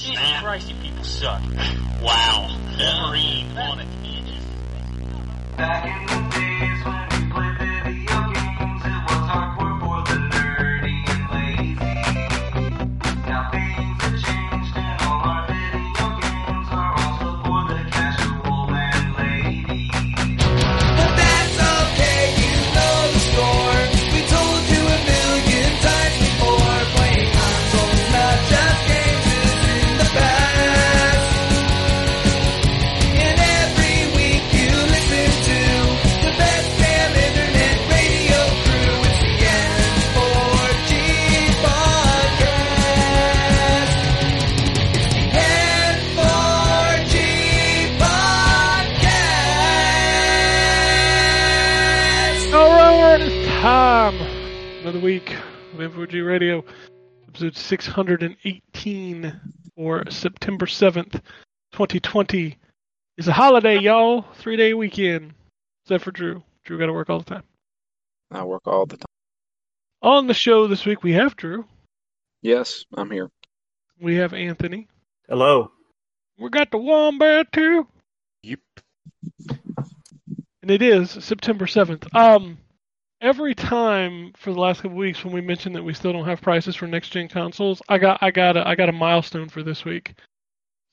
Jesus Christ, you people suck. Wow. Wolverine on it. Back in the days when of M4G Radio, episode 618 for September 7th, 2020. It's a holiday, y'all. Three day weekend. Except for Drew. Drew got to work all the time. I work all the time. On the show this week, we have Drew. Yes, I'm here. We have Anthony. Hello. We got the Wombat too. Yep. And it is September 7th. Um, every time for the last couple weeks when we mentioned that we still don't have prices for next gen consoles, I got I got a, I got a milestone for this week.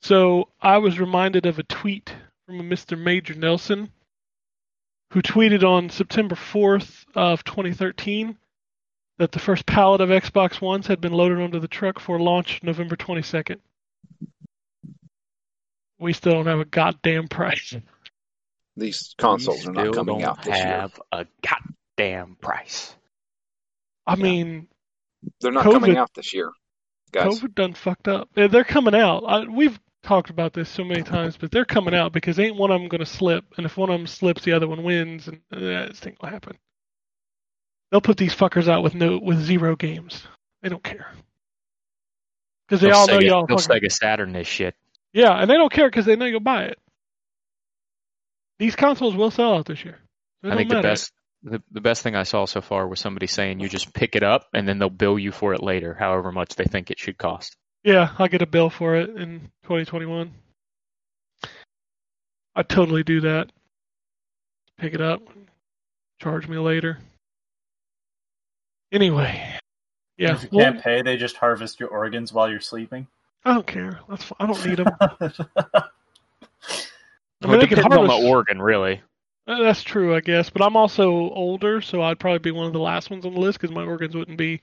So I was reminded of a tweet from a Mr. Major Nelson, who tweeted on September 4th of 2013 that the first pallet of Xbox Ones had been loaded onto the truck for launch November 22nd. We still don't have a goddamn price. These consoles are not coming don't out this year. have a goddamn price. I mean, They're not COVID- coming out this year, guys. COVID done fucked up. They're coming out. I, we've talked about this so many times, but they're coming out because ain't one of them going to slip, and if one of them slips, the other one wins, and uh, this thing will happen. They'll put these fuckers out with no with zero games. They don't care because they They'll all know Sega, y'all. they'll fucking- Sega Saturn this shit. yeah, and they don't care because they know you'll buy it. These consoles will sell out this year. It I think the matter. best the, the best thing I saw so far was somebody saying you just pick it up and then they'll bill you for it later, however much they think it should cost. Yeah, I'll get a bill for it in 2021. I totally do that. Pick it up, charge me later. Anyway, yeah, If you well, can't pay, they just harvest your organs while you're sleeping. I don't care. That's fi- I don't need them. I Well, mean, it they can depends on the organ, really. Uh, That's true, I guess. But I'm also older, so I'd probably be one of the last ones on the list because my organs wouldn't be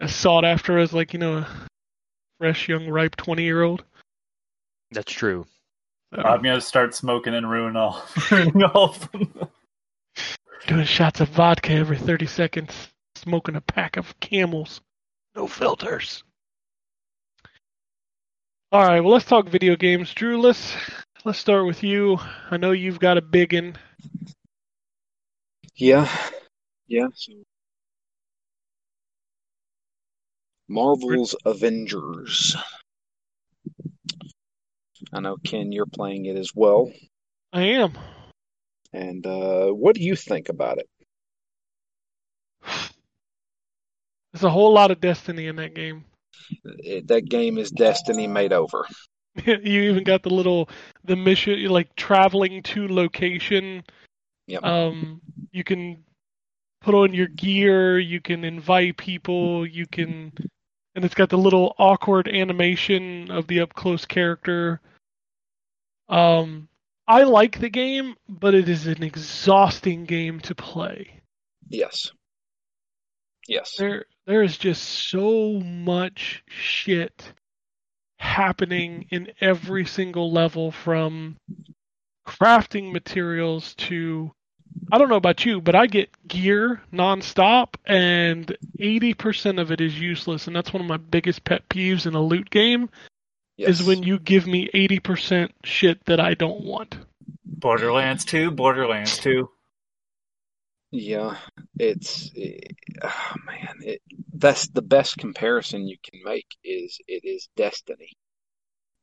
as sought after as like you know a fresh, young, ripe 20 year old. That's true. I'm gonna start smoking and ruin all, ruining all of them. doing shots of vodka every 30 seconds, smoking a pack of camels. No filters. All right, well, let's talk video games. Drew, let's, let's start with you. I know you've got a big one. Yeah, yeah. So. Marvel's Avengers. I know Ken, you're playing it as well. I am. And uh, what do you think about it? There's a whole lot of destiny in that game. it that game is Destiny made over. you even got the little the mission like traveling to location Yep. um you can put on your gear you can invite people you can and it's got the little awkward animation of the up close character um i like the game but it is an exhausting game to play yes. Yes. there there is just so much shit happening in every single level from crafting materials to I don't know about you, but I get gear nonstop and 80% of it is useless and that's one of my biggest pet peeves in a loot game Yes. is when you give me 80% shit that I don't want. Borderlands 2, Borderlands 2. Yeah, it's eh, oh man, it that's the best comparison you can make is it is Destiny.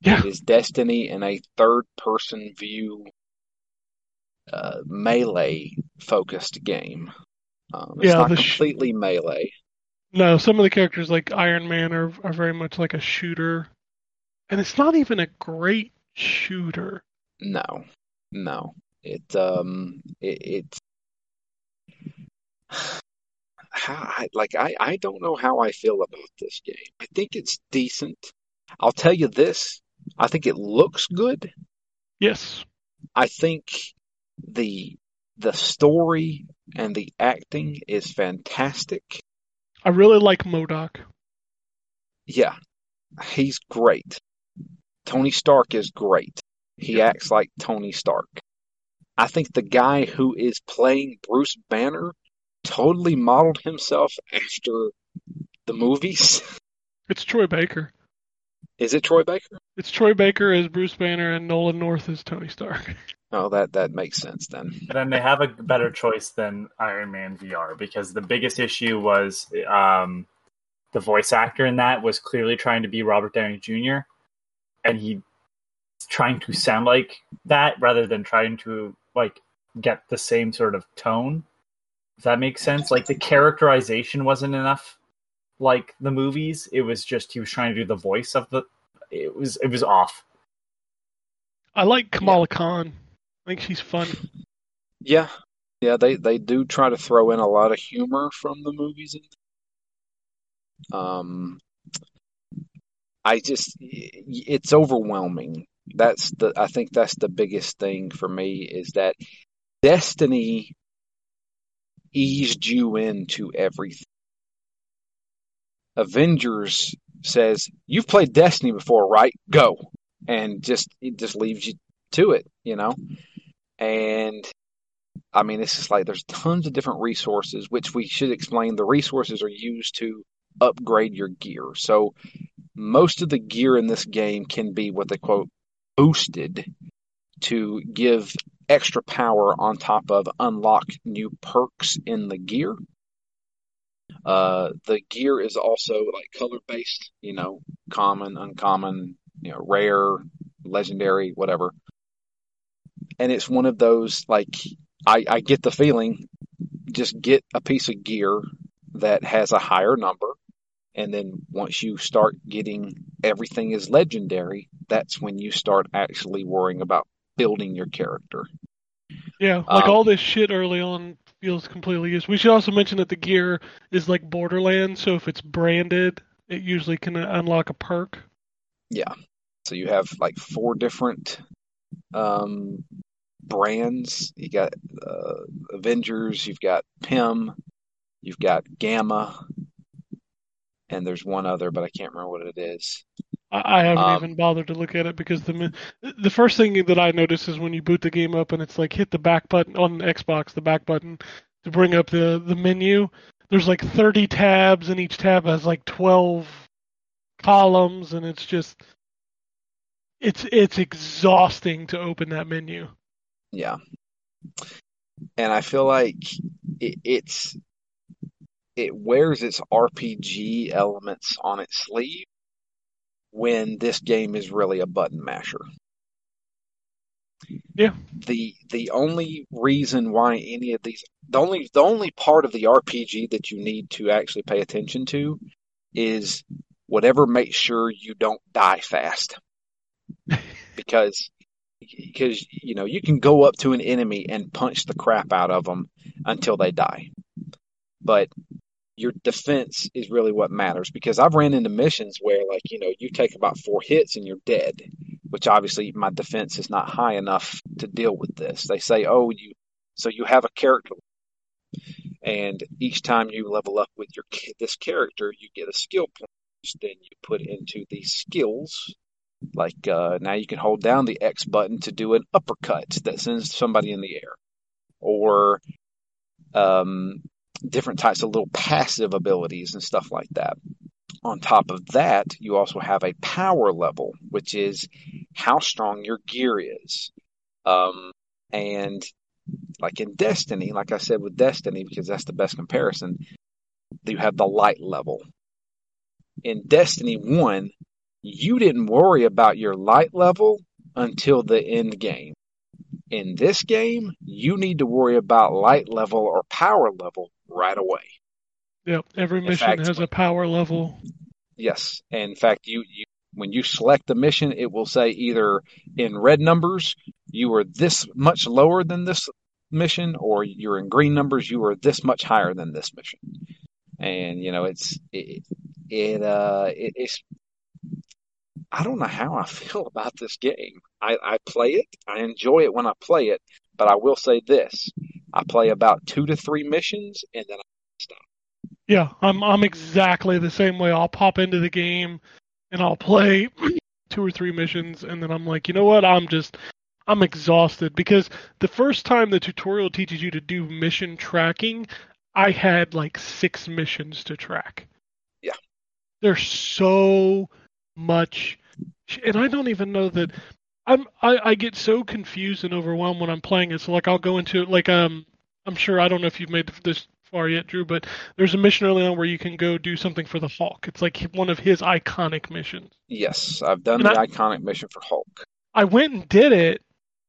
Yeah. It is Destiny in a third person view uh, melee focused game. Um, it's Yeah, not the sh- completely melee. No, some of the characters like Iron Man are are very much like a shooter and it's not even a great shooter. No, no. It um, it, it's how I like I I don't know how I feel about this game. I think it's decent. I'll tell you this. I think it looks good. Yes, I think the the story and the acting is fantastic. I really like MODOK. Yeah, he's great. Tony Stark is great. He acts like Tony Stark. I think the guy who is playing Bruce Banner totally modeled himself after the movies. It's Troy Baker. Is it Troy Baker? It's Troy Baker as Bruce Banner and Nolan North as Tony Stark. Oh, that that makes sense then. And then they have a better choice than Iron Man VR because the biggest issue was um, the voice actor in that was clearly trying to be Robert Downey Jr. and he trying to sound like that rather than trying to like get the same sort of tone. Does that make sense? Like the characterization wasn't enough like the movies. It was just he was trying to do the voice of the it was it was off. I like Kamala Khan. I think she's fun. Yeah, yeah. They they do try to throw in a lot of humor from the movies. In um, I just it's overwhelming. That's the I think that's the biggest thing for me is that Destiny eased you into everything. Avengers says you've played Destiny before, right? Go, and just it just leaves you to it, you know. And I mean, it's just like there's tons of different resources, which we should explain. The resources are used to upgrade your gear. So most of the gear in this game can be what they quote boosted to give extra power on top of unlock new perks in the gear. Uh, the gear is also like color based, you know, common, uncommon, you know, rare, legendary, whatever. And it's one of those like I, I get the feeling just get a piece of gear that has a higher number and then once you start getting everything is legendary, that's when you start actually worrying about building your character. Yeah, like Um, all this shit early on feels completely useless. We should also mention that the gear is like Borderlands, so if it's branded, it usually can unlock a perk. Yeah. So you have like four different um, brands. You got uh, Avengers, you've got Pym, you've got Gamma, and there's one other, but I can't remember what it is. I, haven't Um, even bothered to look at it because the the first thing that I notice is when you boot the game up and it's like hit the back button on Xbox, the back button to bring up the the menu. There's like 30 tabs, and each tab has like 12 columns, and it's just it's it's exhausting to open that menu. Yeah. And I feel like it, it's it wears its RPG elements on its sleeve when this game is really a button masher. Yeah. The the only reason why any of these the only the only part of the RPG that you need to actually pay attention to is whatever makes sure you don't die fast. because because you know you can go up to an enemy and punch the crap out of them until they die. But your defense is really what matters because I've ran into missions where like, you know, you take about 4 hits and you're dead, which obviously my defense is not high enough to deal with this. They say, "Oh, you so you have a character. And each time you level up with your this character, you get a skill point then you put into these skills. Like uh, now you can hold down the X button to do an uppercut that sends somebody in the air, or um, different types of little passive abilities and stuff like that. On top of that, you also have a power level, which is how strong your gear is. Um, and like in Destiny, like I said with Destiny, because that's the best comparison, you have the light level. In Destiny 1, you didn't worry about your light level until the end game. In this game, you need to worry about light level or power level right away. Yep, every mission fact- has a power level. Yes, in fact, you, you When you select the mission, it will say either in red numbers, you are this much lower than this mission, or you're in green numbers, you are this much higher than this mission. And you know, it's it, it uh it, it's I don't know how I feel about this game. I, I play it, I enjoy it when I play it, but I will say this: I play about two to three missions, and then I stop. Yeah, I'm I'm exactly the same way. I'll pop into the game and I'll play two or three missions and then I'm like, you know what? I'm just I'm exhausted because the first time the tutorial teaches you to do mission tracking, I had like six missions to track. Yeah. There's so much and I don't even know that I'm I, I get so confused and overwhelmed when I'm playing it. So like I'll go into it like um I'm sure I don't know if you've made this far yet, Drew, but there's a mission early on where you can go do something for the Hulk. It's like one of his iconic missions. Yes, I've done And the I- iconic mission for Hulk. I went and did it,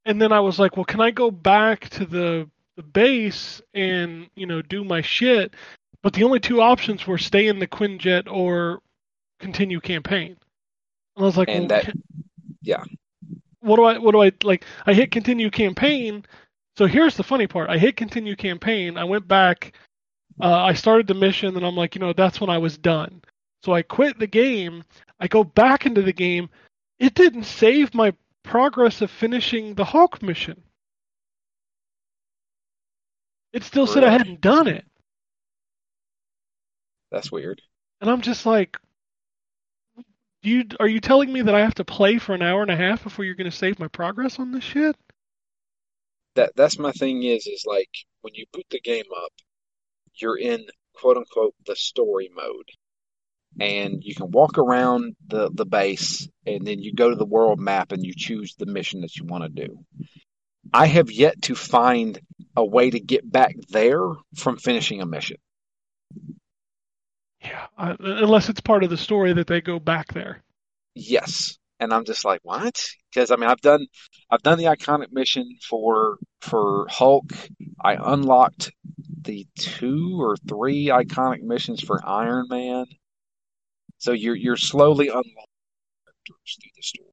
and then I was like, well, can I go back to the the base and you know do my shit? But the only two options were stay in the Quinjet or continue campaign. And I was like, And well, that- yeah. What do I? What do I like? I hit continue campaign. So here's the funny part. I hit continue campaign. I went back. Uh, I started the mission, and I'm like, you know, that's when I was done. So I quit the game. I go back into the game. It didn't save my progress of finishing the Hulk mission. It still said I hadn't done it. That's weird. And I'm just like, you are you telling me that I have to play for an hour and a half before you're going to save my progress on this shit? That that's my thing is is like when you boot the game up, you're in quote unquote the story mode. And you can walk around the, the base and then you go to the world map and you choose the mission that you want to do. I have yet to find a way to get back there from finishing a mission. Yeah, unless it's part of the story that they go back there. Yes. And I'm just like, what? Because I mean, I've done, I've done the iconic mission for for Hulk. I unlocked the two or three iconic missions for Iron Man. So you're you're slowly unlocking characters through the story.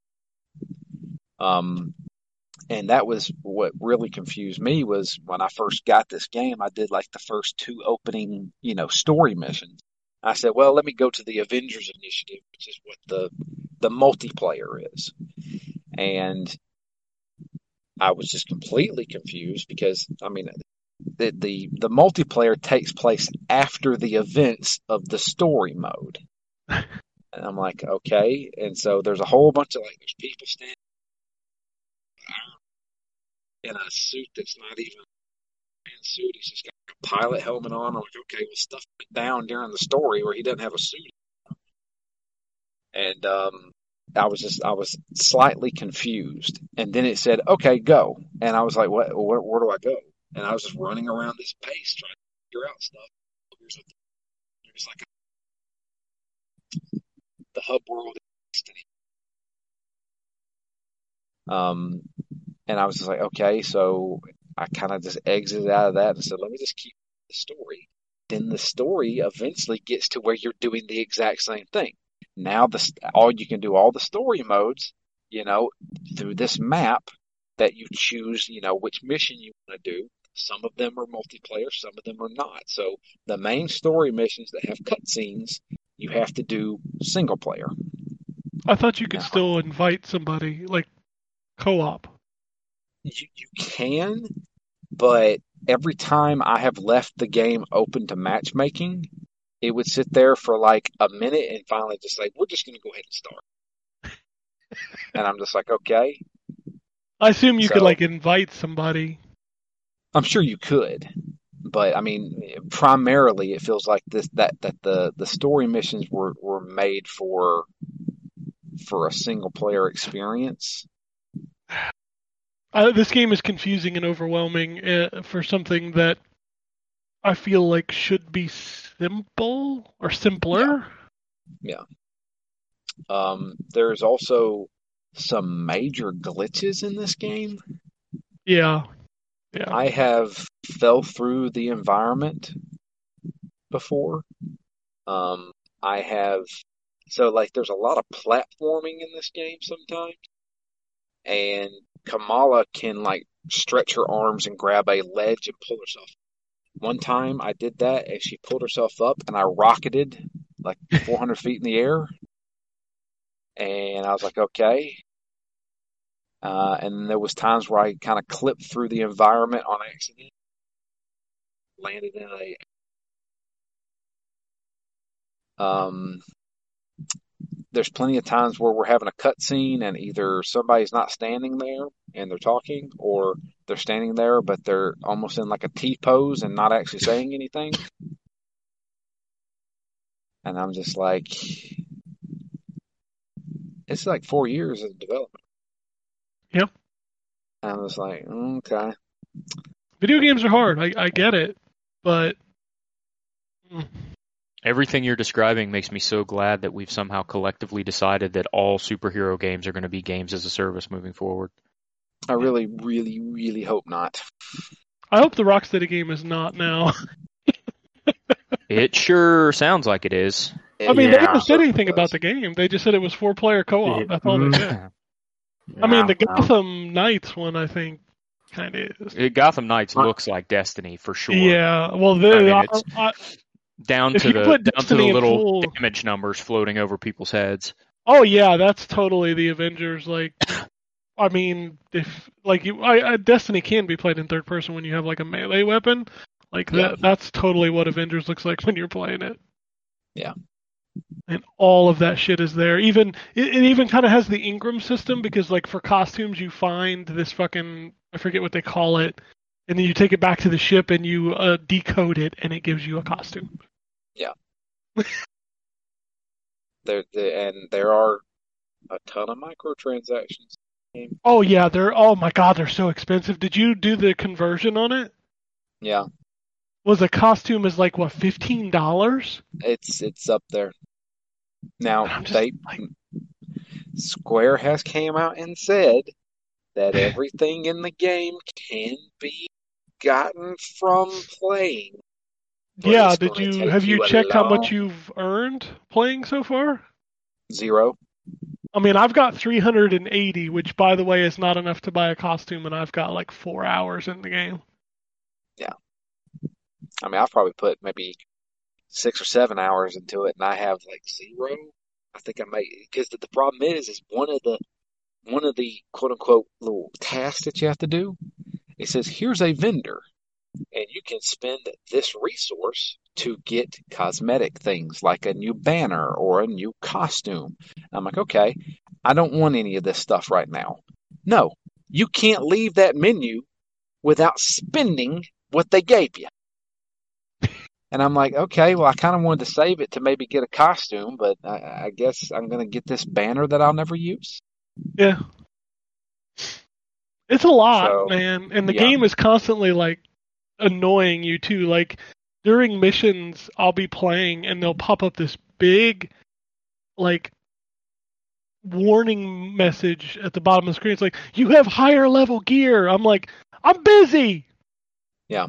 Um, and that was what really confused me was when I first got this game. I did like the first two opening, you know, story missions. I said, well, let me go to the Avengers Initiative, which is what the the multiplayer is. And I was just completely confused because I mean the the the multiplayer takes place after the events of the story mode. And I'm like, okay. And so there's a whole bunch of like there's people standing in a suit that's not even suit. He's just got a pilot helmet on. I'm like, okay, well stuff went down during the story where he doesn't have a suit. And um I was just I was slightly confused, and then it said, "Okay, go," and I was like, "What? Where, where do I go?" And I was just running around this base trying to figure out stuff. There's, a, there's like a, the hub world. Um, and I was just like, okay, so I kind of just exited out of that and said, let me just keep the story. Then the story eventually gets to where you're doing the exact same thing. Now the all you can do all the story modes, you know, through this map that you choose, you know, which mission you want to do. Some of them are multiplayer, some of them are not. So the main story missions that have cutscenes, you have to do single player. I thought you could No. still invite somebody like co-op. You, you can, but every time I have left the game open to matchmaking, it would sit there for like a minute and finally just like, we're just going to go ahead and start. and I'm just like, okay. I assume you could like invite somebody. I'm sure you could, but I mean, primarily it feels like this that that the the story missions were were made for for a single player experience. This game is confusing and overwhelming uh, for something that I feel like should be simple or simpler. Yeah. Um, there's also some major glitches in this game. Yeah. Yeah. I have fell through the environment before. Um, I have So like there's a lot of platforming in this game sometimes. And Kamala can like stretch her arms and grab a ledge and pull herself. One time I did that and she pulled herself up and I rocketed like 400 feet in the air. And I was like, okay. Uh, and there was times where I kind of clipped through the environment on accident, landed in a. Um, there's plenty of times where we're having a cutscene and either somebody's not standing there and they're talking, or they're standing there but they're almost in like a T pose and not actually saying anything. And I'm just like, it's like four years of development. Yep. And I was like, okay. Video games are hard. I, I get it, but mm, Everything you're describing makes me so glad that we've somehow collectively decided that all superhero games are going to be games as a service moving forward. I really, really, really hope not. I hope the Rocksteady game is not now. It sure sounds like it is. Eh, I mean, they Yeah. never said anything about the game. They just said it was four player co op. Yeah. That's all they said. Mm-hmm. I mean, the Gotham Knights one, I think, kind of is. It- Gotham Knights looks like Destiny for sure. Yeah, well, the, I mean, I- I- Down If to the put down to the little full- damage numbers floating over people's heads. oh yeah, that's totally the Avengers. Like, I mean, if like you, I, I, Destiny can be played in third person when you have like a melee weapon. Like Yeah. that, that's totally what Avengers looks like when you're playing it. Yeah. And all of that shit is there. Even it, it even kind of has the engram system because like for costumes you find this fucking I forget what they call it, and then you take it back to the ship and you uh, decode it and it gives you a costume. There, there, and there are a ton of microtransactions. Oh yeah, they're oh my god, they're so expensive. Did you do the conversion on it? Yeah, Was a costume is like what fifteen dollars? it's it's up there. Now they like- Square has came out and said that everything in the game can be gotten from playing. Yeah, did you have you you checked how much you've earned playing so far? Zero. I mean, I've got 380, which by the way is not enough to buy a costume, and I've got like four hours in the game. Yeah. I mean, I've probably put maybe six or seven hours into it, and I have like zero. I think I may because the, the problem is, is one of the one of the quote unquote little tasks that you have to do. It says here's a vendor, and you can spend this resource to get cosmetic things like a new banner or a new costume. I'm like, okay, I don't want any of this stuff right now. No, you can't leave that menu without spending what they gave you. And I'm like, okay, well, I kind of wanted to save it to maybe get a costume, but I, I guess I'm going to get this banner that I'll never use. Yeah, it's a lot, So, man, and the yeah. game is constantly like annoying you too. Like during missions, I'll be playing, and they'll pop up this big, like warning message at the bottom of the screen. It's like you have higher level gear. I'm like, I'm busy. Yeah.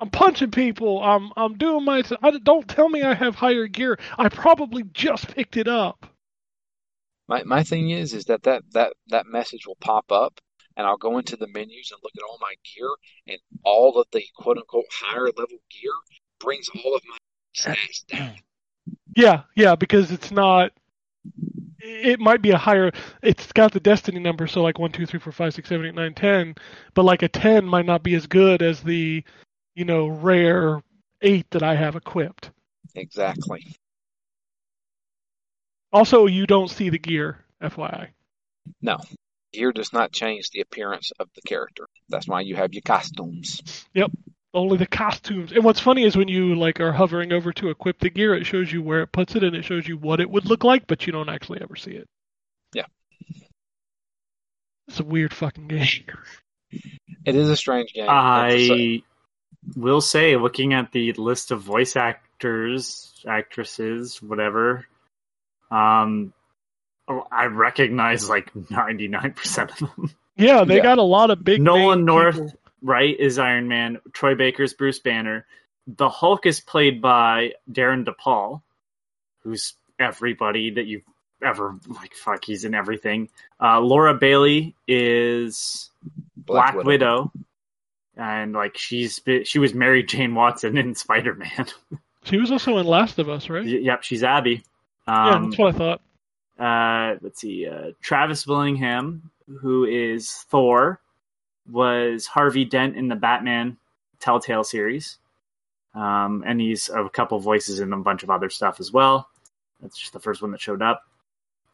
I'm punching people. I'm I'm doing my. I, don't tell me I have higher gear. I probably just picked it up. My my thing is, is that that that that message will pop up, and I'll go into the menus and look at all my gear, and all of the quote unquote higher level gear brings all of my stats down. Yeah, yeah, because it's not. It might be a higher. It's got the destiny number, so like one, two, three, four, five, six, seven, eight, nine, ten. But like a ten might not be as good as the, you know, rare eight that I have equipped. Exactly. Also, you don't see the gear, FYI. No, gear does not change the appearance of the character. That's why you have your costumes. Yep. Only the costumes. And what's funny is when you like are hovering over to equip the gear, it shows you where it puts it and it shows you what it would look like, but you don't actually ever see it. Yeah. It's a weird fucking game. It is a strange game. I will say, looking at the list of voice actors, actresses, whatever, um, I recognize like ninety nine percent of them. Yeah, they Yeah. got a lot of big. Nolan North, people. right, is Iron Man. Troy Baker's Bruce Banner. The Hulk is played by Darin De Paul, who's everybody that you've ever like. Fuck, he's in everything. Uh, Laura Bailey is Black, Widow. and like she's she was Mary Jane Watson in Spider Man. She was also in Last of Us, right? yep, she's Abby. yeah, Um, that's what I thought. Uh, let's see, uh, Travis Willingham, who is Thor, was Harvey Dent in the Batman Telltale series, um, and he's a couple voices in a bunch of other stuff as well. That's just the first one that showed up.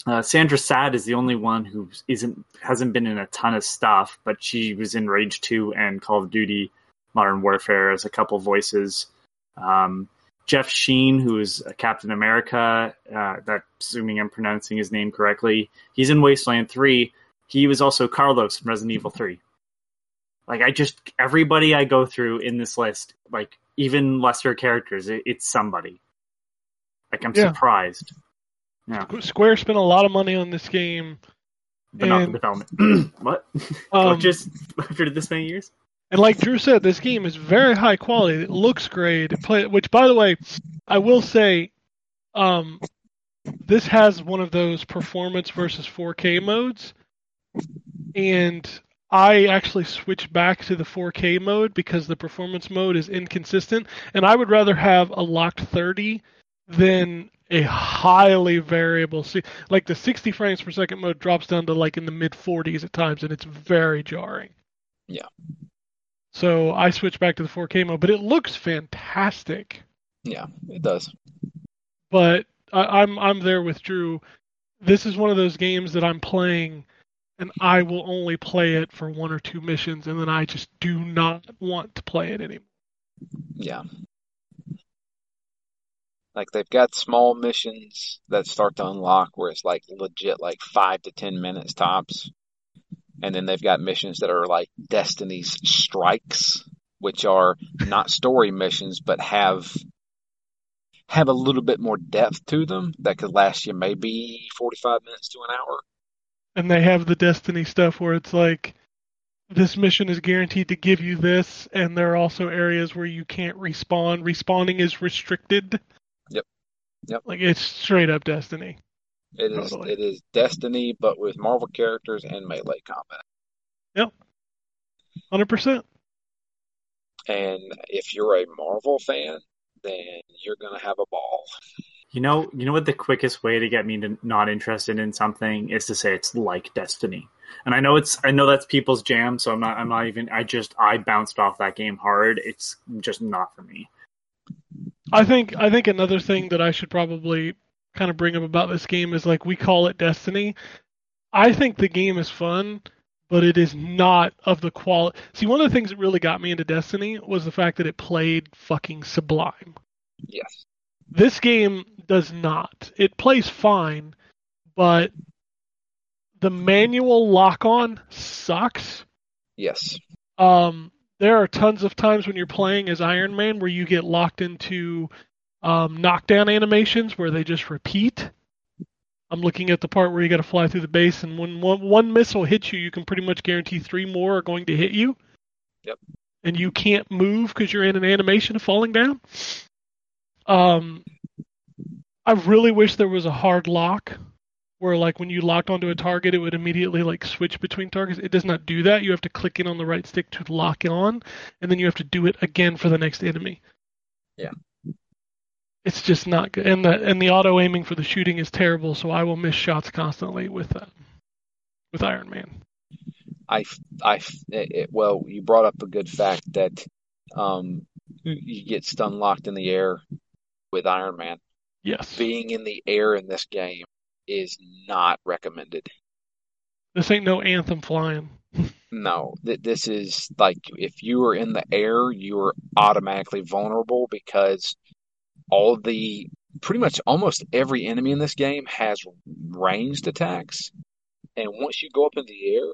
Uh, Sandra Saad is the only one who isn't hasn't been in a ton of stuff, but she was in Rage Two and Call of Duty Modern Warfare as a couple voices. Um, Jeff Schine, who is Captain America, uh, that assuming I'm pronouncing his name correctly, he's in Wasteland Three. He was also Carlos in Resident Evil Three. Like I just everybody I go through in this list, like even lesser characters, it, it's somebody. Like I'm Yeah. surprised. Yeah, Square spent a lot of money on this game, but not the development. what? Um, just after this many years? And like Drew said, this game is very high quality. It looks great. It play, which, by the way, I will say, um, this has one of those performance versus 4K modes, and I actually switched back to the 4K mode because the performance mode is inconsistent, and I would rather have a locked 30 than a highly variable. See, like the 60 frames per second mode drops down to like in the mid 40s at times, and it's very jarring. Yeah. So I switched back to the 4K mode, but it looks fantastic. Yeah, it does. But I, I'm I'm there with Drew. This is one of those games that I'm playing, and I will only play it for one or two missions, and then I just do not want to play it anymore. Yeah. Like they've got small missions that start to unlock where it's like legit like five to ten minutes tops. And then they've got missions that are like Destiny's Strikes, which are not story missions but have have a little bit more depth to them that could last you maybe forty five minutes to an hour. And they have the Destiny stuff where it's like this mission is guaranteed to give you this, and there are also areas where you can't respawn. Respawning is restricted. Yep. Yep. Like it's straight up Destiny. It is Totally. it is Destiny but with Marvel characters and melee combat. Yep, Hundred percent. And if you're a Marvel fan, then you're gonna have a ball. You know, you know what the quickest way to get me to not interested in something is to say it's like Destiny. And I know it's I know that's people's jam, so I'm not I'm not even I just I bounced off that game hard. It's just not for me. I think I think another thing that I should probably kind of bring up about this game is like we call it Destiny. I think the game is fun, but it is not of the quality. See, one of the things that really got me into Destiny was the fact that it played fucking sublime. Yes. This game does not. It plays fine, but the manual lock on sucks. Yes. Um, there are tons of times when you're playing as Iron Man where you get locked into um, knockdown animations where they just repeat. I'm looking at the part where you got to fly through the base, and when one, one missile hits you, you can pretty much guarantee three more are going to hit you. Yep. And you can't move because you're in an animation of falling down. Um, I really wish there was a hard lock where like when you locked onto a target it would immediately like switch between targets it does not do that you have to click in on the right stick to lock it on and then you have to do it again for the next enemy Yeah. It's just not good and the and the auto aiming for the shooting is terrible so i will miss shots constantly with uh, with iron man I, I, it, well, you brought up a good fact that um, you get stun locked in the air with Iron Man. yes Being in the air in this game is not recommended. this ain't no anthem flying No, th- this is like if you are in the air, you are automatically vulnerable because all the pretty much almost every enemy in this game has ranged attacks, and once you go up in the air,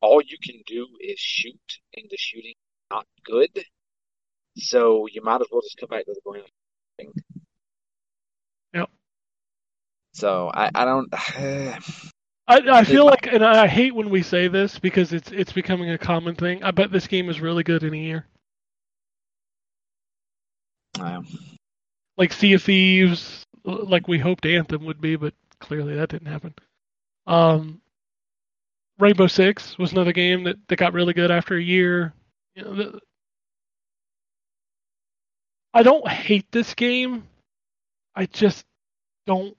all you can do is shoot, and the shooting is not good. So you might as well just come back to the ground. Yep. So I, I don't. I, I feel like, and I hate when we say this because it's it's becoming a common thing. I bet this game is really good in a year. Um, Like Sea of Thieves, like we hoped Anthem would be, but clearly that didn't happen. Um, Rainbow Six was another game that, that got really good after a year. You know, the, I don't hate this game. I just don't.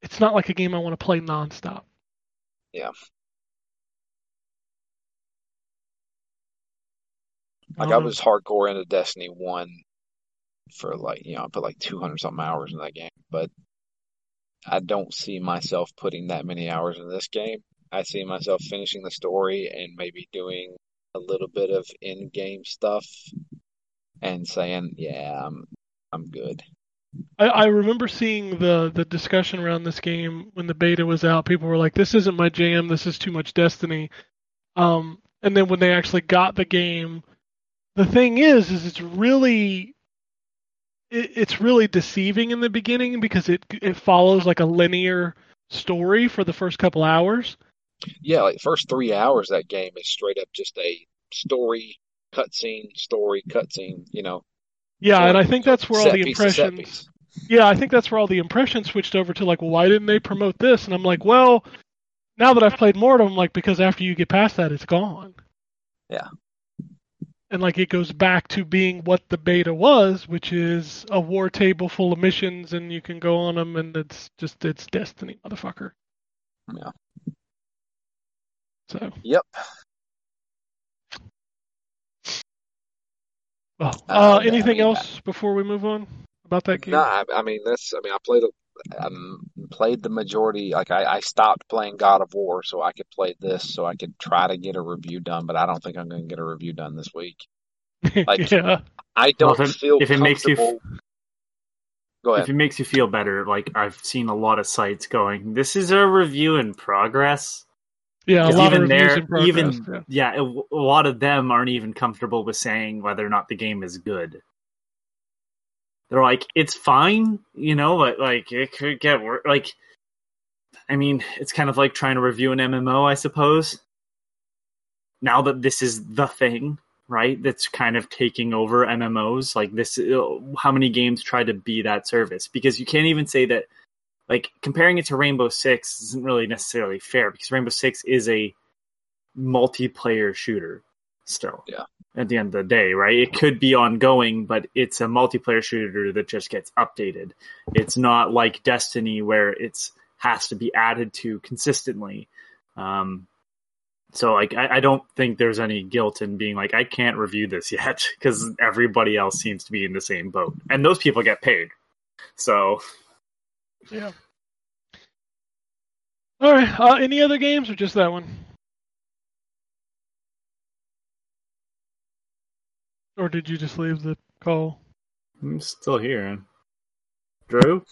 It's not like a game I want to play nonstop. Yeah. Like I was hardcore into Destiny one for like you know I put like two hundred something hours in that game, but I don't see myself putting that many hours in this game. I see myself finishing the story and maybe doing a little bit of in-game stuff and saying, "Yeah, I'm I'm good." I, I remember seeing the the discussion around this game when the beta was out. People were like, "This isn't my jam. This is too much Destiny." Um, and then when they actually got the game, the thing is, is it's really it, it's really deceiving in the beginning because it it follows like a linear story for the first couple hours. Yeah, like first three hours that game is straight up just a story, cutscene, story, cutscene. You know, Yeah, So- and I think that's where all the impressions. Yeah, I think that's where all the impressions switched over to like, well, why didn't they promote this? And I'm like, well, now that I've played more of them, like because after you get past that, it's gone. Yeah. And like it goes back to being what the beta was, which is a war table full of missions, and you can go on them, and it's just it's Destiny, motherfucker. Yeah. So, Yep. well, Uh, uh, I anything mean, else before we move on about that game? No, I, I mean that's. I mean, I played. a- Um, played the majority. Like I, I stopped playing God of War so I could play this, so I could try to get a review done. But I don't think I'm going to get a review done this week. like- yeah. I don't Well, if it- feel if it makes you f- comfortable. Go If it makes you feel better, like I've seen a lot of sites going, this is a review in progress. Yeah, a lot even reviews there, in progress. even yeah. yeah, a, a lot of them aren't even comfortable with saying whether or not the game is good. They're like, it's fine, you know, but like it could get worse. Like, I mean, it's kind of like trying to review an MMO, I suppose. Now that this is the thing, right? That's kind of taking over MMOs. Like this, uh, how many games try to be that service? Because you can't even say that. Like comparing it to Rainbow Six isn't really necessarily fair because Rainbow Six is a multiplayer shooter still. Yeah. At the end of the day, right? It could be ongoing, but it's a multiplayer shooter that just gets updated. It's not like Destiny where it's has to be added to consistently. Um, so like I, I don't think there's any guilt in being like I can't review this yet because everybody else seems to be in the same boat, and those people get paid. So Yeah. All right. Uh, any other games or just that one? Or did you just leave the call? I'm still here. Drew,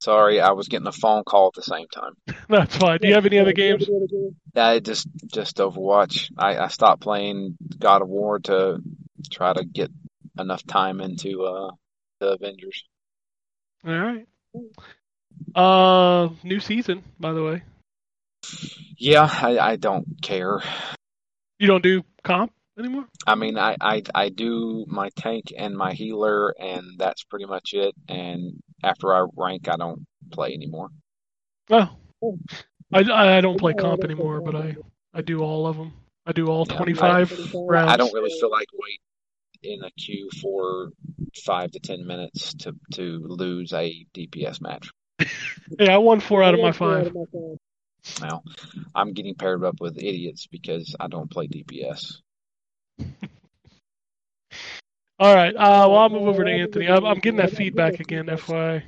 Sorry, I was getting a phone call at the same time. That's fine. Do you have any other games? I just just Overwatch. I, I stopped playing God of War to try to get enough time into uh the Avengers. All right. Uh, new season, by the way. Yeah, I, I don't care. You don't do comp anymore? I mean, I, I I do my tank and my healer, and that's pretty much it. And after I rank, I don't play anymore. Oh, I, I I don't play comp anymore, but I I do all of them. I do all Yeah, 25 rounds. I don't really feel like wait in a queue for five to ten minutes to to lose a DPS match. Yeah, I won four out of my five. Now, I'm getting paired up with idiots because I don't play DPS. All right. Uh, well, I'll move over to Anthony. I'm, I'm getting that feedback again, FYI.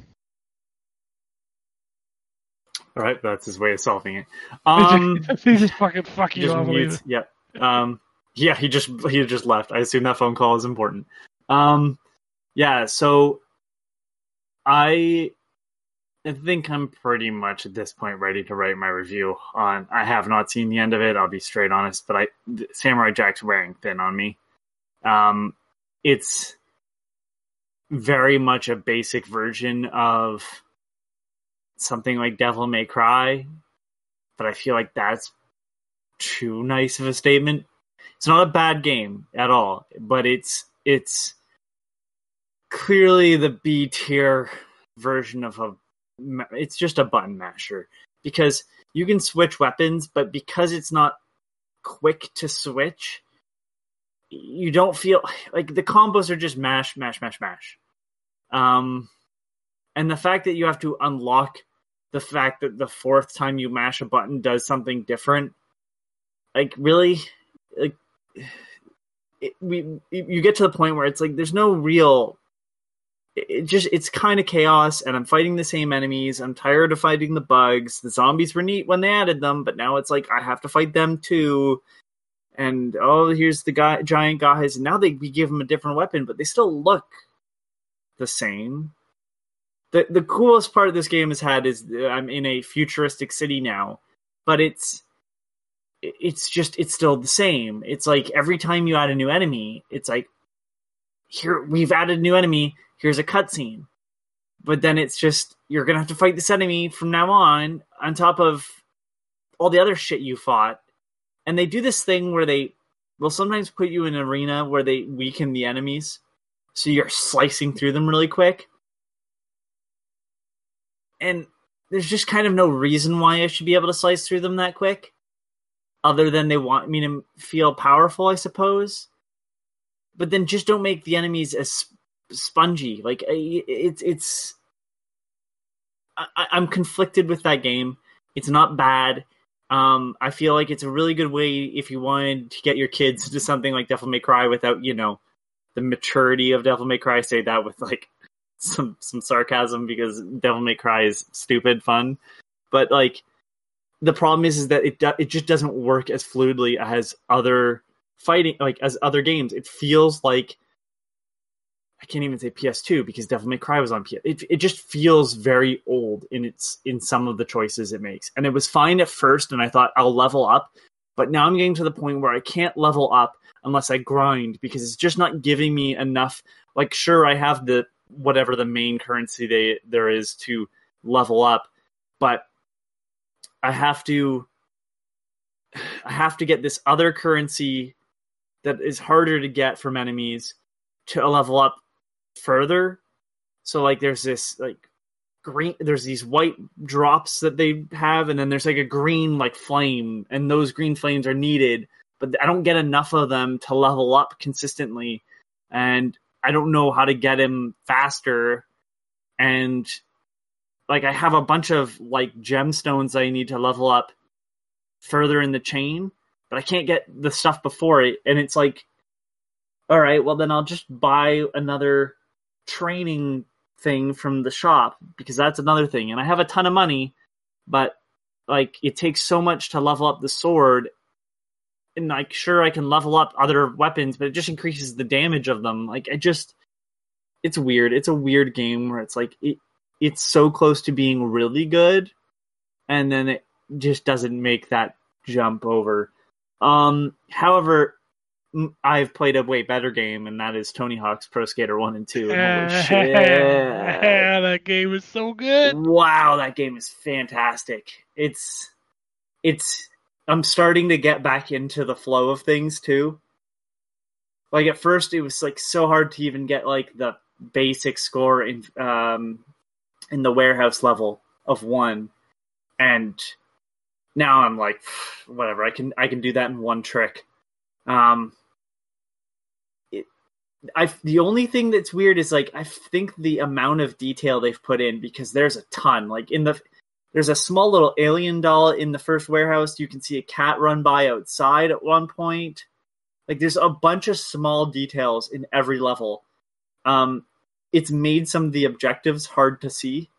all right, that's his way of solving it. Um, he just fucking fuck you just mutes. Yep. Um, yeah, he just he just left. I assume that phone call is important. Um, yeah. So I I think I'm pretty much at this point ready to write my review on. I have not seen the end of it. I'll be straight honest, but I Samurai Jack's wearing thin on me. Um, it's very much a basic version of something like Devil May Cry, but I feel like that's too nice of a statement. It's not a bad game at all, but it's it's clearly the B tier version of a it's just a button masher because you can switch weapons, but because it's not quick to switch, you don't feel like the combos are just mash, mash, mash, mash. Um, and the fact that you have to unlock the fact that the fourth time you mash a button does something different, like really, like it, we you get to the point where it's like there's no real it just it's kind of chaos and i'm fighting the same enemies. I'm tired of fighting the bugs. The zombies were neat when they added them but now it's like i have to fight them too. And oh here's the guy giant guys. And now they we give them a different weapon but they still look the same. The the coolest part of this game has had is uh, i'm in a futuristic city now but it's it's just it's still the same. It's like every time you add a new enemy it's like here we've added a new enemy here's a cutscene. But then it's just you're gonna have to fight this enemy from now on on top of all the other shit you fought. And they do this thing where they will sometimes put you in an arena where they weaken the enemies. So you're slicing through them really quick. And there's just kind of no reason why i should be able to slice through them that quick other than they want me to feel powerful i suppose but then just don't make the enemies as spongy. Like it's it's. I, I'm conflicted with that game. It's not bad. Um, I feel like it's a really good way if you wanted to get your kids to something like Devil May Cry without you know the maturity of Devil May Cry. I say that with like some some sarcasm because Devil May Cry is stupid fun, but like the problem is is that it do- it just doesn't work as fluidly as other fighting like as other games. It feels like I can't even say PS2 because Devil May Cry was on PS. It it just feels very old in its in some of the choices it makes. And it was fine at first, and I thought I'll level up, but now I'm getting to the point where I can't level up unless I grind because it's just not giving me enough. Like, sure, I have the whatever the main currency they there is to level up, but I have to I have to get this other currency that is harder to get from enemies to level up further. So like there's this like green there's these white drops that they have and then there's like a green like flame and those green flames are needed but I don't get enough of them to level up consistently and I don't know how to get him faster and like I have a bunch of like gemstones I need to level up further in the chain but I can't get the stuff before it and it's like all right well then I'll just buy another training thing from the shop because that's another thing and I have a ton of money but like it takes so much to level up the sword and like sure I can level up other weapons but it just increases the damage of them. Like I just it's weird. It's a weird game where it's like it it's so close to being really good and then it just doesn't make that jump over um however I've played a way better game and that is Tony Hawk's Pro Skater 1 and 2 and holy shit. That game is so good. wow that game is fantastic. It's it's i'm starting to get back into the flow of things too. Like at first it was like so hard to even get like the basic score in um in the warehouse level of one and now i'm like whatever i can i can do that in one trick um it, I the only thing that's weird is like I think the amount of detail they've put in because there's a ton. Like in the there's a small little alien doll in the first warehouse. You can see a cat run by outside at one point. Like there's a bunch of small details in every level. Um, it's made some of the objectives hard to see.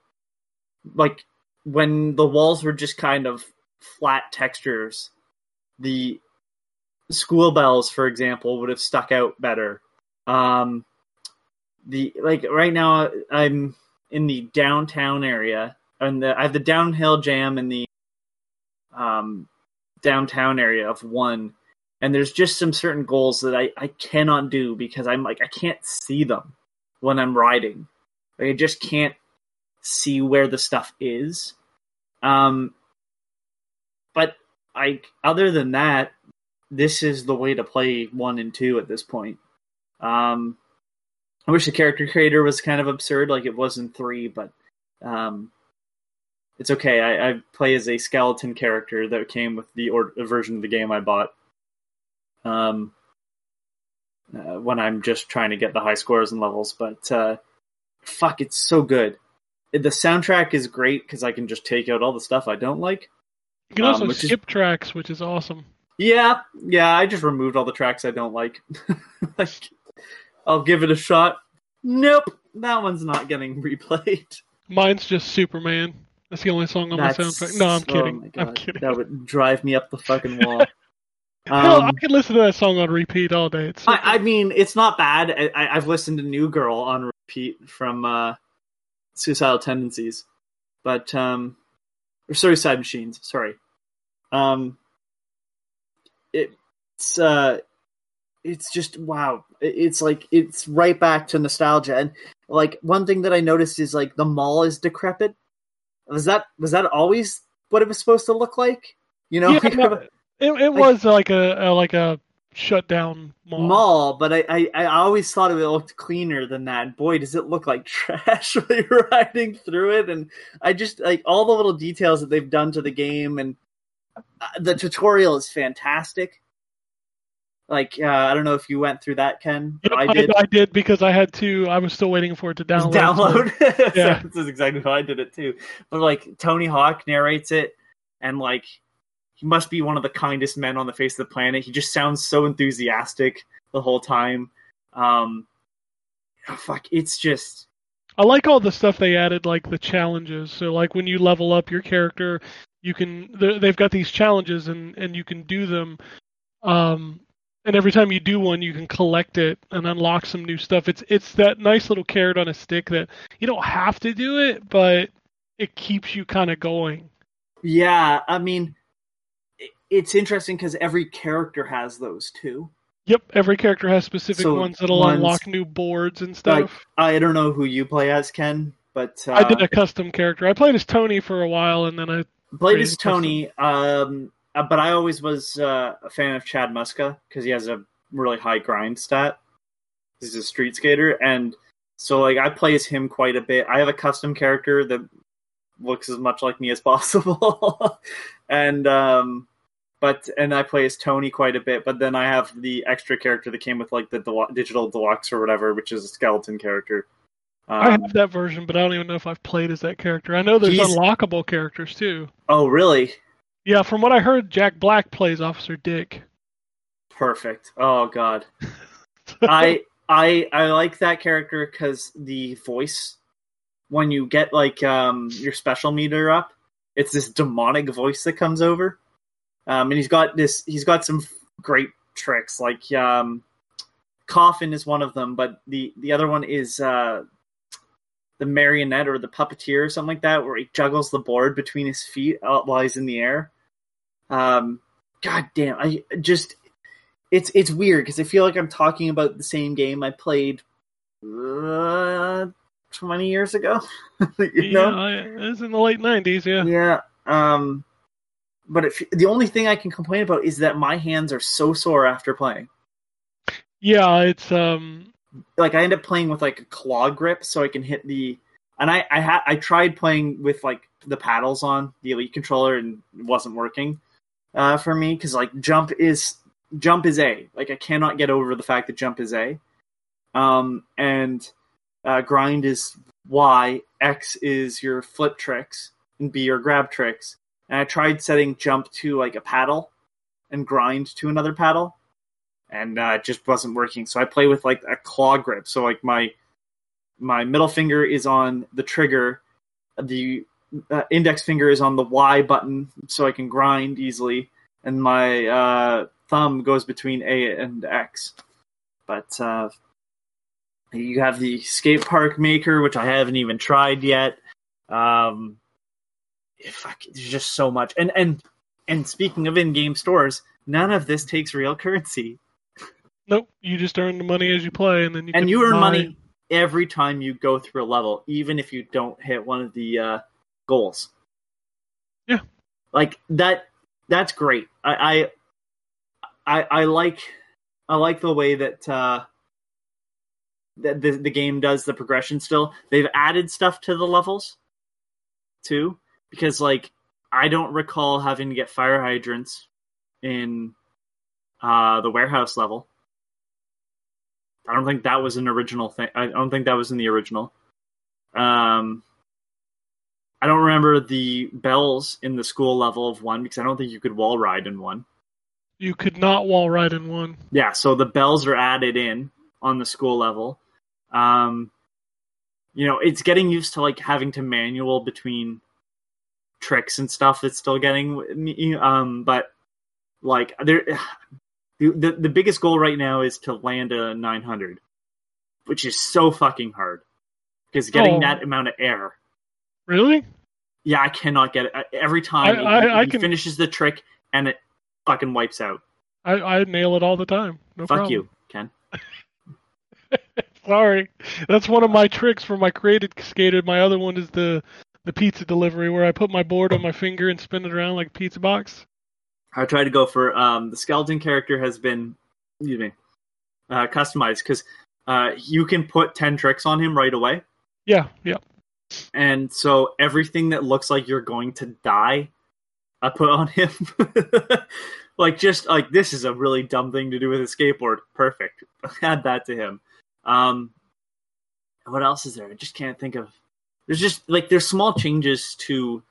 Like when the walls were just kind of flat textures, the school bells, for example, would have stuck out better. Um, the like right now, I'm in the downtown area, and the, I have the downhill jam in the um, downtown area of one, and there's just some certain goals that I I cannot do because I'm like I can't see them when I'm riding. Like I just can't see where the stuff is. Um, but I other than that, this is the way to play one and two at this point. Um, I wish the character creator was kind of absurd, like it was in three, but Um, it's okay. I, I play as a skeleton character that came with the or- version of the game I bought. Um, uh, when I'm just trying to get the high scores and levels, but uh, fuck, it's so good. The soundtrack is great because I can just take out all the stuff I don't like. You can Um, also is- skip tracks, which is awesome. Yeah, yeah, I just removed all the tracks I don't like. like, I'll give it a shot. Nope, that one's not getting replayed. Mine's just Superman. That's the only song on my That's- soundtrack. No, I'm oh kidding. my I'm kidding. That would drive me up the fucking wall. Hell, I Um, could listen to that song on repeat all day. It's so I, I mean, it's not bad. I, I- I've listened to New Girl on repeat from uh, Suicidal Tendencies, but um, or Suicide Machines. Sorry. Um, it's uh, it's just wow. It's like it's right back to nostalgia. And like one thing that I noticed is like the mall is decrepit. Was that was that always what it was supposed to look like? You know, Yeah, it, it was like a, a like a shut down mall. mall, but I, I, I always thought it looked cleaner than that. Boy, does it look like trash when you're riding through it. And I just like all the little details that they've done to the game, and uh, the tutorial is fantastic. Like uh, I don't know if you went through that, Ken. Yep, I, I did. I did because I had to. I was still waiting for it to download. download. Yeah. this is exactly how I did it too. But like Tony Hawk narrates it, and like he must be one of the kindest men on the face of the planet. He just sounds so enthusiastic the whole time. Um, oh, fuck, it's just I like all the stuff they added, like the challenges. So, like when you level up your character, you can. they- They've got these challenges, and and you can do them. Um, and every time you do one, you can collect it and unlock some new stuff. It's it's that nice little carrot on a stick that you don't have to do it, but it keeps you kind of going. yeah. I mean, it's interesting because every character has those too. Yep, every character has specific So ones that'll ones- unlock new boards and stuff. Like I don't know who you play as, Ken, but uh, I did a custom character. I played as Tony for a while, and then I played as. Tony, um, uh, but I always was uh, a fan of Chad Muska because he has a really high grind stat. He's a street skater, and so like I play as him quite a bit. I have a custom character that looks as much like me as possible, and um, but and I play as Tony quite a bit. But then I have the extra character that came with like the del- digital deluxe or whatever, which is a skeleton character. I Um, have that version, but I don't even know if I've played as that character. I know there's He's- unlockable characters too. oh, really? Yeah, from what I heard, Jack Black plays Officer Dick. Perfect. Oh God. I I I like that character because the voice when you get like um your special meter up, it's this demonic voice that comes over. Um and he's got this he's got some great tricks like um coffin is one of them, but the the other one is uh the marionette or the puppeteer or something like that where he juggles the board between his feet uh, while he's in the air. Um god damn, I just it's it's weird because I feel like I'm talking about the same game I played uh, twenty years ago. you know? Yeah, it was in the late '90s. Yeah. Yeah. Um, but if, the only thing I can complain about is that my hands are so sore after playing. Yeah, it's um. Like I end up playing with like a claw grip, so I can hit the. And I I had I tried playing with like the paddles on the Elite controller, and it wasn't working uh, for me because like jump is jump is A. Like I cannot get over the fact that jump is A. Um, and uh, grind is Y. X is your flip tricks, and B your grab tricks. And I tried setting jump to like a paddle, and grind to another paddle, and uh, it just wasn't working. So I play with like a claw grip. So like my my middle finger is on the trigger, the uh, index finger is on the Y button, so I can grind easily, and my uh, thumb goes between A and X. But uh, you have the skate park maker, which I haven't even tried yet. Um, fuck, there's just so much. And and and speaking of in-game stores, none of this takes real currency, Nope. You just earn the money as you play, and then you and you earn buy- money every time you go through a level, even if you don't hit one of the uh, goals. Yeah. like that. That's great. I I I, I like I like the way that. Uh, that the, the game does the progression still. They've added stuff to the levels. too, because like I don't recall having to get fire hydrants in uh, the warehouse level. I don't think that was an original thing. I don't think that was in the original. Um, I don't remember the bells in the school level of one because I don't think you could wall ride in one. You could not wall ride in one. Yeah, so the bells are added in on the school level. Um, you know, it's getting used to like having to manual between tricks and stuff. that's still getting, me. um, but like there, the, the biggest goal right now is to land a 900, which is so fucking hard because getting Oh. that amount of air. Really? Yeah, I cannot get it every time. I- I- he, I he can- finishes the trick and it fucking wipes out. I, I nail it all the time. No Fuck problem. you, Ken. Sorry, that's one of my tricks for my created skater. My other one is the the pizza delivery, where I put my board on my finger and spin it around like a pizza box. I tried to go for um, the skeleton character has been, excuse me, uh, customized because uh, you can put ten tricks on him right away, Yeah, yeah. and so everything that looks like you're going to die, I put on him. like just like this is a really dumb thing to do with a skateboard. Perfect. Add that to him. Um, what else is there? I just can't think of. There's just like there's small changes to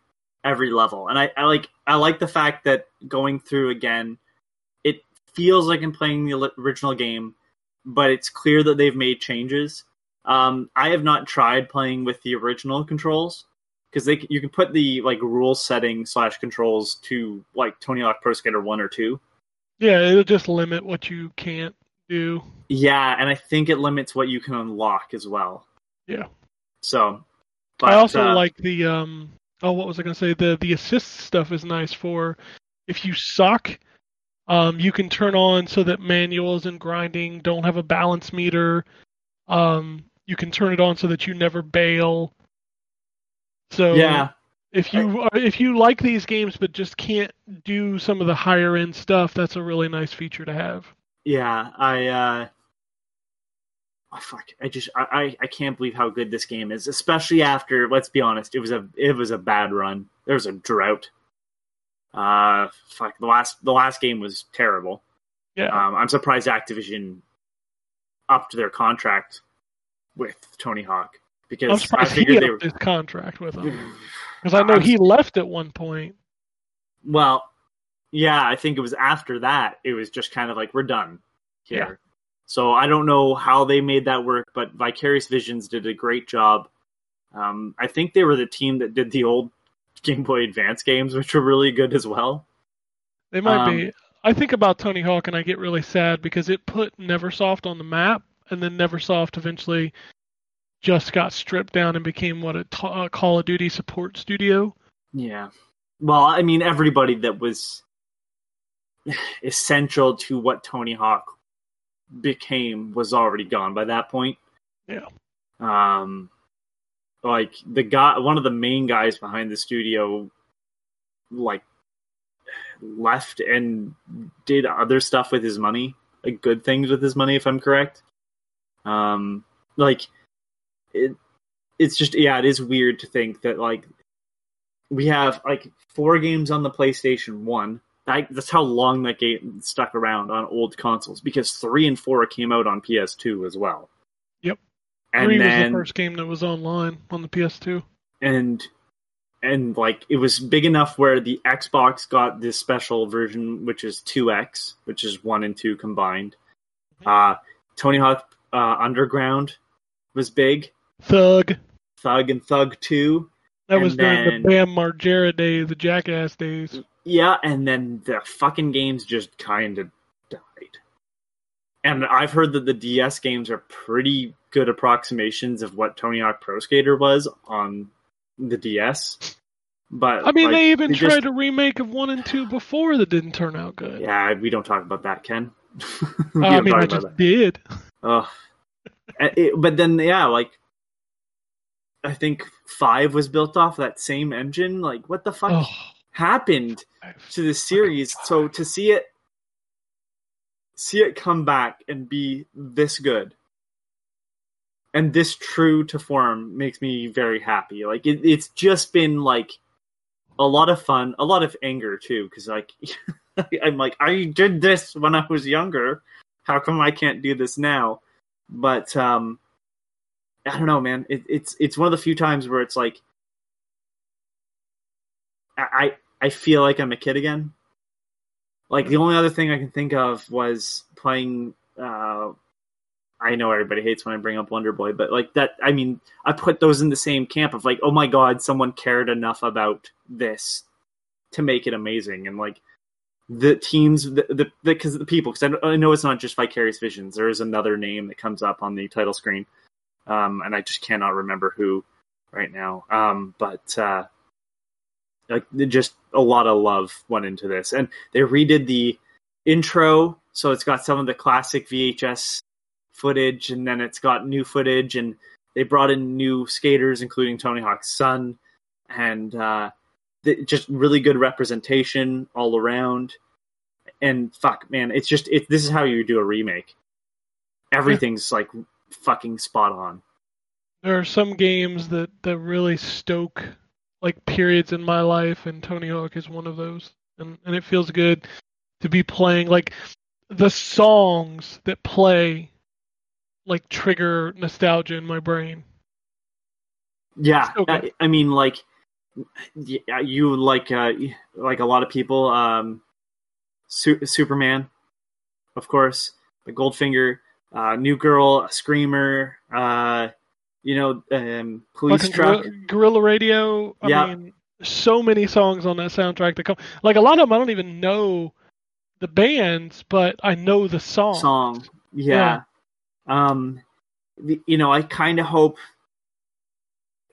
every level, and I, I like I like the fact that going through again, it feels like I'm playing the original game, but it's clear that they've made changes. Um, I have not tried playing with the original controls because they you can put the like rule setting slash controls to like Tony Hawk Pro Skater one or two. Yeah, it'll just limit what you can't do. Yeah, and I think it limits what you can unlock as well. Yeah. So, I also uh, like the um. Oh, what was I gonna say? The the assist stuff is nice for if you suck. Um, you can turn on so that manuals and grinding don't have a balance meter. Um, you can turn it on so that you never bail. So yeah, if you are, if you like these games but just can't do some of the higher end stuff, that's a really nice feature to have. yeah. I uh, oh, fuck. I just I, I I can't believe how good this game is, especially after. Let's be honest, it was a it was a bad run. There was a drought. Uh, fuck. The last the last game was terrible. Yeah. Um, I'm surprised Activision upped their contract with Tony Hawk I'm because I figured they were. his contract with him because I know I'm- he left at one point. Well, yeah, I think it was after that. It was just kind of like we're done here. So I don't know how they made that work, but Vicarious Visions did a great job. Um, I think they were the team that did the old Game Boy Advance games, which were really good as well. They might Um, be. I think about Tony Hawk and I get really sad because it put Neversoft on the map, and then Neversoft eventually just got stripped down and became what a t- uh, Call of Duty support studio. Yeah. Well, I mean, everybody that was essential to what Tony Hawk became was already gone by that point. Yeah. Um, like the guy, one of the main guys behind the studio, like left and did other stuff with his money, like good things with his money, if I'm correct. Um, like it, it's just yeah, it is weird to think that like we have like four games on the PlayStation One. That, that's how long that game stuck around on old consoles because three and four came out on PS2 as well. Yep. And Three then was the first game that was online on the PS2. and and like it was big enough where the Xbox got this special version, which is 2X, which is one and two combined. Uh, Tony Hawk uh, Underground was big. Thug. Thug and Thug Two. That And was during then- the Bam Margera days, the Jackass days. Yeah, and then the fucking games just kind of died. And I've heard that the DS games are pretty good approximations of what Tony Hawk Pro Skater was on the DS. But I mean, like, they even they tried just- a remake of one and two before that didn't turn out good. Yeah, we don't talk about that, Ken. We I mean, I just that. did. Uh, it- but then, yeah, like I think five was built off that same engine. Like, what the fuck Oh, happened to the series? So to see it, see it come back and be this good, and this true to form makes me very happy. Like it, it's just been like a lot of fun, a lot of anger too, because like I'm like I did this when I was younger. How come I can't do this now? But um, I don't know, man. It, it's it's one of the few times where it's like I I feel like I'm a kid again. Like the only other thing I can think of was playing. Uh, I know everybody hates when I bring up Wonder Boy, but like that, I mean, I put those in the same camp of like, oh my god, someone cared enough about this to make it amazing, and like the teams, the the because the, the, people, because I, I know it's not just Vicarious Visions. There is another name that comes up on the title screen, um, and I just cannot remember who right now. Um, but uh, like just a lot of love went into this, and they redid the intro, so it's got some of the classic VHS footage, and then it's got new footage, and they brought in new skaters, including Tony Hawk's son, and uh, just really good representation all around. And fuck, man, it's just it. This is how you do a remake. Everything's like fucking spot on. There are some games that that really stoke like periods in my life, and Tony Hawk is one of those. And and it feels good to be playing like the songs that play like trigger nostalgia in my brain. Yeah, I, I, mean, like you like uh, like a lot of people, um, Su- Superman, of course, the Goldfinger, uh, New Girl, Screamer, uh, you know, um, Police Fucking Truck, Guerrilla, Guerrilla Radio. I Yeah. mean, so many songs on that soundtrack that come. Like a lot of them, I don't even know the bands, but I know the song. song. Yeah. Um, the- you know, I kind of hope,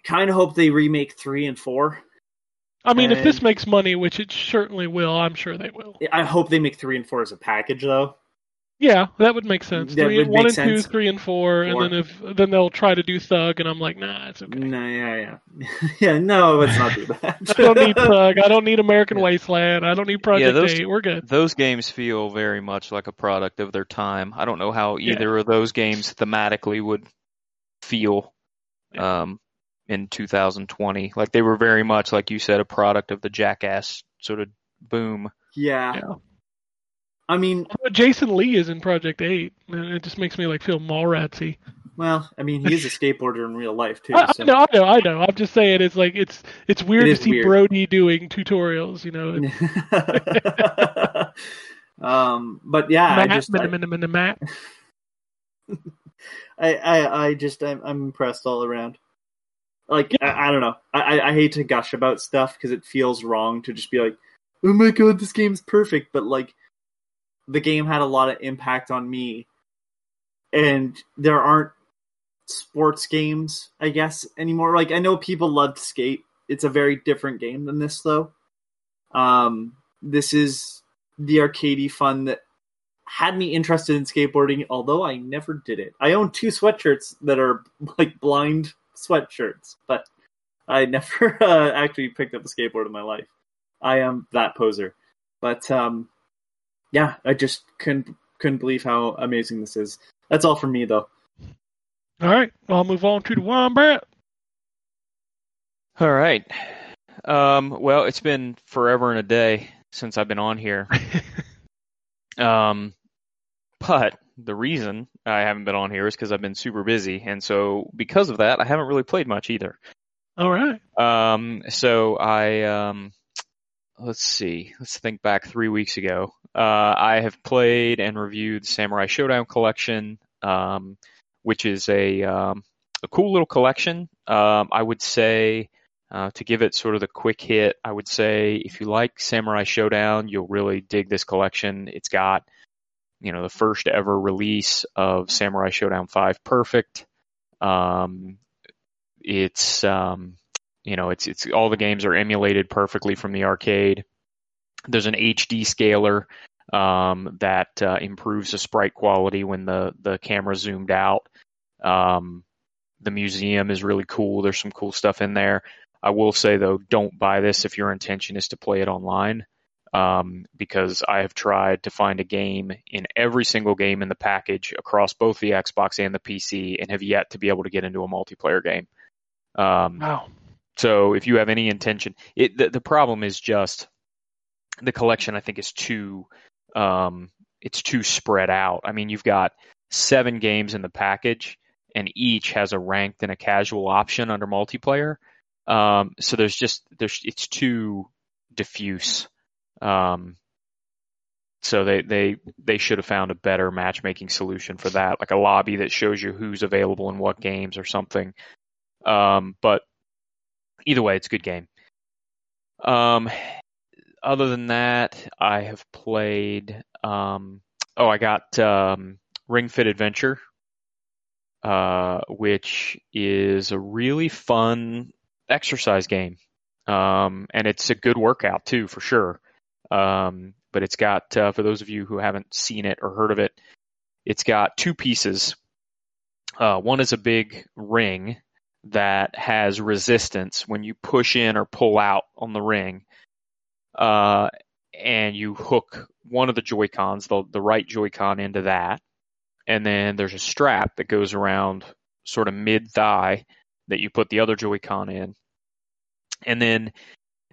kind of hope they remake three and four. I mean, if this makes money, which it certainly will, I'm sure they will. I hope they make three and four as a package, though. Yeah, that would make sense. That Three, would one make and two, three and four, and then if then they'll try to do Thug, and I'm like, nah, it's okay. No, yeah, yeah, yeah. No, let's not do that. I don't need Thug. I don't need American Wasteland. I don't need Project yeah, those- Eight. We're good. Those games feel very much like a product of their time. I don't know how Yeah. either of those games thematically would feel um, in 2020. Like they were very much, like you said, a product of the Jackass sort of boom. yeah. Yeah. I mean, Jason Lee is in Project Eight, and it just makes me like feel Mallratsy. well, I mean, he is a skateboarder in real life too. I, I so- know, I know, I know. I'm just saying, it's like it's it's weird It to see weird. Brodie doing tutorials. You know, um, but yeah, I just, I, minna, Matt. I, I, I just, I'm, I'm impressed all around. Like, I, I don't know. I, I- I hate to gush about stuff because it feels wrong to just be like, oh my god, this game's perfect. But like, the game had a lot of impact on me, and there aren't sports games, I guess, anymore. Like, I know people love to skate. It's a very different game than this, though. Um, this is the arcadey fun that had me interested in skateboarding, although I never did it. I own two sweatshirts that are like blind sweatshirts, but I never uh, actually picked up a skateboard in my life. I am that poser, but um, yeah, I just couldn't couldn't believe how amazing this is. That's all from me, though. All right, I'll move on to the wombat. All right. Um, well, it's been forever and a day since I've been on here. Um, but the reason I haven't been on here is because I've been super busy, and so because of that, I haven't really played much either. All right. Um, so I um, let's see, let's think back three weeks ago. Uh, I have played and reviewed Samurai Shodown Collection, um, which is a um, a cool little collection. Um, I would say. Uh, to give it sort of the quick hit, I would say if you like Samurai Shodown, you'll really dig this collection. It's got, you know, the first ever release of Samurai Shodown 5 Perfect. Um, it's, um, you know, it's, it's all the games are emulated perfectly from the arcade. There's an HD scaler, um, that, uh, improves the sprite quality when the, the camera zoomed out. Um, the museum is really cool. There's some cool stuff in there. I will say though, don't buy this if your intention is to play it online. um, because I have tried to find a game in every single game in the package across both the Xbox and the PC, and have yet to be able to get into a multiplayer game. Um, Wow. so if you have any intention, it the, the problem is just the collection. I think is too um, it's too spread out. I mean, you've got seven games in the package, and each has a ranked and a casual option under multiplayer. Um, so there's just there's it's too diffuse. Um, so they, they they should have found a better matchmaking solution for that, like a lobby that shows you who's available in what games or something. Um, but either way, it's a good game. Um, other than that, I have played. Um, oh, I got um, Ring Fit Adventure, uh, which is a really fun exercise game, um, and it's a good workout too, for sure. Um, but it's got, uh, for those of you who haven't seen it or heard of it, it's got two pieces. Uh, one is a big ring that has resistance when you push in or pull out on the ring. Uh, and you hook one of the Joy Cons, the, the right Joy Con, into that. And then there's a strap that goes around sort of mid thigh that you put the other Joy Con in. And then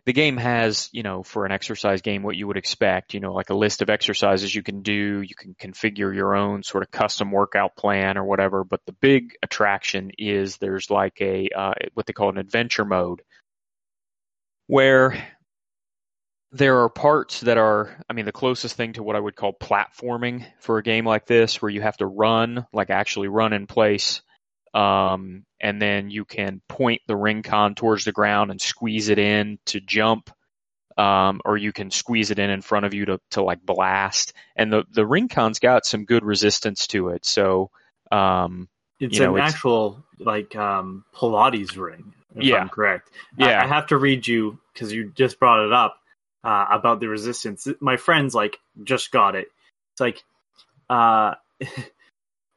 the game has, you know, for an exercise game, what you would expect, you know, like a list of exercises you can do. You can configure your own sort of custom workout plan or whatever. But the big attraction is there's like a, uh, what they call an adventure mode where there are parts that are, I mean, the closest thing to what I would call platforming for a game like this, where you have to run, like actually run in place. Um, and then you can point the ring con towards the ground and squeeze it in to jump. Um, or you can squeeze it in in front of you to, to like blast. And the, the ring con's got some good resistance to it. So, um, It's You know, an it's- actual like um, Pilates ring, if Yeah. I'm correct. I- Yeah. I, have to read you because you just brought it up uh, about the resistance. My friends like just got it. It's like, uh, it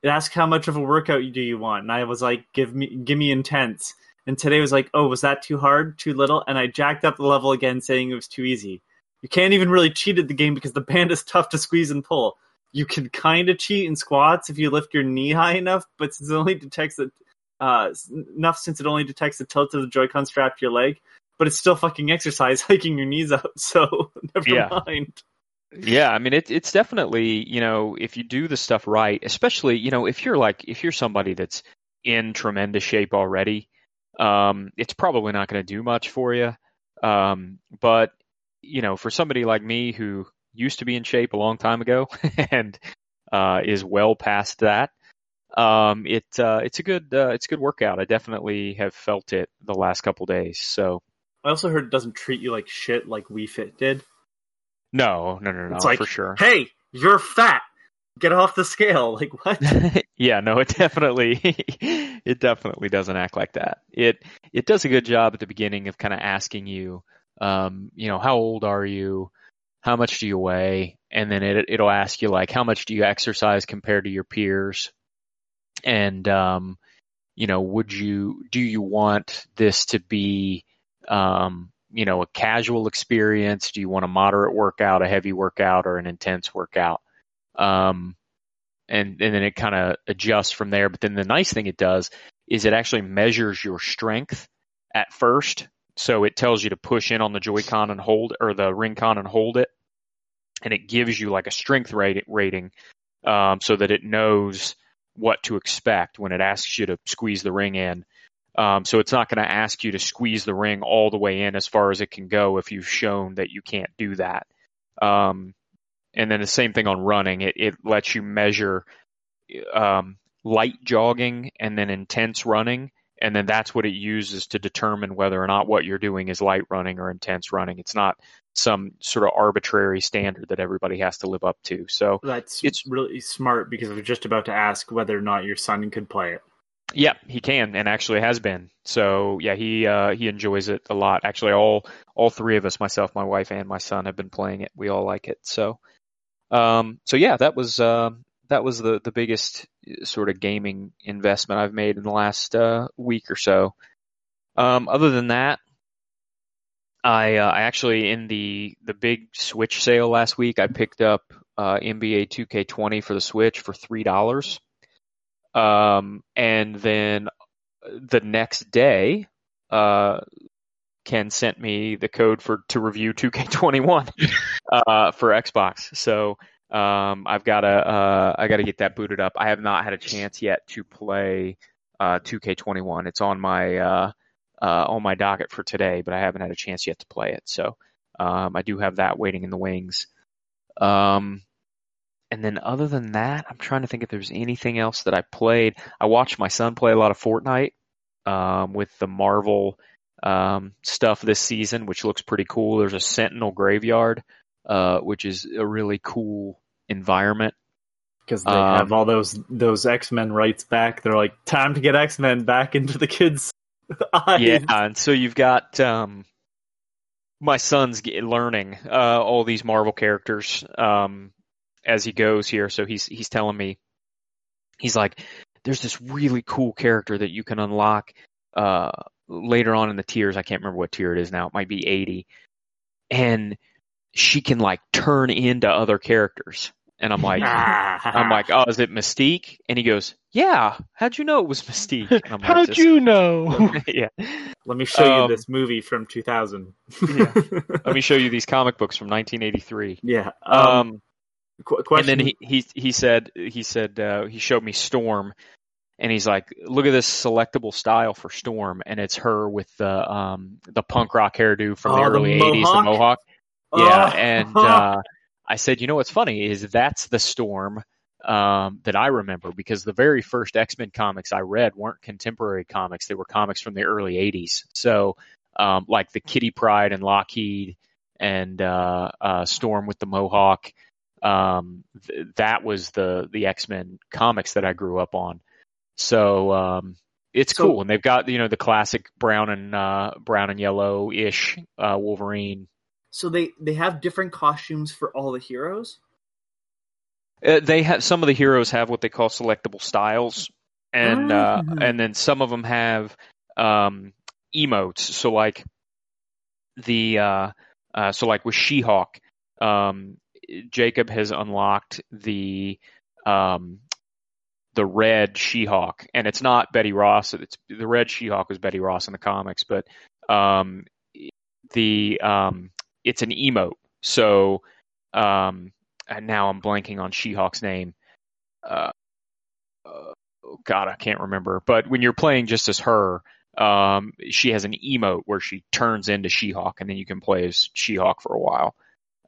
asked how much of a workout do you want, and I was like, give me give me intense. And today was like, oh, was that too hard, too little? And I jacked up the level again, saying it was too easy. You can't even really cheat at the game because the band is tough to squeeze and pull. You can kind of cheat in squats if you lift your knee high enough, but since it only detects the uh, enough since it only detects the tilt of the Joy-Con strap to your leg, but it's still fucking exercise hiking your knees out. So never Yeah. mind. Yeah, I mean it, it's definitely you know if you do the stuff right, especially you know if you're like if you're somebody that's in tremendous shape already, um, it's probably not going to do much for you. Um, but you know for somebody like me who used to be in shape a long time ago and uh, is well past that, um, it uh, it's a good uh, it's a good workout. I definitely have felt it the last couple days. So I also heard it doesn't treat you like shit like Wii Fit did. no, no, no, no, It's like, for sure. Hey, you're fat. Get off the scale. Like what? yeah, no, it definitely it definitely doesn't act like that. It it does a good job at the beginning of kind of asking you, um, you know, how old are you? How much do you weigh? And then it it'll ask you like how much do you exercise compared to your peers? And um, you know, would you do you want this to be um, you know, a casual experience? Do you want a moderate workout, a heavy workout, or an intense workout? Um, and and then it kind of adjusts from there. But then the nice thing it does is it actually measures your strength at first. So it tells you to push in on the Joy-Con and hold, or the Ring-Con and hold it, and it gives you like a strength rate, rating, um, so that it knows what to expect when it asks you to squeeze the ring in. Um, so it's not going to ask you to squeeze the ring all the way in as far as it can go if you've shown that you can't do that. Um, and then the same thing on running. It, it lets you measure um, light jogging and then intense running. And then that's what it uses to determine whether or not what you're doing is light running or intense running. It's not some sort of arbitrary standard that everybody has to live up to. So, That's It's- really smart because I was just about to ask whether or not your son could play it. Yeah, he can and actually has been. So, yeah, he uh, he enjoys it a lot. Actually, all all three of us, myself, my wife, and my son, have been playing it. We all like it. So, um, so yeah, that was um, that was the the biggest uh, sort of gaming investment I've made in the last uh, week or so. Um, other than that, I uh, I actually in the the big Switch sale last week I picked up uh, NBA 2K20 for the Switch for three dollars, um, and then the next day, uh, Ken sent me the code for to review 2K21 uh, for Xbox. So um, I've got to uh, I got to get that booted up. I have not had a chance yet to play uh, 2K21. It's on my uh, uh, on my docket for today, but I haven't had a chance yet to play it. So um, I do have that waiting in the wings. Um, and then other than that, I'm trying to think if there's anything else that I played. I watched my son play a lot of Fortnite um, with the Marvel um, stuff this season, which looks pretty cool. There's a Sentinel graveyard, uh, which is a really cool environment. because they Um, have all those those X Men rights back. They're like, time to get X Men back into the kids' eyes. Yeah, and so you've got um, my son's learning uh, all these Marvel characters um, as he goes here. So he's he's telling me he's like, there's this really cool character that you can unlock uh, later on in the tiers. I can't remember what tier it is now. It might be 80, and she can like turn into other characters. And I'm like, I'm like, oh, is it Mystique? And he goes, yeah. How'd you know it was Mystique? And I'm like, How'd "Just- you know? yeah. Let me show Um, you this movie from 2000. Yeah. Let me show you these comic books from 1983. yeah. Um, Um, qu- and then he he he said he said uh, he showed me Storm, and he's like, look at this selectable style for Storm, and it's her with the um the punk rock hairdo from the Oh, the early 80s, the mohawk? mohawk. Yeah, Oh. and uh, I said, you know what's funny is that's the Storm um, that I remember because the very first X Men comics I read weren't contemporary comics; they were comics from the early '80s. So, um, like the Kitty Pryde and Lockheed and uh, uh, Storm with the Mohawk. Um, th- that was the the X Men comics that I grew up on. So um, it's So- cool, and they've got you know the classic brown and uh, brown and yellow ish uh, Wolverine. So they they have different costumes for all the heroes. Uh, they have some of the heroes have what they call selectable styles, and uh, Mhm. and then some of them have um, emotes. So like the uh, uh, so like with She-Hulk, um, Jacob has unlocked the um, the red She-Hulk, and it's not Betty Ross. It's the red She-Hulk was Betty Ross in the comics, but um, the um, it's an emote. So um, and now I'm blanking on She-Hulk's name. Uh, uh, oh God, I can't remember. But when you're playing just as her, um, she has an emote where she turns into She-Hulk, and then you can play as She-Hulk for a while.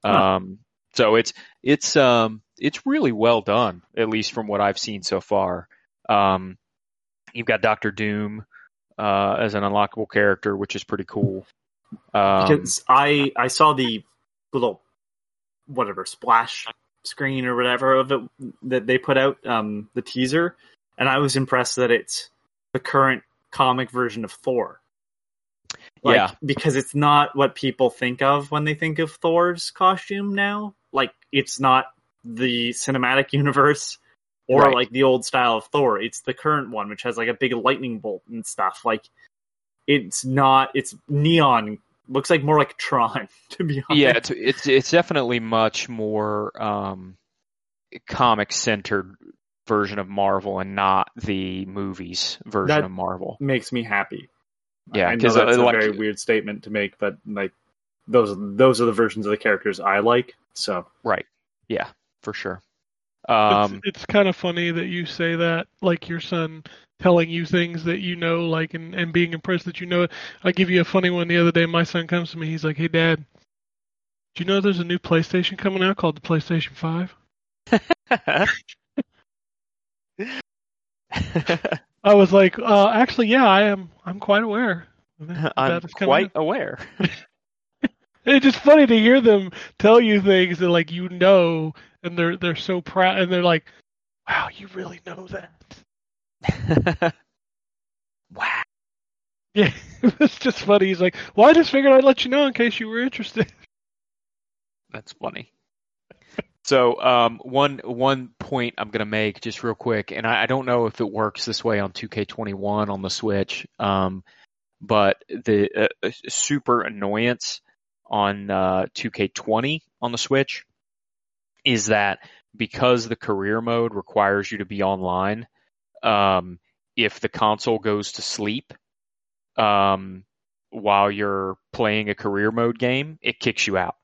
Um, so it's it's um it's really well done, at least from what I've seen so far. Um, you've got Doctor Doom uh, as an unlockable character, which is pretty cool. Um, because I I saw the little whatever splash screen or whatever of it that they put out um the teaser and I was impressed that it's the current comic version of Thor. Like, Yeah. because it's not what people think of when they think of Thor's costume now. It's not the cinematic universe or Right. like the old style of Thor. It's the current one which has like a big lightning bolt and stuff. Like it's not it's neon looks like more like Tron to be honest. yeah, it's it's it's definitely much more um, comic centered version of Marvel and not the movies version That- of Marvel. makes me happy. Yeah, because 'cause, that's uh, a like- very weird statement to make, but like those those are the versions of the characters I like. So Right. Yeah, for sure. Um, it's, it's kind of funny that you say that, like your son telling you things that you know, like and, and being impressed that you know it. I give you a funny one the other day. My son comes to me. He's like, "Hey, Dad, do you know there's a new PlayStation coming out called the PlayStation 5?" I was like, uh, "Actually, yeah, I am. I'm quite aware." I'm that is coming quite out." aware. It's just funny to hear them tell you things that like you know, and they're they're so proud, and they're like, "Wow, you really know that." wow. Yeah, it's just funny. He's like, "Well, I just figured I'd let you know in case you were interested." That's funny. So um, one one point I'm gonna make just real quick, and I, I don't know if it works this way on 2K21 on the Switch, um, but the uh, uh, super annoyance on uh, 2K20 on the Switch is that because the career mode requires you to be online, um, if the console goes to sleep um, while you're playing a career mode game, it kicks you out,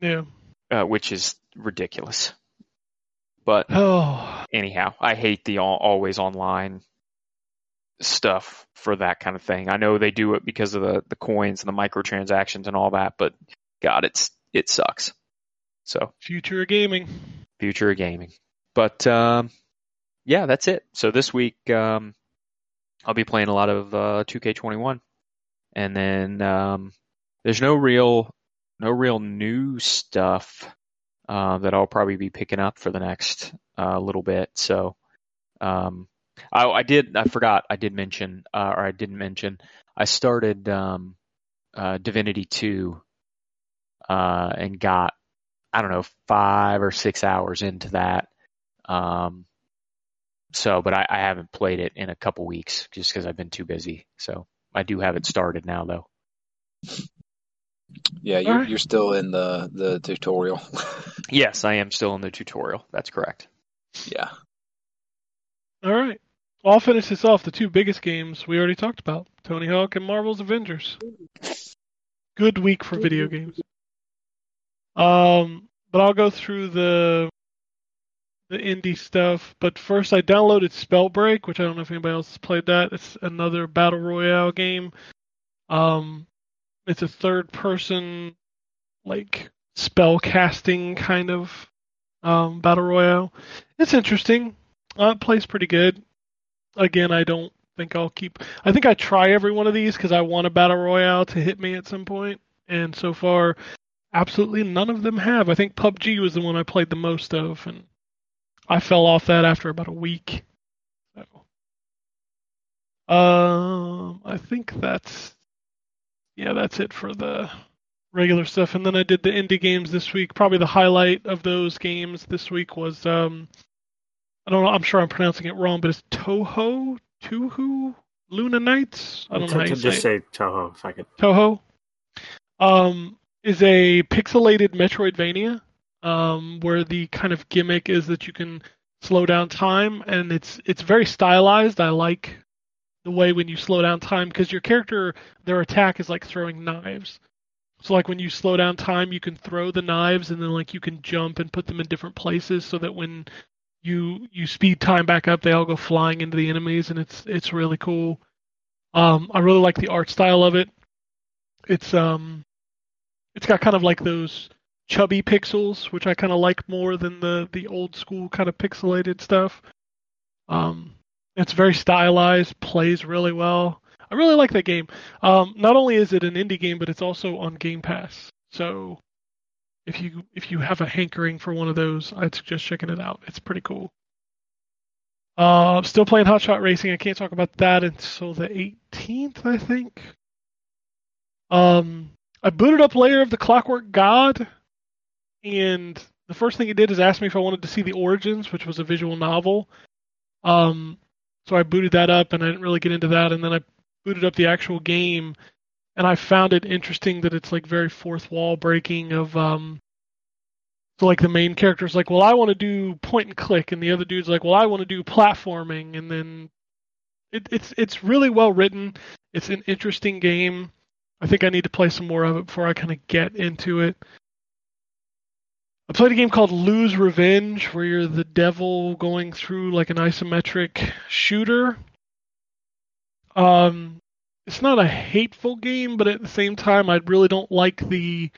Yeah. uh, which is ridiculous. But Oh, anyhow, I hate the al- always online stuff for that kind of thing. I know they do it because of the, the coins and the microtransactions and all that, but God, it's it sucks. So future of gaming. future of gaming. But um, yeah, that's it. So this week um, I'll be playing a lot of uh, 2K21, and then um, there's no real no real new stuff uh, that I'll probably be picking up for the next uh, little bit. So um, I, I did I forgot I did mention uh, or I didn't mention I started um, uh, Divinity 2 uh, and got I don't know, five or six hours into that. Um, so, but I, I haven't played it in a couple weeks just because I've been too busy. So I do have it started now, though. Yeah, you're Alright. you're still in the the tutorial. Yes, I am still in the tutorial. That's correct. yeah. All right. I'll finish this off. The two biggest games we already talked about Tony Hawk and Marvel's Avengers. Good week for video games. Um, but I'll go through the the indie stuff. But first, I downloaded Spellbreak, which I don't know if anybody else has played that. It's another battle royale game. Um, it's a third person, like spell casting kind of um, battle royale. It's interesting. Uh, it plays pretty good. Again, I don't think I'll keep. I think I try every one of these because I want a battle royale to hit me at some point, and so far, absolutely none of them have. I think PUBG was the one I played the most of, and I fell off that after about a week. So, um, I think that's yeah, that's it for the regular stuff. And then I did the indie games this week. Probably the highlight of those games this week was um, I don't know. I'm sure I'm pronouncing it wrong, but it's Toho Tuhu Luna Nights. I don't know how you say just it. say Toho if I could. Toho um, is a pixelated Metroidvania um, where the kind of gimmick is that you can slow down time, and it's it's very stylized. I like the way when you slow down time because your character their attack is like throwing knives. So like when you slow down time, you can throw the knives, and then like you can jump and put them in different places so that when you you speed time back up, they all go flying into the enemies, and it's it's really cool. Um, I really like the art style of it. It's um, it's got kind of like those chubby pixels, which I kind of like more than the the old school kind of pixelated stuff. Um, it's very stylized, plays really well. I really like that game. Um, not only is it an indie game, but it's also on Game Pass. So if you if you have a hankering for one of those, I'd suggest checking it out. It's pretty cool. Uh, still playing Hot Shot Racing. I can't talk about that until the 18th, I think. Um, I booted up Lair of the Clockwork God, and the first thing it did is ask me if I wanted to see the Origins, which was a visual novel. Um, so I booted that up, and I didn't really get into that. And then I booted up the actual game, and I found it interesting that it's like very fourth wall breaking of um. So like the main character's like, well, I want to do point and click, and the other dude's like, well, I want to do platforming, and then it, it's it's really well written. It's an interesting game. I think I need to play some more of it before I kind of get into it. I played a game called Lose Revenge, where you're the devil going through like an isometric shooter. Um, it's not a hateful game, but at the same time, I really don't like the.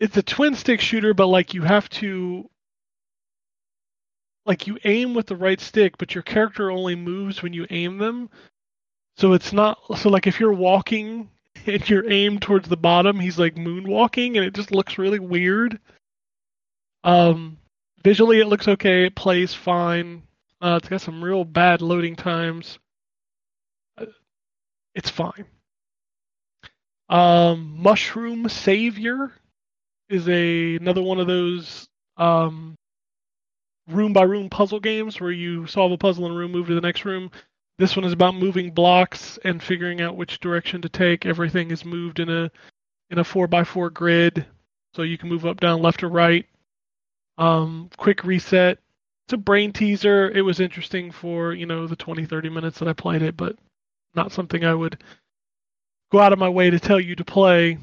It's a twin stick shooter, but like you have to. Like you aim with the right stick, but your character only moves when you aim them. So it's not so like if you're walking and you're aimed towards the bottom, he's like moonwalking, and it just looks really weird. Um, visually it looks okay. It plays fine. Uh, it's got some real bad loading times. It's fine. Um, Mushroom Savior is a another one of those um, room by room puzzle games where you solve a puzzle in a room, move to the next room. This one is about moving blocks and figuring out which direction to take. Everything is moved in a in a four by four grid, so you can move up, down, left, or right. Um, quick reset. It's a brain teaser. It was interesting for you know the 20, 30 minutes that I played it, but not something I would go out of my way to tell you to play.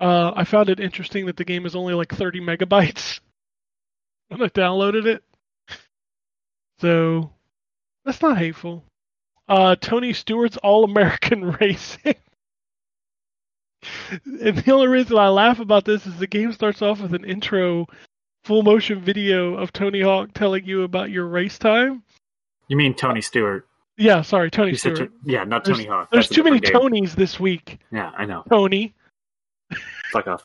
Uh, I found it interesting that the game is only like 30 megabytes when I downloaded it. So that's not hateful. Uh, Tony Stewart's All American Racing. and the only reason I laugh about this is the game starts off with an intro full motion video of Tony Hawk telling you about your race time. You mean Tony Stewart? Yeah, sorry, Tony Stewart. to- yeah, not There's- Tony Hawk. There's That's too many game. Tonys this week. Yeah, I know. Tony. Fuck off.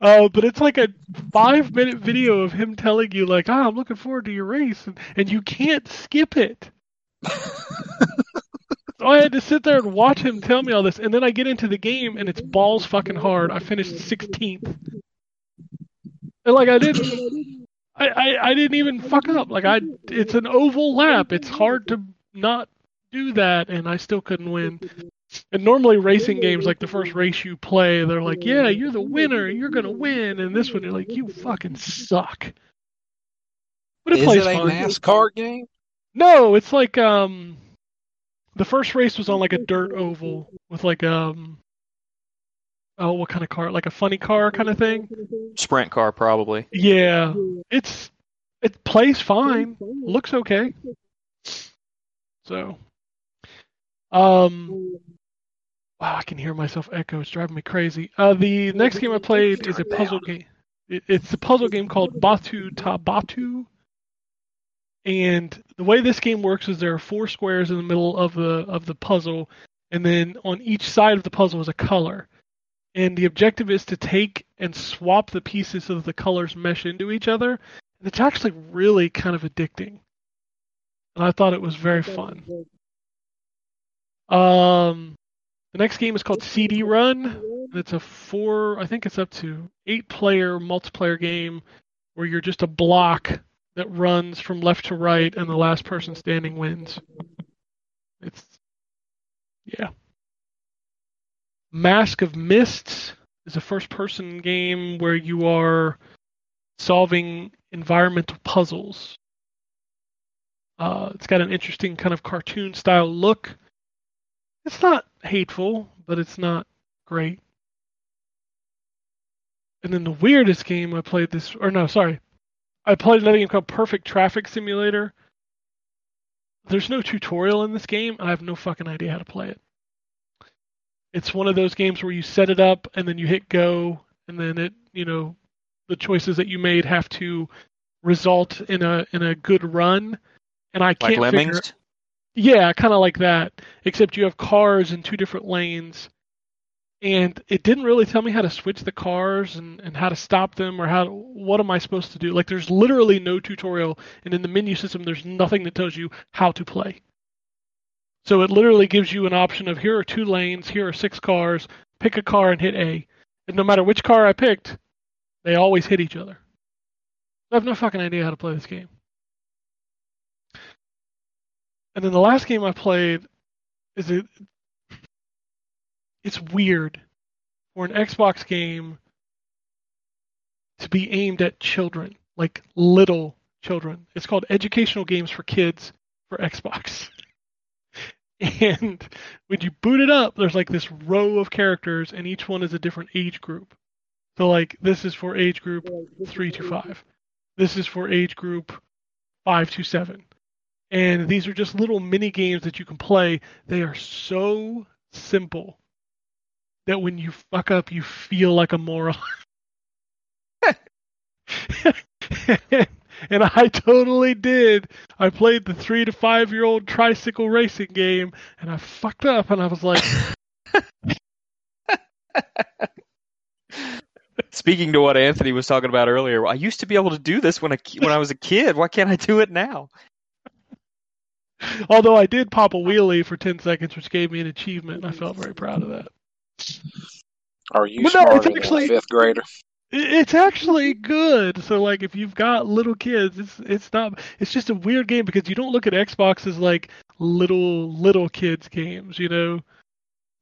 Uh, but it's like a five minute video of him telling you like, "Ah, I'm looking forward to your race," and, and you can't skip it. so I had to sit there and watch him tell me all this, and then I get into the game and it's balls fucking hard. I finished 16th, and like I didn't, I, I I didn't even fuck up. Like I, it's an oval lap. It's hard to not do that, and I still couldn't win. And normally racing games, like the first race you play, they're like, "Yeah, you're the winner. You're gonna win." And this one, you're like, "You fucking suck." But it Is plays it a fun. NASCAR game? No, it's like um, the first race was on like a dirt oval with like um, oh, what kind of car? Like a funny car kind of thing. Sprint car, probably. Yeah, it's it plays fine, looks okay. So, um, wow, I can hear myself echo. It's driving me crazy. Uh, the next game I played is a puzzle game. It, it's a puzzle game called Batu Tabatu. And the way this game works is there are four squares in the middle of the of the puzzle, and then on each side of the puzzle is a color. And the objective is to take and swap the pieces so that the colors mesh into each other. And it's actually really kind of addicting. And I thought it was very fun. Um, the next game is called CD Run. And it's a four, I think it's up to eight player multiplayer game where you're just a block that runs from left to right and the last person standing wins. It's, yeah. Mask of Mists is a first person game where you are solving environmental puzzles. Uh, it's got an interesting kind of cartoon style look. It's not hateful, but it's not great. And then the weirdest game I played this, or no, sorry, I played another game called Perfect Traffic Simulator. There's no tutorial in this game, and I have no fucking idea how to play it. It's one of those games where you set it up and then you hit go, and then it, you know, the choices that you made have to result in a in a good run. And I can't figure. Lemmings? Yeah, kind of like that. Except you have cars in two different lanes, and it didn't really tell me how to switch the cars and, and how to stop them or how what am I supposed to do. Like there's literally no tutorial, and in the menu system there's nothing that tells you how to play. So it literally gives you an option of here are two lanes, here are six cars, pick a car and hit A. And no matter which car I picked, they always hit each other. I have no fucking idea how to play this game. And then the last game I played is it it's weird for an Xbox game to be aimed at children, like little children. It's called Educational Games for Kids for Xbox. And when you boot it up, there's like this row of characters, and each one is a different age group. So, like, this is for age group 3 to 5. This is for age group 5 to 7 and these are just little mini games that you can play. They are so simple that when you fuck up, you feel like a moron. and I totally did. I played the three to five year old tricycle racing game, and I fucked up, and I was like, Speaking to what Anthony was talking about earlier, I used to be able to do this when I when I was a kid. Why can't I do it now? although I did pop a wheelie for 10 seconds, which gave me an achievement, and I felt very proud of that. Are you But no, it's smarter than actually- a fifth grader? It- It's actually good. So like if you've got little kids, it's it's not it's just a weird game because you don't look at Xbox as like little little kids games, you know.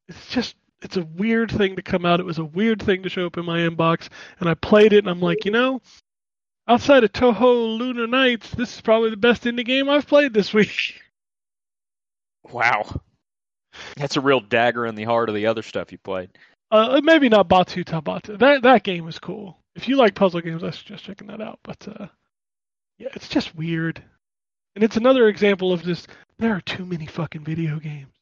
it's just it's a weird thing to come out. It was a weird thing to show up in my inbox, and I played it, and I'm like, you know, outside of Toho Lunar Nights, this is probably the best indie game I've played this week. Wow. That's a real dagger in the heart of the other stuff you played. Uh, maybe not Batu Tabata. That that game is cool. If you like puzzle games, I suggest checking that out. But uh, yeah, it's just weird, and it's another example of this. there are too many fucking video games.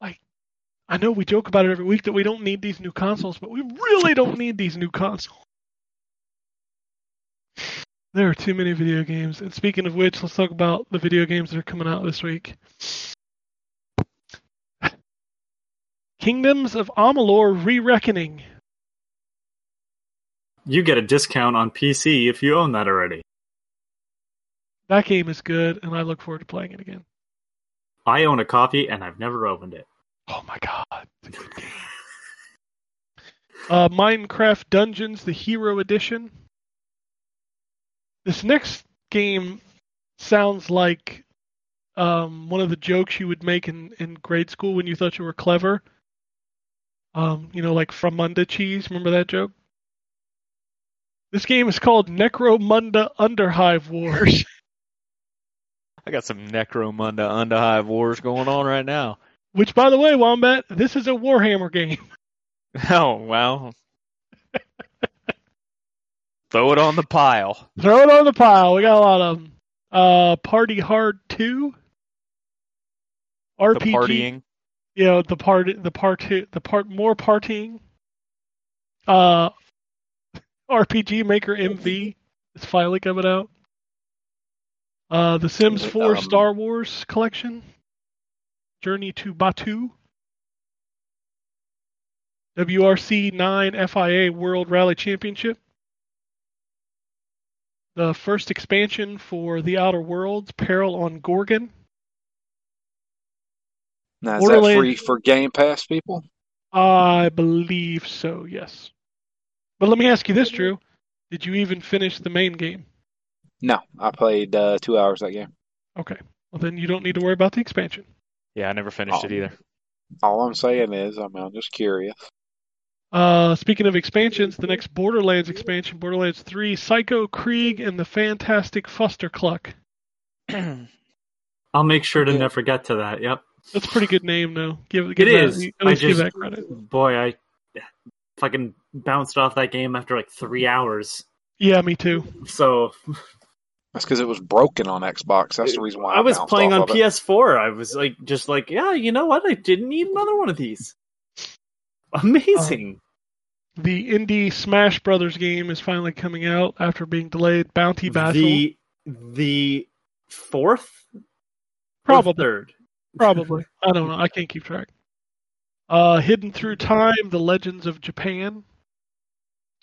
Like, I know we joke about it every week that we don't need these new consoles, but we really don't need these new consoles. There are too many video games. And speaking of which, let's talk about the video games that are coming out this week. Kingdoms of Amalur Re-Reckoning. You get a discount on PC if you own that already. That game is good, and I look forward to playing it again. I own a copy and I've never opened it. Oh my god, it's a good game. Uh, Minecraft Dungeons, the Hero Edition. This next game sounds like um, one of the jokes you would make in, in grade school when you thought you were clever. Um, you know, like Fromunda cheese. Remember that joke? This game is called Necromunda Underhive Wars. I got some Necromunda Underhive wars going on right now. Which, by the way, Wombat, this is a Warhammer game. Oh, wow. Throw it on the pile. Throw it on the pile. We got a lot of them. Uh, Party Hard 2. RPG. The partying. You know the part the part the part more partying. Uh rpg maker mv is finally coming out. Uh the sims 4 Um, star wars collection. Journey to batu. Wrc 9 fia world rally championship. The first expansion for the outer worlds peril on gorgon Now, is that free for Game Pass people? I believe so, yes. But let me ask you this, Drew. Did you even finish the main game? No, I played uh, two hours that game. Okay. Well, then you don't need to worry about the expansion. Yeah, I never finished it Oh. either. All I'm saying is, I mean, I'm just curious. Uh, speaking of expansions, the next Borderlands expansion, Borderlands 3, Psycho, Krieg, and the Fantastic Fustercluck. I'll make sure to Yeah. never get to that. Yep. That's a pretty good name, though. Give, give It that, is. I least give just, that credit. boy, I fucking bounced off that game after like three hours. Yeah, me too. So That's because it was broken on Xbox. That's the reason why I, I was playing on off of it. PS4. I was like, just like, yeah, you know what? I didn't need another one of these. Amazing. Um, the indie Smash Brothers game is finally coming out after being delayed. Bounty Battle. the the fourth, or Probably. third. Probably. I don't know. I can't keep track. Uh, Hidden Through Time, The Legends of Japan.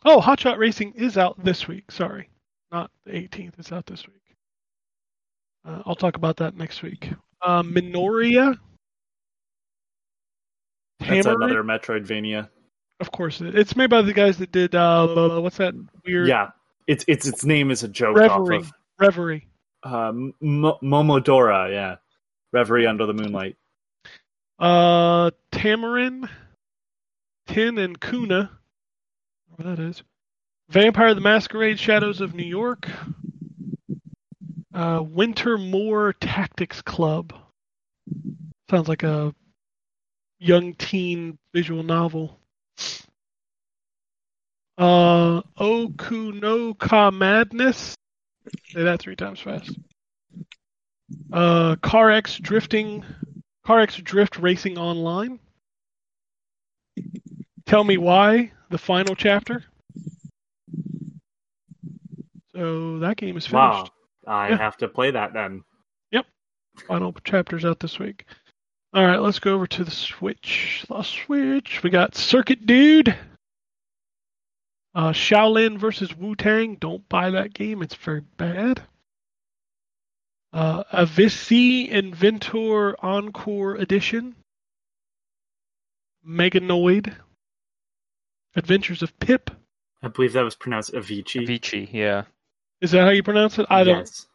Oh, Hot Shot Racing is out this week. Sorry. Not the 18th. It's out this week. Uh, I'll talk about that next week. Uh, Minoria. That's Tamarin? another Metroidvania. Of course. It, it's made by the guys that did, uh, what's that weird? Yeah, it's it's its name is a joke Reverie. off Reverie. of uh, M- Momodora. Yeah, Reverie Under the Moonlight. Uh, Tamarin, Tin, and Kuna. That is. Vampire the Masquerade, Shadows of New York. Uh, Wintermoor Tactics Club. Sounds like a young teen visual novel. Uh, Okunoka Madness. Say that three times fast. Uh, Car X Drifting CarX Drift Racing Online. Tell me why, the final chapter. So that game is finished. Wow, I Yeah. have to play that then. Yep, final chapter's out this week. All right, let's go over to the Switch. The Switch. We got Circuit Dude. Uh, Shaolin versus Wu Tang. Don't buy that game. It's very bad. Uh, Avicii Invector Encore Edition. Meganoid. Adventures of Pip. I believe that was pronounced Avicii. Avicii, yeah. Is that how you pronounce it? I don't. Yes.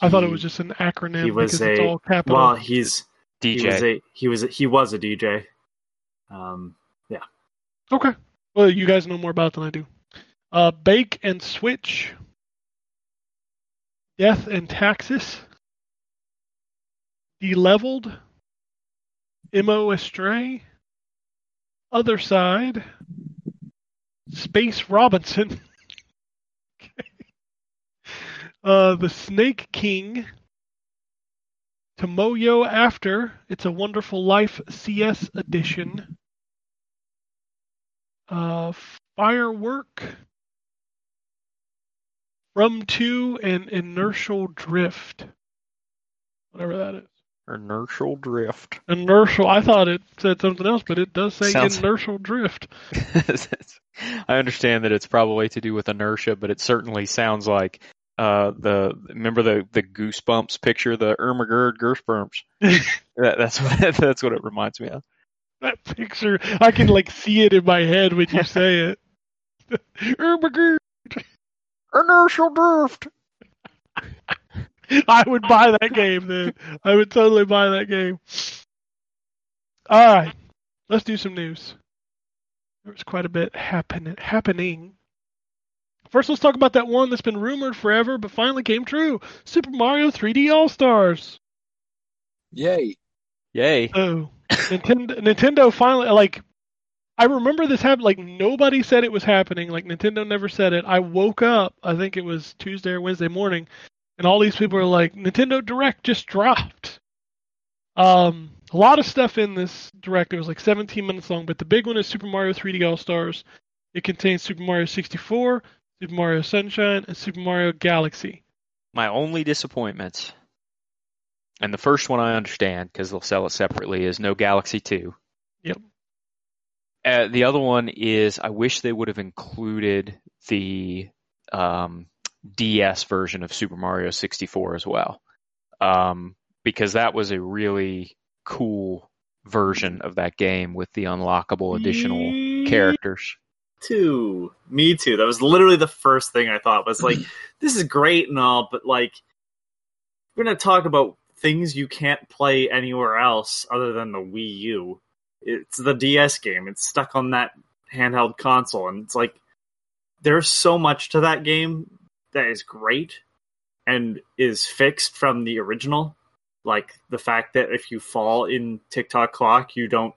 I thought it was just an acronym he was because it's a- all capital. Well, he's He was DJ. a he was a, he was a DJ. Um, yeah. Okay. Well, you guys know more about it than I do. Uh, Bake and Switch. Death and Taxes. Deleveled. Mo Astray. Other Side. Space Robinson. Okay. uh, the Snake King. Tomoyo After. It's a Wonderful Life CS edition. Uh, Firework. From to and Inertial Drift. Whatever that is. Inertial drift. Inertial. I thought it said something else, but it does say Sounds- inertial drift. I understand that it's probably to do with inertia, but it certainly sounds like uh, the remember the the goosebumps picture, the Ermagerd goosebumps. that, that's what that's what it reminds me of. That picture, I can like see it in my head when you say it. Ermager. Inertial drift. I would buy that game then. I would totally buy that game. All right, let's do some news. There's quite a bit happen- happening. First, let's talk about that one that's been rumored forever, but finally came true: Super Mario 3D All Stars. Yay! Yay! Oh, Nintendo, Nintendo finally like. I remember this happened. Like nobody said it was happening. Like Nintendo never said it. I woke up. I think it was Tuesday or Wednesday morning, and all these people are like, "Nintendo Direct just dropped." Um, a lot of stuff in this direct. It was like 17 minutes long, but the big one is Super Mario 3D All Stars. It contains Super Mario 64, Super Mario Sunshine, and Super Mario Galaxy. My only disappointments, and the first one I understand because they'll sell it separately, is no Galaxy Two. Yep. Uh, the other one is I wish they would have included the um, DS version of Super Mario 64 as well, um, because that was a really cool version of that game with the unlockable additional characters. too. Me too. That was literally the first thing I thought was like, this is great and all, but like, we're gonna talk about things you can't play anywhere else other than the Wii U. It's the DS game. It's stuck on that handheld console, and it's like there's so much to that game that is great and is fixed from the original. Like the fact that if you fall in Tick Tock Clock, you don't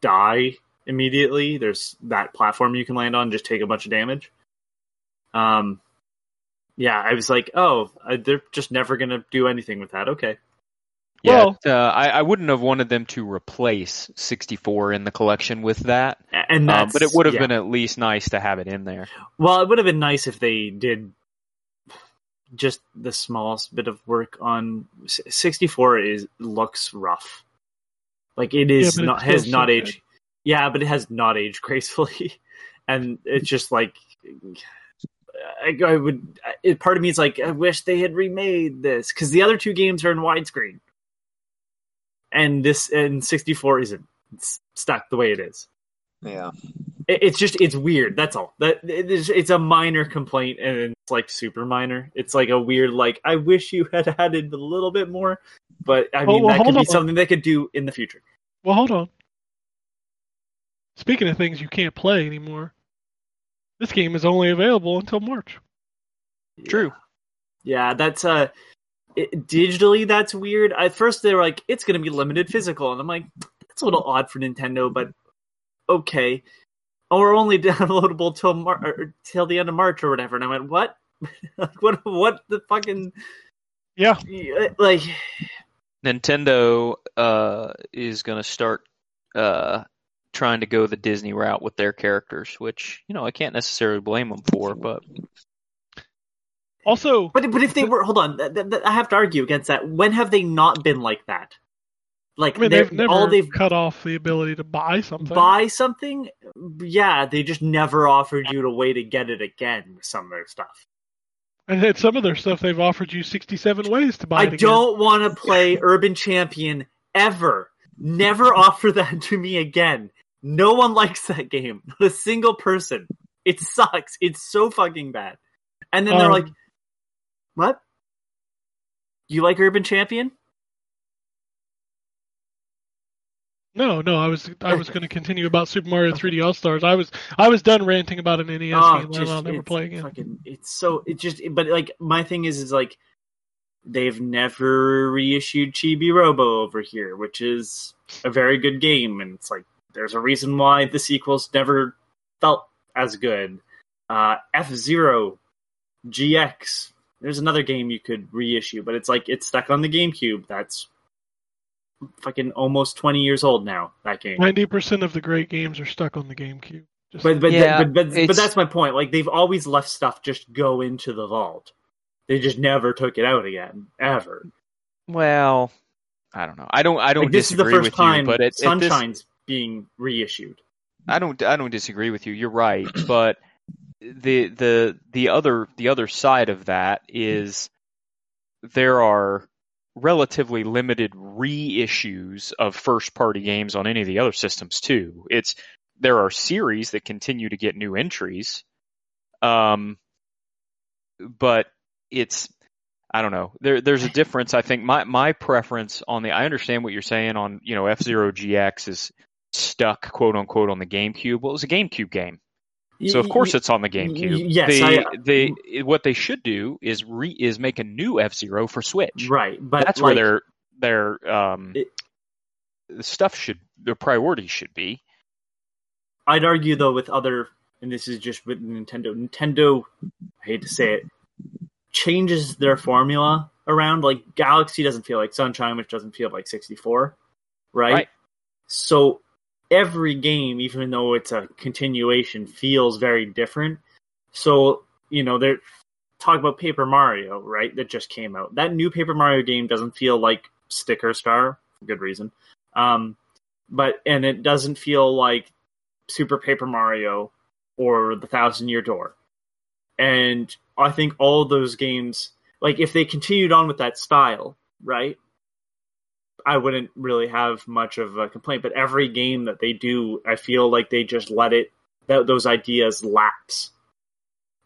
die immediately. There's that platform you can land on, just take a bunch of damage. Um, yeah, I was like, oh, they're just never gonna do anything with that. Okay, Yeah, Well- uh, I, I wouldn't have wanted them to replace 64 in the collection with that, and that's but it would have yeah. been at least nice to have it in there. Well, it would have been nice if they did just the smallest bit of work on 64 is looks rough. Like it is Yeah, not it's has not so aged. Yeah, but it has not aged gracefully. And it's just like I, I would it, part of me is like I wish they had remade this cuz the other two games are in widescreen. And this and 64 isn't. It's stuck the way it is Yeah. it- it's just it's weird that's all that it is, it's a minor complaint and it's like super minor it's like a weird like i wish you had added a little bit more but i Oh, mean well, that could hold be something they could do in the future Well, hold on. Speaking of things you can't play anymore, this game is only available until March. True. yeah that's uh it, digitally that's weird. At first they were like it's going to be limited physical and i'm like that's a little odd for nintendo but okay. Or only downloadable till Mar- or till the end of march or whatever and i went what? Like what what the fucking Yeah. like Nintendo uh, is going to start uh, trying to go the Disney route with their characters, which you know I can't necessarily blame them for, but Also, But but if they were, hold on, th- th- I have to argue against that. When have they not been like that? Like I mean, they're- they've never all they've cut off the ability to buy something. buy something, yeah, they just never offered you a way to get it again with some of their stuff. And then some of their stuff, they've offered you 67 ways to buy I don't want to play Urban Champion ever. Never offer that to me again. No one likes that game. Not a single person. It sucks. It's so fucking bad. And then they're Um, like, "What? You like Urban Champion? No, no, I was I was going to continue about Super Mario 3D All Stars. I was I was done ranting about an NES Oh, game. just- I'll never play again. Fucking, it's so it just but like my thing is is like they've never reissued Chibi Robo over here, which is a very good game, and it's like there's a reason why the sequels never felt as good. Uh, F Zero GX. There's another game you could reissue, but it's like it's stuck on the GameCube. That's fucking almost 20 years old now. That game. Ninety percent of the great games are stuck on the GameCube. Just, But but, Yeah, but, but, but that's my point. Like they've always left stuff just go into the vault. They just never took it out again, ever. Well, I don't know. I don't. I don't Like, this is the disagree first with time you, but it, it, this, Sunshine's being reissued. I don't. I don't disagree with you. You're right, but the the the other the other side of that is there are relatively limited reissues of first party games on any of the other systems too. It's there are series that continue to get new entries, um, but it's I don't know. There there's a difference. I think my my preference on the I understand what you're saying on you know F Zero GX is stuck quote unquote on the GameCube. Well, it was a GameCube game. So of course it's on the GameCube. yes, they, I- they what they should do is re is make a new F Zero for Switch. right, but That's like, where their their um It- the stuff should their priorities should be. I'd argue though with other, and this is just with Nintendo. Nintendo, I hate to say it, changes their formula around. Like Galaxy doesn't feel like Sunshine, which doesn't feel like 64, right? Right. So every game, even though it's a continuation, feels very different. So you know they're talk about Paper Mario, right? That just came out. That new Paper Mario game doesn't feel like Sticker Star for good reason. Um, but and it doesn't feel like Super Paper Mario or The Thousand Year Door. And I think all those games, like if they continued on with that style, right? I wouldn't really have much of a complaint. But every game that they do, I feel like they just let it that those ideas lapse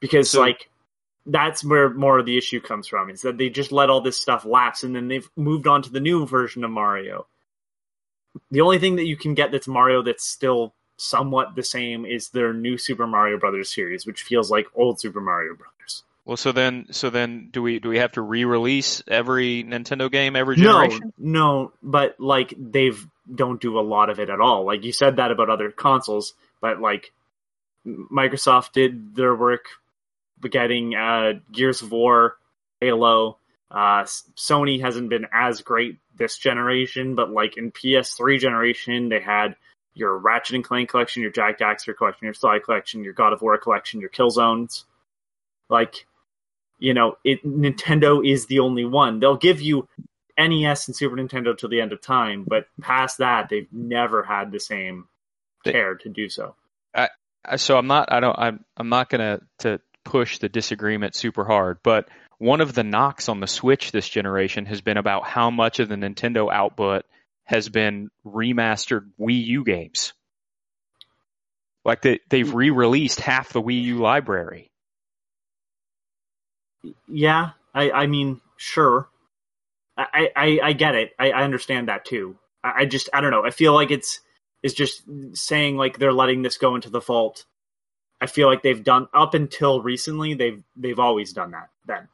because So- like that's where more of the issue comes from is that they just let all this stuff lapse and then they've moved on to the new version of Mario. The only thing that you can get that's Mario that's still somewhat the same is their new Super Mario Brothers series, which feels like old Super Mario Brothers. Well, so then so then do we do we have to re-release every Nintendo game every generation? no, no, but like they've don't do a lot of it at all. Like you said that about other consoles, but like Microsoft did their work getting uh, Gears of War, Halo. Uh, Sony hasn't been as great this generation, but like in PS3 generation, they had your Ratchet and Clank collection, your Jack Daxter collection, your Sly collection, your God of War collection, your Killzones. Like, you know, it Nintendo is the only one. They'll give you NES and Super Nintendo till the end of time, but past that, they've never had the same care to do so. I- so I'm not I don't I'm I'm not gonna to push the disagreement super hard, but one of the knocks on the Switch this generation has been about how much of the Nintendo output has been remastered Wii U games. Like they they've hmm. re-released half the Wii U library. Yeah, I, I mean, sure. I, I, I get it. I, I understand that too. I, I just, I don't know. I feel like it's, it's just saying like they're letting this go into the vault. I feel like they've done up until recently. They've, they've always done that. Then,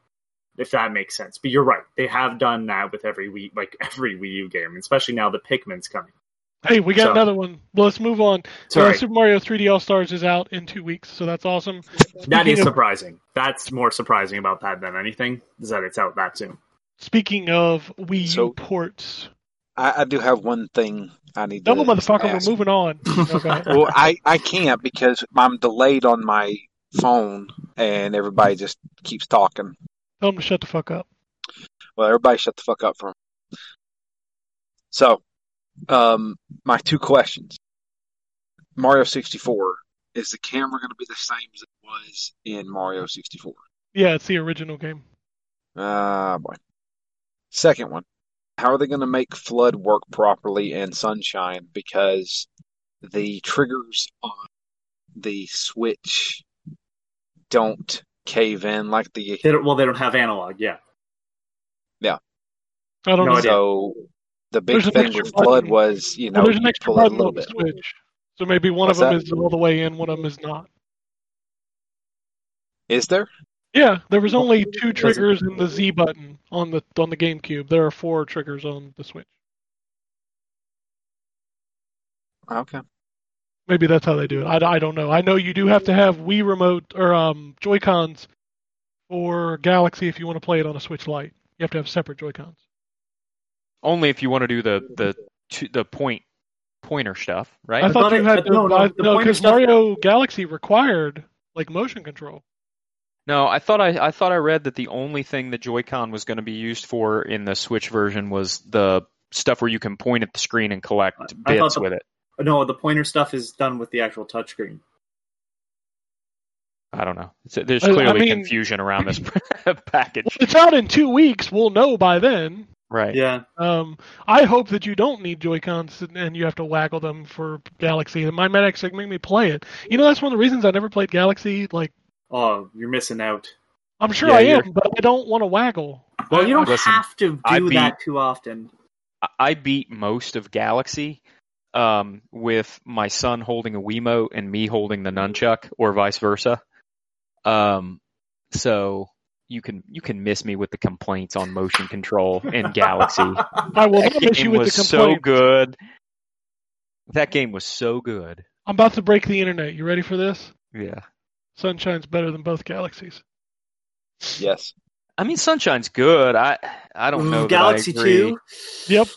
if that makes sense. But you're right. They have done that with every Wii, like every Wii U game, especially now the Pikmin's coming. Hey, we got So- another one. Well, let's move on. Sorry. Uh, Super Mario 3D All Stars is out in two weeks, so that's awesome. That Speaking is of- surprising. That's more surprising about that than anything. Is that it's out that soon. Speaking of Wii U ports, I, I do have one thing I need double to motherfucker, ask. we're moving on. Okay. Well, I, I can't because I'm delayed on my phone and everybody just keeps talking. Tell them to shut the fuck up. Well, everybody shut the fuck up for me. So, um, my two questions. Mario 64, is the camera going to be the same as it was in Mario 64? Yeah, it's the original game. Ah, boy. Second one. How are they going to make FLUDD work properly in Sunshine? Because the triggers on the Switch don't cave in like the. They don't, well, they don't have analog. Yeah. Yeah. I don't No know. idea. So, The big There's thing with FLUDD button. was, you know, well, there's an extra button on the. Switch, so maybe one What's of them that? is all the way in, one of them is not. Is there? Yeah, there was only two triggers in the Z button on the on the GameCube. There are four triggers on the Switch. Okay. Maybe that's how they do it. I, I don't know. I know you do have to have Wii remote or um, Joy Cons for Galaxy if you want to play it on a Switch Lite. You have to have separate Joy Cons. Only if you want to do the the the point pointer stuff, right? I thought thought you it- had to. no, no, I- the no, pointer because stuff- Mario Galaxy required like motion control. No, I thought I, I thought I read that the only thing the Joy-Con was going to be used for in the Switch version was the stuff where you can point at the screen and collect I thought bits the- with it. No, the pointer stuff is done with the actual touchscreen. I don't know. It's- there's I- I clearly mean- confusion around this package. It's out in two weeks. We'll know by then. Right. Yeah. Um, I hope that you don't need Joy Cons and you have to waggle them for Galaxy. It might actually make me play it. You know, that's one of the reasons I never played Galaxy. Like, Oh, you're missing out. I'm sure Yeah, I you're- am, but I don't want to waggle. Well, you don't Listen, have to do beat- that too often. I- I beat most of Galaxy um, with my son holding a Wiimote and me holding the nunchuck, or vice versa. Um, so you can you can miss me with the complaints on motion control in Galaxy. I will not That miss you game with was the so good. That game was so good. I'm about to break the internet. You ready for this? Yeah. Sunshine's better than both Galaxies. Yes. I mean, Sunshine's good. I I don't know. Ooh, Galaxy that I agree. Two. Yep.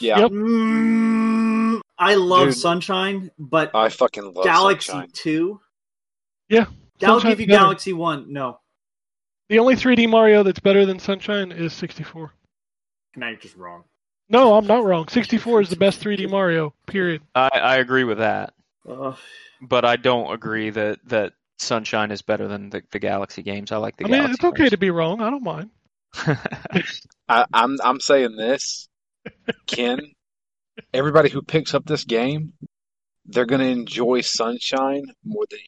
Yeah. Yep. Mm, I love Dude. Sunshine, but I fucking love Galaxy Sunshine. Two. Yeah, I'll give you better. Galaxy One. No, The only 3D Mario that's better than Sunshine is 64. now you're just wrong. No, I'm not wrong. 64 is the best 3D Mario. Period. I, I agree with that, Ugh. but I don't agree that that Sunshine is better than the, the Galaxy games. I like the I mean, Galaxy. it's okay to be wrong. I don't mind. I, I'm I'm saying this, Ken. Everybody who picks up this game, they're gonna enjoy Sunshine more than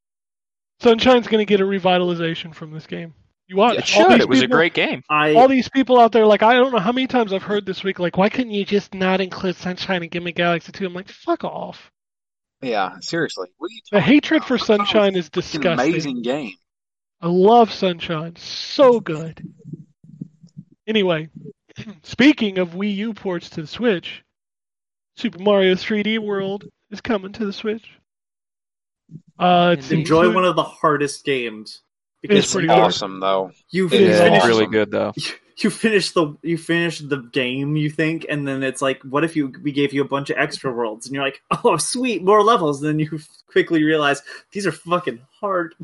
Sunshine's going to get a revitalization from this game. You watch. it all should. It was a great game. I All these people out there, like, I don't know how many times I've heard this week, like, why couldn't you just not include Sunshine and give me Galaxy 2? I'm like, fuck off. yeah. Seriously, what are you The hatred about? for Sunshine is disgusting. amazing game. I love Sunshine. So good. Anyway, speaking of Wii U ports to the Switch, Super Mario 3D World is coming to the Switch. Uh, enjoy include- one of the hardest games It's pretty you, hard. Awesome though. you It is finish awesome. really good though. you finish the you finish the game you think and then it's like what if you we gave you a bunch of extra worlds and you're like oh sweet more levels And then you quickly realize these are fucking hard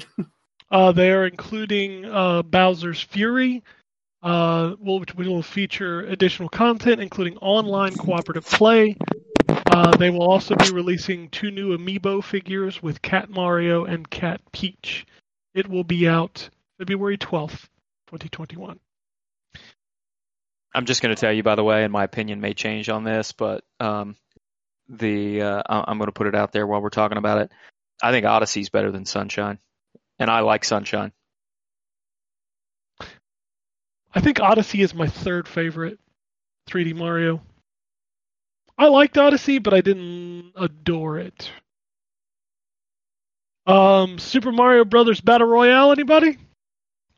Uh, they are including uh, Bowser's Fury, uh, will- which will feature additional content, including online cooperative play. Uh, they will also be releasing two new amiibo figures with Cat Mario and Cat Peach. It will be out February 12th, 2021. I'm just going to tell you, by the way, and my opinion may change on this, but um, the uh, I'm going to put it out there while we're talking about it. I think Odyssey's better than Sunshine, and I like Sunshine. I think Odyssey is my third favorite 3D Mario. I liked Odyssey, but I didn't adore it. Um, Super Mario Brothers Battle Royale, anybody?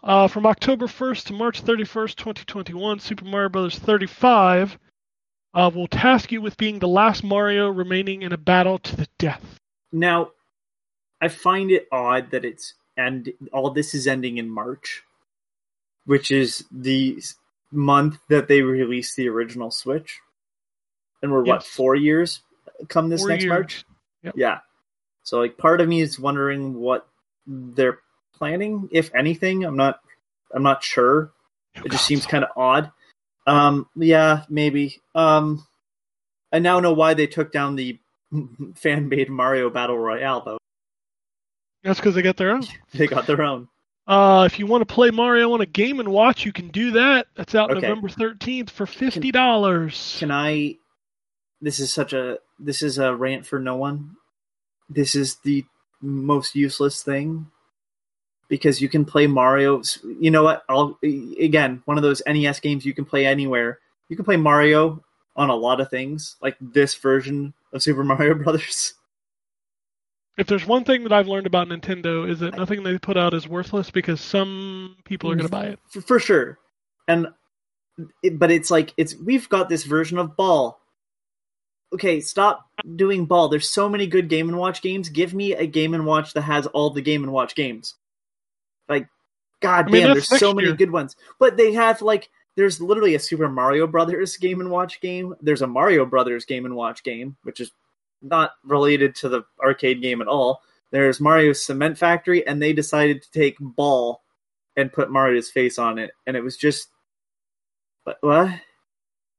Uh, from October 1st to March 31st, 2021, Super Mario Brothers 35 uh, will task you with being the last Mario remaining in a battle to the death. now i find it odd that it's and all this is ending in march which is the month that they released the original switch and we're what four years come this Four next years. march Yep. Yeah. So like part of me is wondering what they're planning, if anything. I'm not I'm not sure. It just seems kind of odd. Um yeah, maybe. Um I now know why they took down the fan made Mario Battle Royale though. That's because they got their own. They got their own. Uh, if you want to play Mario on a Game and Watch, you can do that. That's out Okay. November 13th for fifty dollars. Can I this is such a this is a rant for no one. This is the most useless thing because you can play Mario. You know what? I'll again one of those NES games you can play anywhere. You can play Mario on a lot of things, like this version of Super Mario Brothers. If there's one thing that I've learned about Nintendo is that nothing they put out is worthless because some people are going to buy it. for, sure. And but it's like it's we've got this version of Ball. Okay, stop doing Ball. There's so many good Game and Watch games. Give me a Game and Watch that has all the Game and Watch games. Like, god I mean, damn, there's so many year. good ones. But they have like there's literally a Super Mario Brothers Game and Watch game. There's a Mario Brothers Game and Watch game, which is not related to the arcade game at all. There's Mario's Cement Factory, and they decided to take Ball and put Mario's face on it, and it was just what what,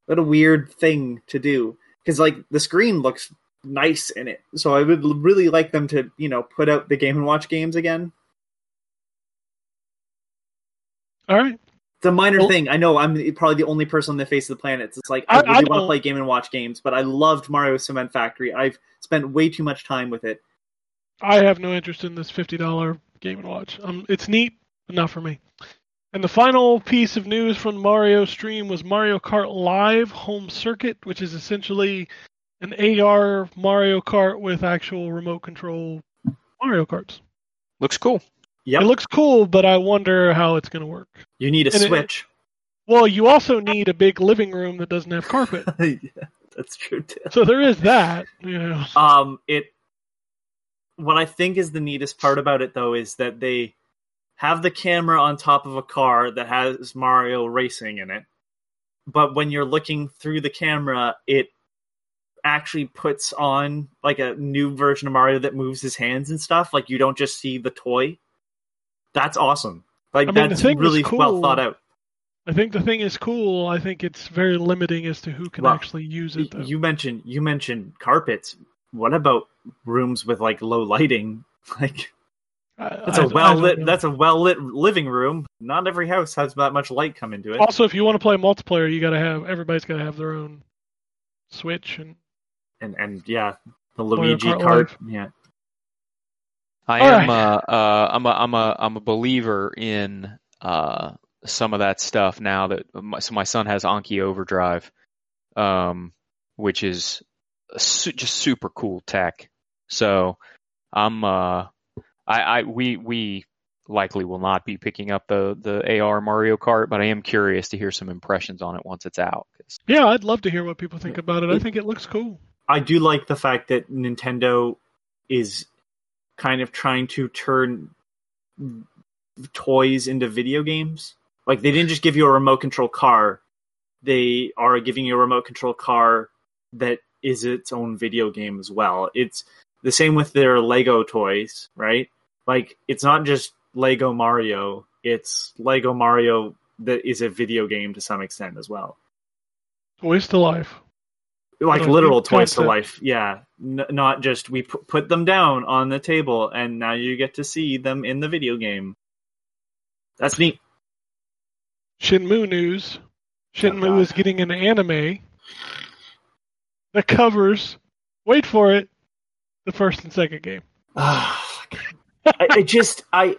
what a weird thing to do because like the screen looks nice in it. So I would really like them to you know put out the Game and Watch games again. All right. It's a minor Well- thing. I know I'm probably the only person on the face of the planet. It's like I, I- I really want to play Game and Watch games, but I loved Mario Cement Factory. I've spent way too much time with it. I have no interest in this fifty dollar Game and Watch. Um, it's neat, but not for me. And the final piece of news from Mario stream was Mario Kart Live Home Circuit, which is essentially an AR Mario Kart with actual remote control Mario Karts. Looks cool. Yep, It looks cool, but I wonder how it's going to work. you need a and it- Switch. Well, you also need a big living room that doesn't have carpet. Yeah, That's true too. so there is that. You know. Um, it. What I think is the neatest part about it, though, is that they have the camera on top of a car that has Mario racing in it. But when you're looking through the camera, it actually puts on like a new version of Mario that moves his hands and stuff. Like you don't just see the toy. That's awesome. Like I mean, that's really well thought out. I think the thing is cool. I think it's very limiting as to who can Well, actually use it. Though. You mentioned you mentioned carpets. What about rooms with like low lighting? Like I- That's I- a I well lit. That's a well lit living room. Not every house has that much light come into it. Also, if you want to play multiplayer, you got to have everybody's got to have their own Switch and And and yeah, the Luigi card. cart. Yeah, I All am right. uh, uh I'm a I'm a I'm a believer in uh some of that stuff now that my, so my son has Anki Overdrive, um, which is su- just super cool tech. So I'm uh I I we we likely will not be picking up the the AR Mario Kart, but I am curious to hear some impressions on it once it's out. yeah, I'd love to hear what people think about it. I think it looks cool. I do like the fact that Nintendo is kind of trying to turn toys into video games. Like they didn't just give you a remote control car; they are giving you a remote control car that is its own video game as well. It's the same with their Lego toys, right? Like it's not just Lego Mario; it's Lego Mario that is a video game to some extent as well Toys to life. like literal toys to life yeah N- not just we pu- put them down on the table and now you get to see them in the video game that's neat Shenmue news. Shenmue God. is getting an anime that covers. Wait for it. The first and second game. Ah, I, I just i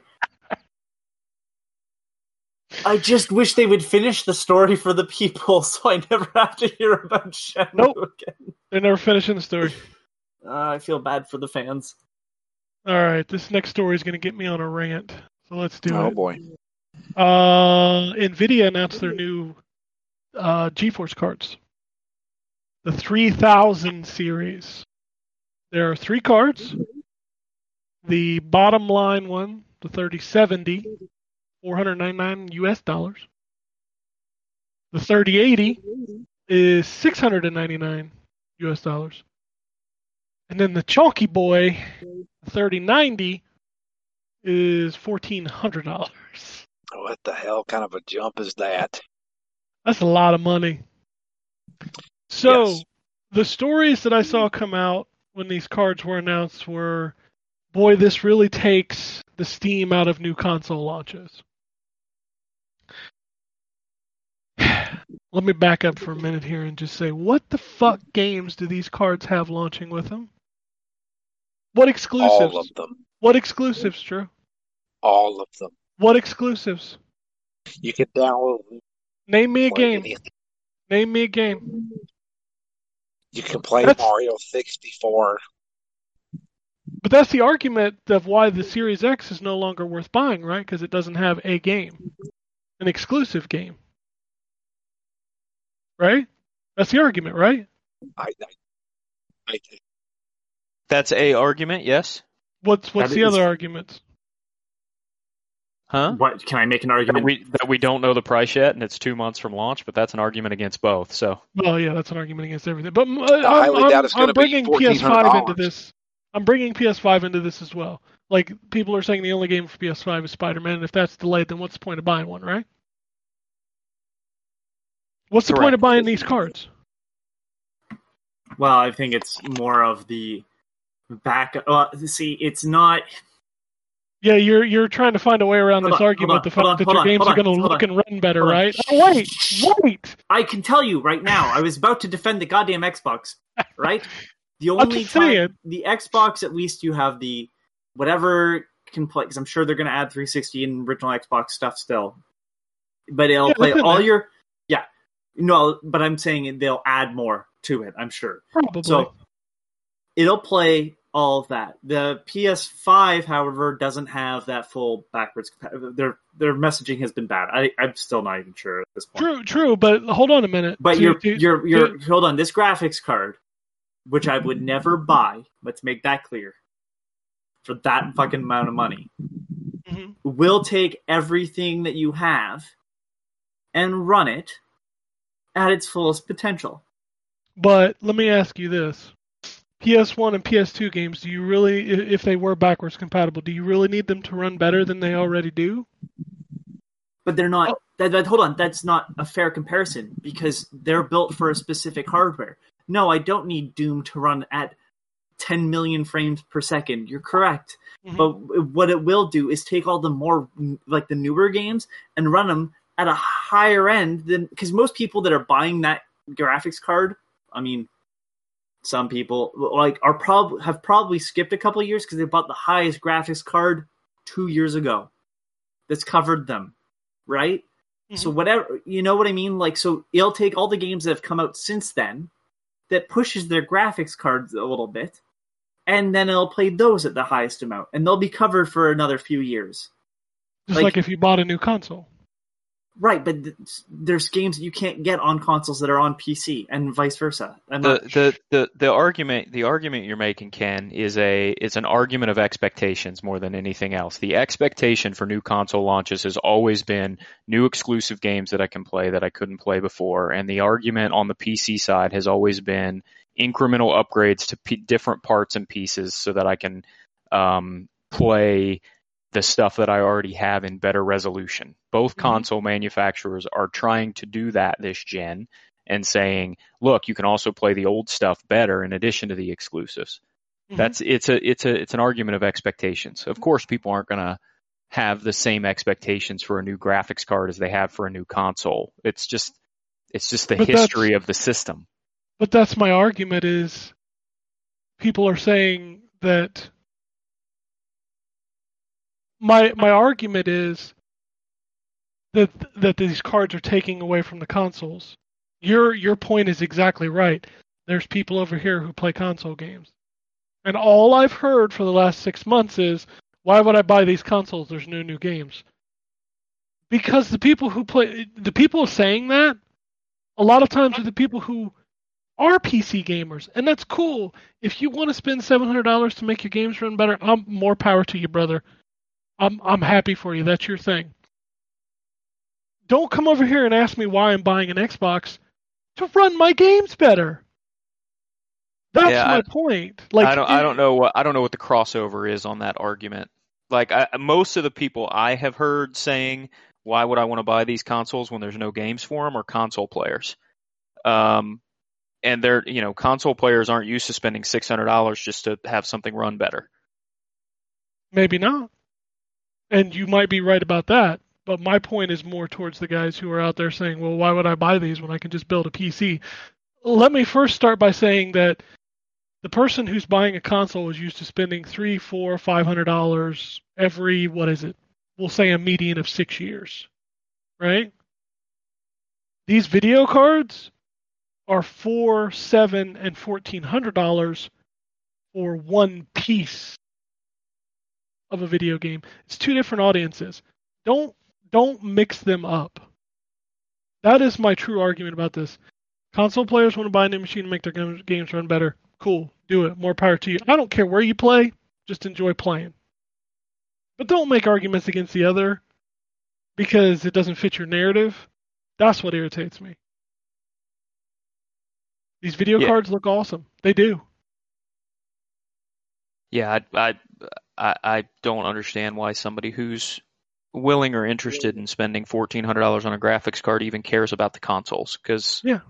I just wish they would finish the story for the people, so I never have to hear about Shenmue Nope. again. They're never finishing the story. Uh, I feel bad for the fans. All right, this next story is going to get me on a rant. So let's do Oh it. Oh boy. Uh, Nvidia announced their new uh, GeForce cards, the 3000 series. There are three cards. The bottom line one, the 3070, 499 US dollars. The 3080 is 699 US dollars. And then the chunky boy, the 3090, is $1,400. What the hell kind of a jump is that? That's a lot of money. So, Yes. the stories that I saw come out when these cards were announced were boy, this really takes the steam out of new console launches. Let me back up for a minute here and just say, what the fuck games do these cards have launching with them? What exclusives? All of them. What exclusives, Drew? All of them. What exclusives? You can download. Name me a game. anything. Name me a game. You can play That's- Mario 64. But that's the argument of why the Series X is no longer worth buying, right? Because it doesn't have a game, an exclusive game. Right? That's the argument, right? I, I, I, That's a argument, yes. What's what's That the is- other argument? Huh? What can I make an That argument? we that we don't know the price yet, and it's two months from launch. But that's an argument against both. So Well, yeah, that's an argument against everything. But uh, I highly I'm, doubt I'm, it's gonna I'm be bringing PS5 into this. I'm bringing PS5 into this as well. Like people are saying, the only game for PS5 is Spider-Man, and if that's delayed, then what's the point of buying one, right? What's the point of buying these cards? Well, I think it's more of the back. Well, see, it's not. Yeah, you're you're trying to find a way around Hold this on, argument, on, the fact on, that your games are going to look and run better, right? Oh, wait, wait. I can tell you right now. I was about to defend the goddamn Xbox. Right. The only time the Xbox, at least you have the whatever can play. Because I'm sure they're going to add 360 and original Xbox stuff still. But it'll Yeah, play all there. your. Yeah. No, but I'm saying they'll add more to it. I'm sure. Probably. So it'll play all of that. The PS5, however, doesn't have that full backwards. Their their messaging has been bad. I, I'm still not even sure at this point. true, true. But hold on a minute. But to- you're you're hold on. This graphics card, which I would never buy. Let's make that clear. For that fucking amount of money, Mhm. will take everything that you have and run it at its fullest potential. But let me ask you this: PS1 and PS2 games, do you really, if they were backwards compatible, do you really need them to run better than they already do? But they're not. Oh. That, that, hold on, that's not a fair comparison because they're built for a specific hardware. No, I don't need Doom to run at 10 million frames per second. You're correct. Mhm. But what it will do is take all the more like the newer games and run them at a higher end than because most people that are buying that graphics card, I mean, some people like are prob have probably skipped a couple of years because they bought the highest graphics card two years ago. That's covered them, right? So whatever you know what I mean. Like so, it'll take all the games that have come out since then that pushes their graphics cards a little bit, and then it'll play those at the highest amount, and they'll be covered for another few years. Just like- like if you bought a new console. Right, but th- there's games you can't get on consoles that are on PC, and vice versa. The, not the the the argument the argument you're making, Ken, is a is an argument of expectations more than anything else. The expectation for new console launches has always been new exclusive games that I can play that I couldn't play before, and the argument on the PC side has always been incremental upgrades to p- different parts and pieces so that I can um, play the stuff that I already have in better resolution. Both console manufacturers are trying to do that this gen and saying, look, you can also play the old stuff better in addition to the exclusives. Mhm. That's it's a it's a it's an argument of expectations. Of course, people aren't going to have the same expectations for a new graphics card as they have for a new console. It's just it's just the But history of the system. But that's my argument is people are saying that my my argument is that that these cards are taking away from the consoles. Your your point is exactly right. There's people over here who play console games. And all I've heard for the last 6 months is why would I buy these consoles? There's no new games. Because the people who play the people saying that a lot of times are the people who are PC gamers, and that's cool. If you want to spend seven hundred dollars to make your games run better, I'm more power to you, brother. I'm I'm happy for you. That's your thing. Don't come over here and ask me why I'm buying an Xbox to run my games better. That's Yeah, my I- point. Like I don't it- I don't know what I don't know what the crossover is on that argument. Like I, most of the people I have heard saying, "Why would I want to buy these consoles when there's no games for them?" are console players. Um, and they're you know console players aren't used to spending six hundred dollars just to have something run better. Maybe not. And you might be right about that. But my point is more towards the guys who are out there saying, well, why would I buy these when I can just build a PC? Let me first start by saying that the person who's buying a console is used to spending three, four, five hundred dollars every what is it? We'll say a median of six years. Right? These video cards are four, seven, and fourteen hundred dollars for one piece of a video game. It's two different audiences. Don't don't mix them up. That is my true argument about this. Console players want to buy a new machine to make their games- games run better. Cool, do it. More power to you. I don't care where you play, just enjoy playing. But don't make arguments against the other because it doesn't fit your narrative. That's what irritates me. These video Yeah. cards look awesome. They do. Yeah, I, I, I, I don't understand why somebody who's willing or interested in spending fourteen hundred dollars on a graphics card even cares about the consoles because Yeah.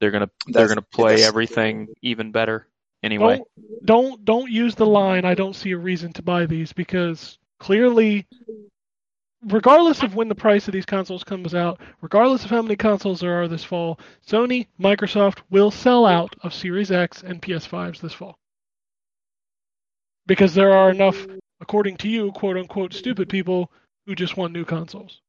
they're gonna they're That's- gonna play everything even better anyway. Don't don't don't use the line I don't see a reason to buy these because clearly regardless of when the price of these consoles comes out, regardless of how many consoles there are this fall, Sony, Microsoft will sell out of Series X and PS5s this fall. Because there are enough, according to you, quote unquote stupid people who just want new consoles.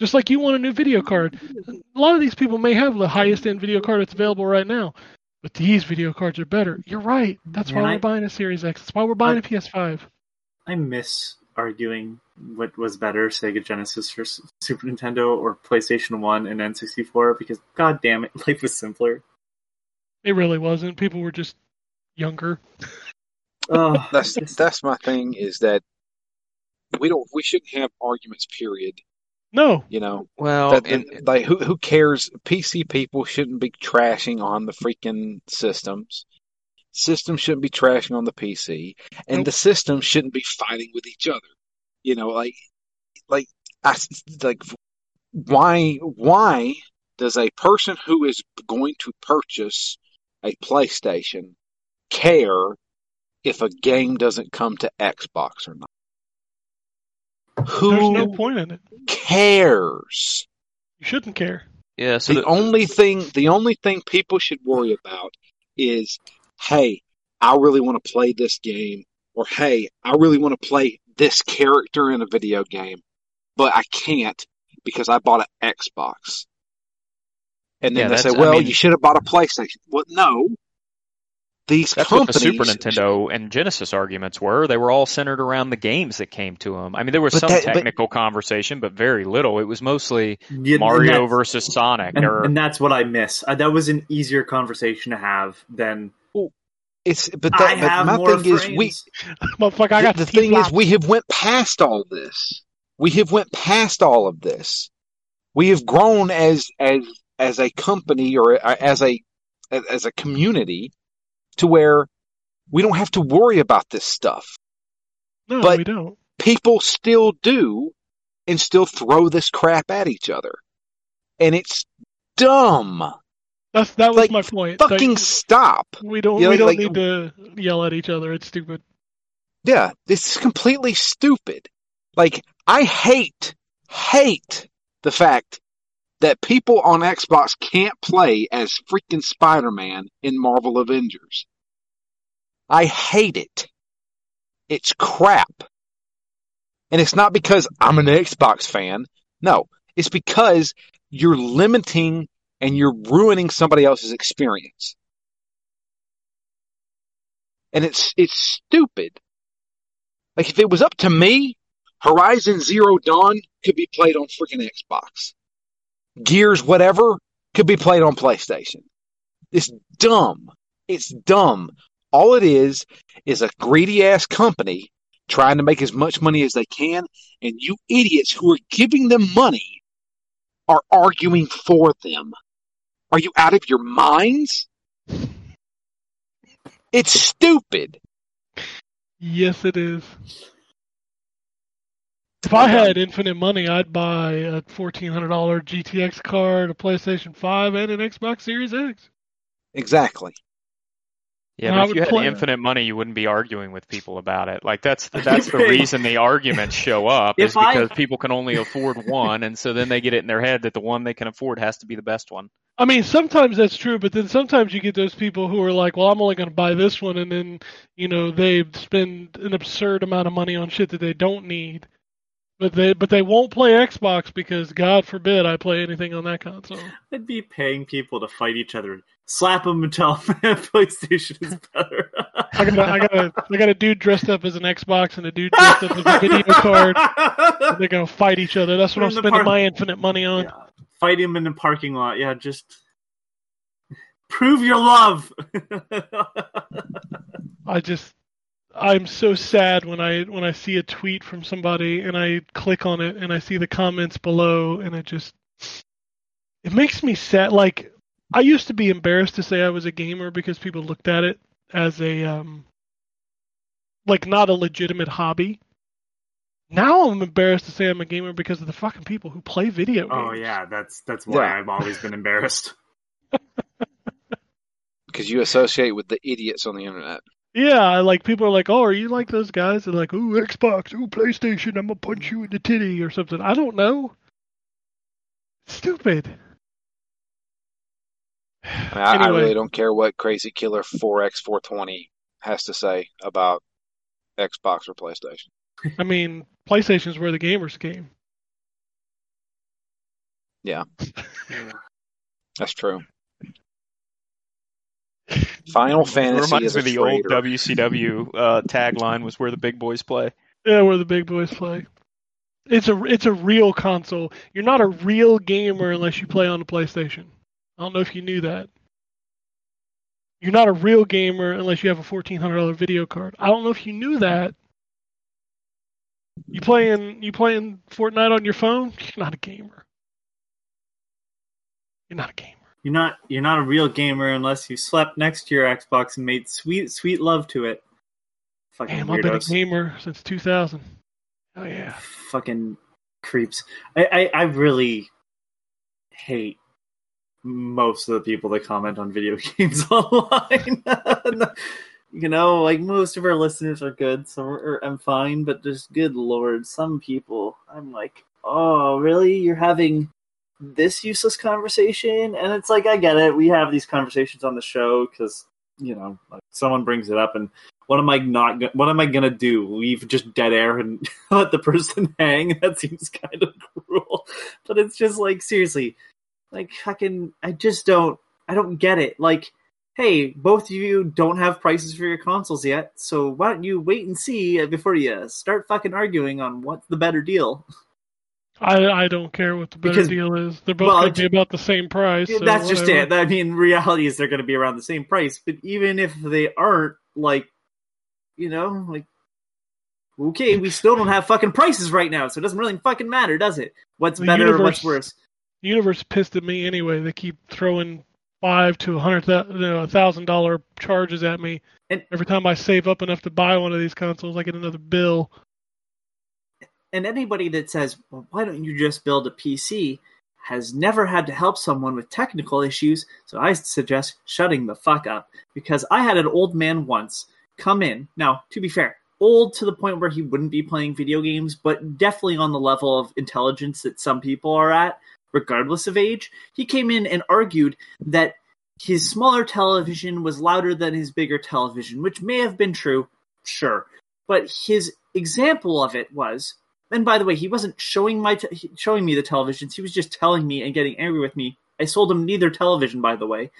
Just like you want a new video card. A lot of these people may have the highest end video card that's available right now. But these video cards are better. You're right. That's why we're I- buying a Series X. That's why we're buying a PS5. I miss arguing what was better, Sega Genesis or Super Nintendo or PlayStation 1 and N64 because god damn it, life was simpler. It really wasn't. People were just younger. Oh, That's that's my thing is that we don't we shouldn't have arguments. Period. No, You know, Well, that, and that- like who who cares? PC people shouldn't be trashing on the freaking systems. Systems shouldn't be trashing on the PC, and Nope. the systems shouldn't be fighting with each other. You know, like like I like why why does a person who is going to purchase a PlayStation care if a game doesn't come to Xbox or not? there's Who no point in it. cares? You shouldn't care. yeah, so the only thing the only thing people should worry about is hey i really want to play this game or hey i really want to play this character in a video game but i can't because i bought an xbox and then Yeah, they say that's- I well mean- you should have bought a playstation well no these That's what the Super Nintendo and Genesis arguments were. They were all centered around the games that came to them. I mean, there was some that- but- technical conversation, but very little. It was mostly Yeah, Mario that's- versus Sonic. and, or and that's what I miss. Uh, that was an easier conversation to have than it's but I that but have my more thing is we frames. Motherfucker, I got the, the, thing is we have went past all this we have went past all of this we have grown as as as a company or as a as a community to where we don't have to worry about this stuff no, but- we don't. people still do and still throw this crap at each other and it's dumb That's that was like, my point. fucking Like, stop we don't you know, we don't like- need to yell at each other. It's stupid. Yeah, this is completely stupid. Like, I hate, hate the fact that people on Xbox can't play as freaking Spider-Man in Marvel Avengers. I hate it. It's crap. And it's not because I'm an Xbox fan. No, it's because you're limiting and you're ruining somebody else's experience. And it's, it's stupid. Like if it was up to me, Horizon Zero Dawn could be played on freaking Xbox. Gears whatever could be played on PlayStation. It's dumb. It's dumb. All it is is a greedy ass company trying to make as much money as they can, and you idiots who are giving them money are arguing for them. Are you out of your minds? It's stupid. Yes, it is. If I had um, infinite money, I'd buy a fourteen hundred dollar GTX card, a PlayStation Five, and an Xbox Series X. Exactly. Yeah, I but if you had play- infinite money, you wouldn't be arguing with people about it. Like that's the, that's the reason the arguments show up If is I- because people can only afford one, and so then they get it in their head that the one they can afford has to be the best one. I mean, sometimes that's true, but then sometimes you get those people who are like, "Well, I'm only going to buy this one," and then you know they spend an absurd amount of money on shit that they don't need, But they but they won't play Xbox because God forbid I play anything on that console. I'd be paying people to fight each other, slap them and tell them PlayStation is better. I got a, I got a I got a dude dressed up as an Xbox and a dude dressed up as a video card. They're gonna fight each other. That's what I'm spending park- my infinite money on. Yeah. Fight him in the parking lot. Yeah, just prove your love. I just I'm so sad when I when I see a tweet from somebody and I click on it and I see the comments below and it just it makes me sad like I used to be embarrassed to say I was a gamer because people looked at it as a um like not a legitimate hobby. Now I'm embarrassed to say I'm a gamer because of the fucking people who play video games. oh yeah, that's that's why Yeah. I've always been embarrassed. Because you associate with the idiots on the internet. Yeah, like people are like, "Oh, are you like those guys?" They're like, "Ooh, Xbox, ooh, PlayStation, I'm gonna punch you in the titty or something." I don't know. Stupid. I, mean, I, I really don't care what Crazy Killer 4X420 has to say about Xbox or PlayStation. I mean, PlayStation's where the gamers game. Yeah. That's true. Final Fantasy Reminds is me of the old. WCW uh, tagline was where the big boys play. Yeah, where the big boys play. It's a it's a real console. You're not a real gamer unless you play on the PlayStation. I don't know if you knew that. You're not a real gamer unless you have a fourteen hundred dollar video card. I don't know if you knew that. You playing you playing Fortnite on your phone? You're not a gamer. You're not a gamer. You're not you're not a real gamer unless you slept next to your Xbox and made sweet sweet love to it. Fucking Damn, I've been a gamer since 2000. Oh yeah. Fucking creeps. I, I I really hate most of the people that comment on video games online. you know, like most of our listeners are good, so we're, I'm fine. But just good lord, some people, I'm like, oh, really? You're having this useless conversation? And it's like, I get it. We have these conversations on the show because you know, like someone brings it up, and what am I not? go- What am I gonna do? Leave just dead air and let the person hang? That seems kind of cruel. But it's just like seriously, like fucking. I just don't. I don't get it. Like, hey, both of you don't have prices for your consoles yet, so why don't you wait and see before you start fucking arguing on what's the better deal? I I don't care what the better Because- deal is. They're both well, going to be about the same price. so That's just it. I mean, reality is they're going to be around the same price. But even if they aren't, like, you know, like, okay, we still don't have fucking prices right now, so it doesn't really fucking matter, does it? What's The better or what's worse? The universe pissed at me anyway. They keep throwing five to a hundred thou- you know, a thousand dollar charges at me And- every time I save up enough to buy one of these consoles. I get another bill. And anybody that says, well, why don't you just build a PC has never had to help someone with technical issues, so I suggest shutting the fuck up. Because I had an old man once come in. Now, to be fair, old to the point where he wouldn't be playing video games, but definitely on the level of intelligence that some people are at, regardless of age. He came in and argued that his smaller television was louder than his bigger television, which may have been true, sure. But his example of it was, and by the way, he wasn't showing my te- showing me the televisions. He was just telling me and getting angry with me. I sold him neither television, by the way.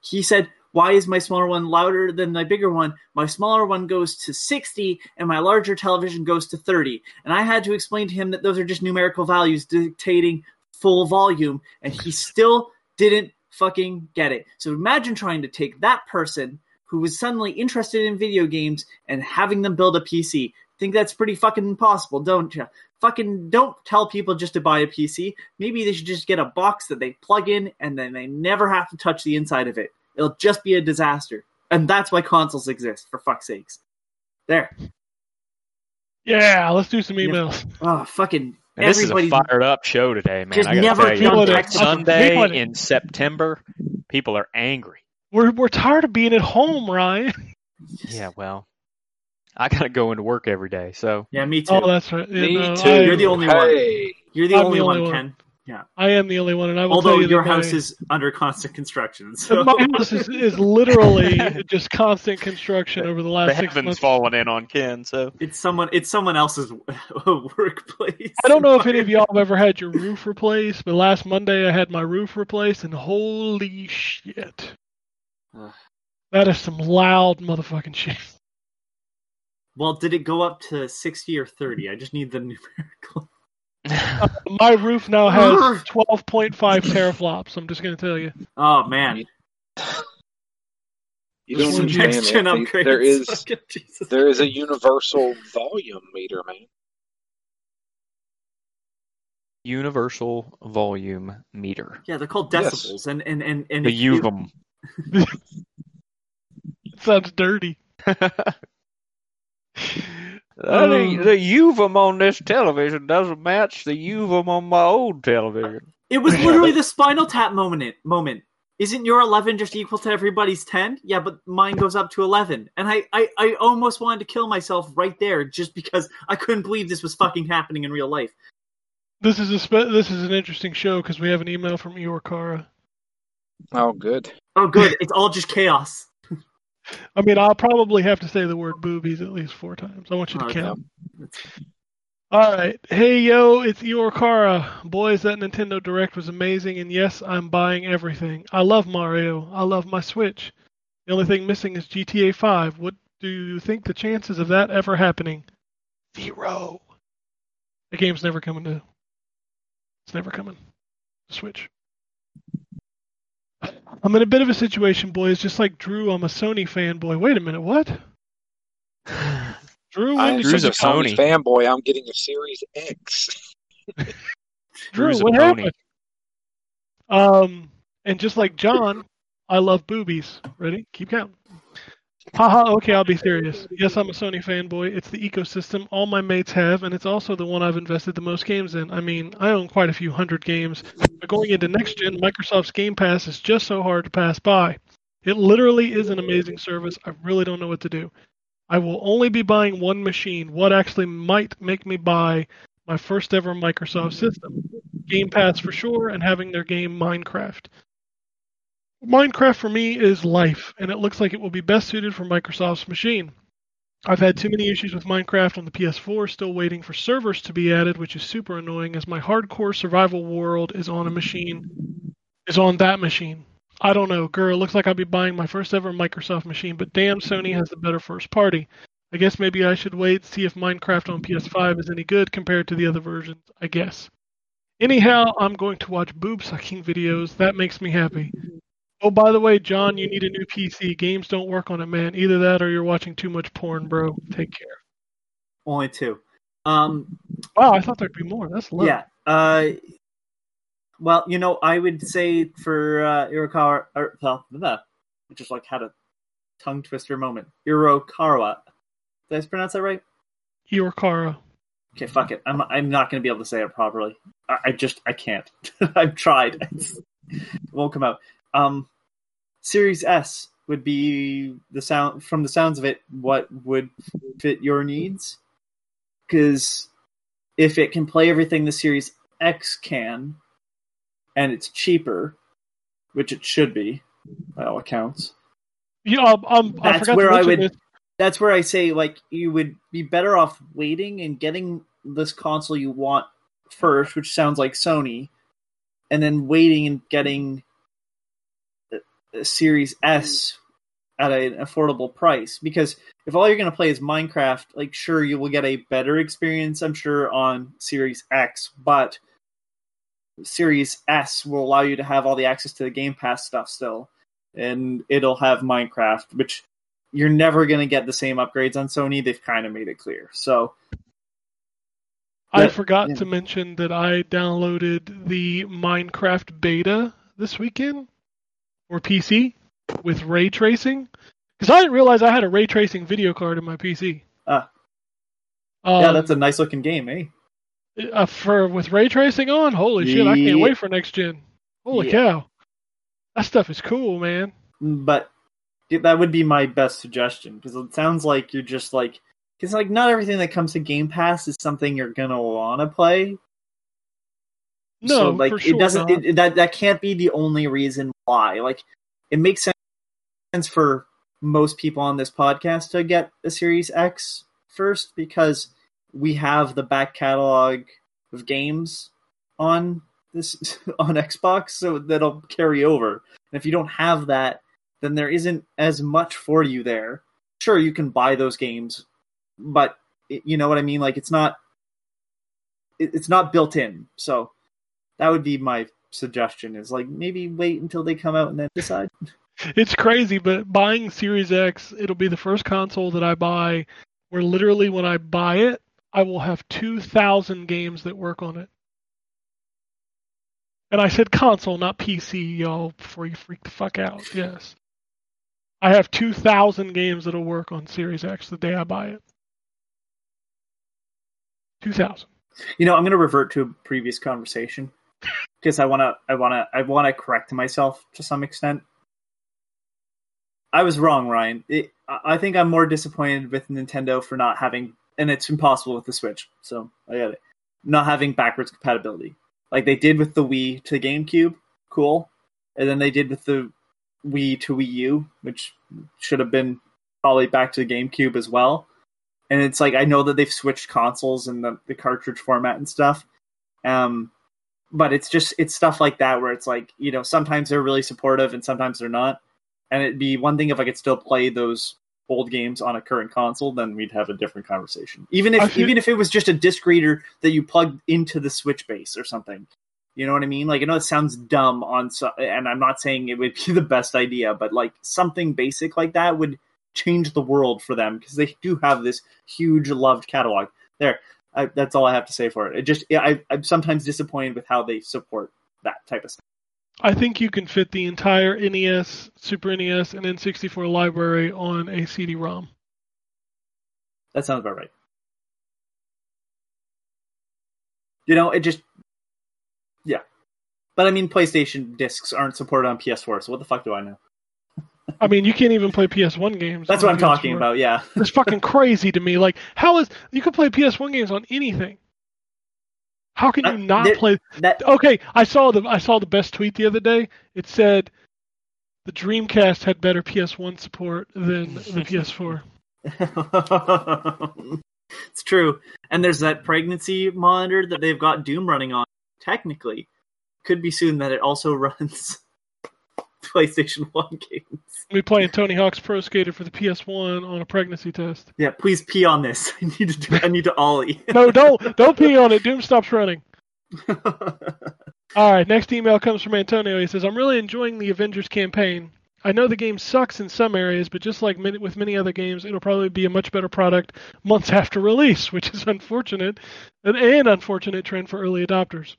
He said, "Why is my smaller one louder than my bigger one? My smaller one goes to 60 and my larger television goes to 30." And I had to explain to him that those are just numerical values dictating full volume, and he still didn't fucking get it. So imagine trying to take that person who was suddenly interested in video games and having them build a PC. Think that's pretty fucking impossible, don't you? Fucking don't tell people just to buy a PC. Maybe they should just get a box that they plug in and then they never have to touch the inside of it. It'll just be a disaster. And that's why consoles exist, for fuck's sakes. There. Yeah, let's do some Yeah. emails. Oh, fucking And this is a fired up show today, man. Just I never tell you, done on text Sunday message. in September, people are angry. We're we're tired of being at home, Ryan. Yeah, well, I gotta go into work every day, so Yeah, me too. Oh, that's right. Yeah, Me no, too. I- You're the only one. You're the I'm only, the one, only one. Ken. Yeah, I am the only one, and I will Although tell you your that my- house is under constant construction, so my house is, is literally just constant construction over the last The six heavens months. falling in on Ken, so it's someone it's someone else's workplace. I don't know if any of y'all have ever had your roof replaced, but last Monday I had my roof replaced, and holy shit. That is some loud motherfucking shit. Well, did it go up to sixty or thirty? I just need the numerical. My roof now has 12.5 teraflops, I'm just going to tell you. Oh man, You don't Which understand next gen upgrades. There is Fucking Jesus. there is a universal volume meter, man. universal volume meter. Yeah, they're called Yes. decibels, and and and and The if you- UVM. Sounds dirty. That ain't- Um, the UVM on this television doesn't match the UVM on my old television. It was literally the Spinal Tap moment. Moment. Isn't your eleven just equal to everybody's ten? Yeah, but mine goes up to eleven, and I, I, I almost wanted to kill myself right there just because I couldn't believe this was fucking happening in real life. This is a spe- this is an interesting show because we have an email from Eeyore Kara. Oh, good. Oh, good. it's all just chaos. I mean, I'll probably have to say the word boobies at least four times. I want you to Okay. count. All right. Hey, yo, it's Eeyore Kara. Boys, that Nintendo Direct was amazing, and yes, I'm buying everything. I love Mario. I love my Switch. The only thing missing is GTA 5. What do you think the chances of that ever happening? Zero. The game's never coming to. It's never coming. Switch. I'm in a bit of a situation, boys. Just like Drew, I'm a Sony fanboy. Wait a minute, what? Drew, when did Drew's a Sony fanboy. I'm getting a Series X. Drew, what happened? Um, and just like John, I love boobies. Ready? Keep counting. Haha, okay, I'll be serious. Yes, I'm a Sony fanboy. It's the ecosystem all my mates have, and it's also the one I've invested the most games in. I mean, I own quite a few hundred games. But going into next gen, Microsoft's Game Pass is just so hard to pass by. It literally is an amazing service. I really don't know what to do. I will only be buying one machine. What actually might make me buy my first ever Microsoft system? Game Pass for sure, and having their game Minecraft. Minecraft for me is life, and it looks like it will be best suited for Microsoft's machine. I've had too many issues with Minecraft on the PS4, still waiting for servers to be added, which is super annoying as my hardcore survival world is on a machine is on that machine. I don't know, girl, looks like I'll be buying my first ever Microsoft machine, but damn Sony has the better first party. I guess maybe I should wait see if Minecraft on PS5 is any good compared to the other versions, I guess. Anyhow, I'm going to watch boob sucking videos. That makes me happy. Oh, by the way, John, you need a new PC. Games don't work on it, man. Either that or you're watching too much porn, bro. Take care. Only two. Um, Wow, I thought there'd be more. That's low. yeah. Uh, well, you know, I would say for uh, Irokawa, or, well, blah, just like had a tongue twister moment. Irokawa. Did I pronounce that right? Kara. Okay, fuck it. I'm I'm not going to be able to say it properly. I, I just I can't. I've tried. It won't come out. Um, Series S would be the sound from the sounds of it. What would fit your needs? Because if it can play everything the Series X can, and it's cheaper, which it should be by all accounts, Yeah, um, um, I That's where I would- this. that's where I say like you would be better off waiting and getting this console you want first, which sounds like Sony, and then waiting and getting Series hmm. S at an affordable price. Because if all you're going to play is Minecraft, like sure you will get a better experience, I'm sure on Series X, but Series S will allow you to have all the access to the Game Pass stuff still, and it'll have Minecraft, which you're never going to get the same upgrades on Sony. They've kind of made it clear. So I Yeah, forgot yeah. to mention that I downloaded the Minecraft beta this weekend or PC with ray tracing because I didn't realize I had a ray tracing video card in my PC. Ah. Um, yeah, that's a nice looking game, eh? uh, for with ray tracing on. Holy shit! I can't wait for next gen. Holy Yeah. cow, that stuff is cool, man. But that would be my best suggestion because it sounds like you're just like because like not everything that comes to Game Pass is something you're gonna want to play. No, so like sure it doesn't it, that that can't be the only reason why. Like it makes sense for most people on this podcast to get a Series X first because we have the back catalog of games on this on Xbox, so that'll carry over. And if you don't have that, then there isn't as much for you there. Sure, you can buy those games, but it, you know what I mean. Like it's not it, it's not built in. So that would be my suggestion. Is like maybe wait until they come out and then decide. It's crazy, but buying Series X, it'll be the first console that I buy where literally when I buy it, I will have 2,000 games that work on it. And I said console, not PC, y'all, before you freak the fuck out. Yes. I have 2,000 games that'll work on Series X the day I buy it. 2,000. You know, I'm going to revert to a previous conversation because I want to, I want to, I want to correct myself to some extent. I was wrong, Ryan. It, I think I'm more disappointed with Nintendo for not having, and it's impossible with the Switch. So I get it, not having backwards compatibility like they did with the Wii to GameCube. Cool, and then they did with the Wii to Wii U, which should have been probably back to the GameCube as well. And it's like I know that they've switched consoles and the, the cartridge format and stuff. Um, but it's just it's stuff like that where it's like you know sometimes they're really supportive and sometimes they're not. And it'd be one thing if I could still play those old games on a current console, then we'd have a different conversation. Even if even if it was just a disc reader that you plugged into the Switch base or something. You know what I mean? Like I know it sounds dumb on so, and I'm not saying it would be the best idea, but like something basic like that would change the world for them because they do have this huge loved catalog. There, I, that's all I have to say for it. It just, yeah, I, I'm sometimes disappointed with how they support that type of stuff. I think you can fit the entire NES, Super NES, and N64 library on a CD-ROM. That sounds about right. You know, it just, yeah. But I mean, PlayStation discs aren't supported on PS4, so what the fuck do I know? I mean, you can't even play PS1 games. That's what I'm talking PS4. about. Yeah. It's fucking crazy to me. Like, how is you can play PS1 games on anything? How can you Uh, not there- play? That Okay, I saw the I saw the best tweet the other day. It said the Dreamcast had better PS1 support than the PS4. it's true. And there's that pregnancy monitor that they've got Doom running on. Technically, could be soon that it also runs PlayStation One games. We playing Tony Hawk's Pro Skater for the PS1 on a pregnancy test. Yeah, please pee on this. I need to. Do, I need to ollie. No, don't don't pee on it. Doom stops running. All right, next email comes from Antonio. He says, "I'm really enjoying the Avengers campaign. I know the game sucks in some areas, but just like many, with many other games, it'll probably be a much better product months after release, which is unfortunate, an, an unfortunate trend for early adopters.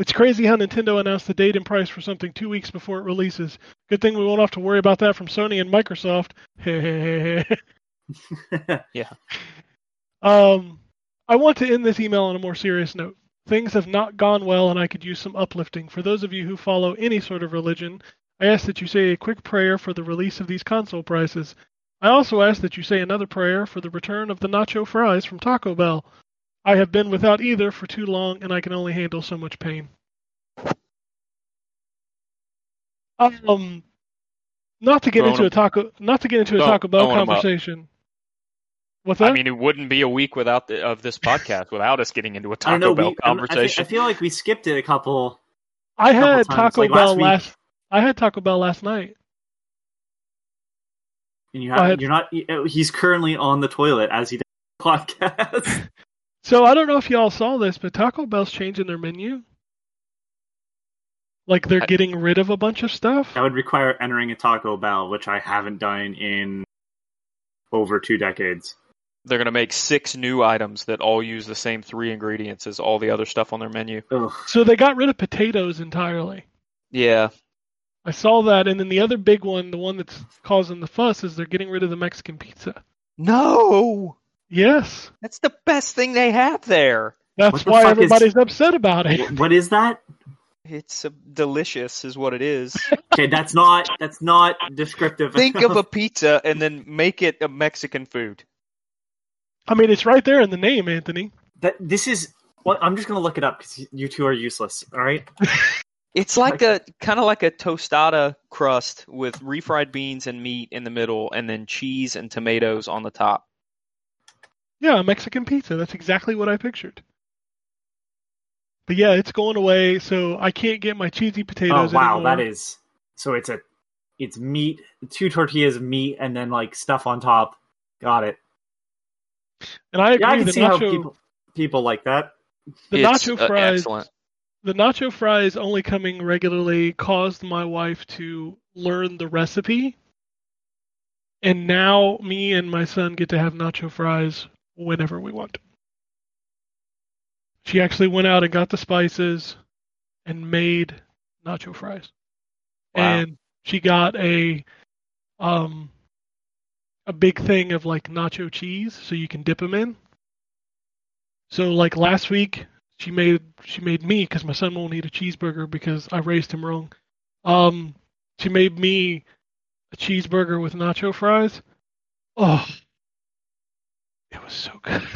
It's crazy how Nintendo announced the date and price for something two weeks before it releases. Good thing we won't have to worry about that from Sony and Microsoft. Um, I want to end this email on a more serious note. Things have not gone well, and I could use some uplifting. For those of you who follow any sort of religion, I ask that you say a quick prayer for the release of these console prices. I also ask that you say another prayer for the return of the nacho fries from Taco Bell. I have been without either for too long, and I can only handle so much pain. Um, not to get Throwing into a 'em- taco, not to get into a Taco Bell throwing 'em up. conversation. What's that? I mean, it wouldn't be a week without the, of this podcast without us getting into a Taco know. Bell we, I'm- I, thi- conversation. I feel like we skipped it a couple. I couple had times, Taco like Bell last last. I had Taco Bell last night. And you Go have, ahead. you're not. He's currently on the toilet as he does the podcast. So I don't know if y'all saw this, but Taco Bell's changing their menu. Like they're I- getting rid of a bunch of stuff. that would require entering a Taco Bell, which I haven't done in over two decades. They're going to make six new items that all use the same three ingredients as all the other stuff on their menu. Ugh. So they got rid of potatoes entirely. Yeah. I saw that, and then the other big one, the one that's causing the fuss, is they're getting rid of the Mexican pizza. No! Yes, That's the best thing they have there. that's the why fuck is- everybody's upset about it. What is that? It's uh, delicious, is what it is. Okay, that's not that's not descriptive. Think of a pizza and then make it a Mexican food. I mean, it's right there in the name, Anthony. that. This is Well, I'm just gonna look it up because you two are useless. All right. It's like a kind of like a tostada crust with refried beans and meat in the middle, and then cheese and tomatoes on the top. Yeah, a Mexican pizza. That's exactly what I pictured. But yeah, it's going away, so I can't get my cheesy potatoes. Oh wow, anymore. that is. So it's a, it's meat, two tortillas of meat, and then like stuff on top. Got it. and I agree. Yeah, I can the see how people people like that. the it's nacho uh, fries, excellent. the nacho fries only coming regularly caused my wife to learn the recipe, and now me and my son get to have nacho fries whenever we want. She actually went out and got the spices and made nacho fries. Wow. And she got a um a big thing of like nacho cheese so you can dip them in. So like last week she made she made me cuz my son won't eat a cheeseburger because I raised him wrong. Um she made me a cheeseburger with nacho fries. Oh. It was so good.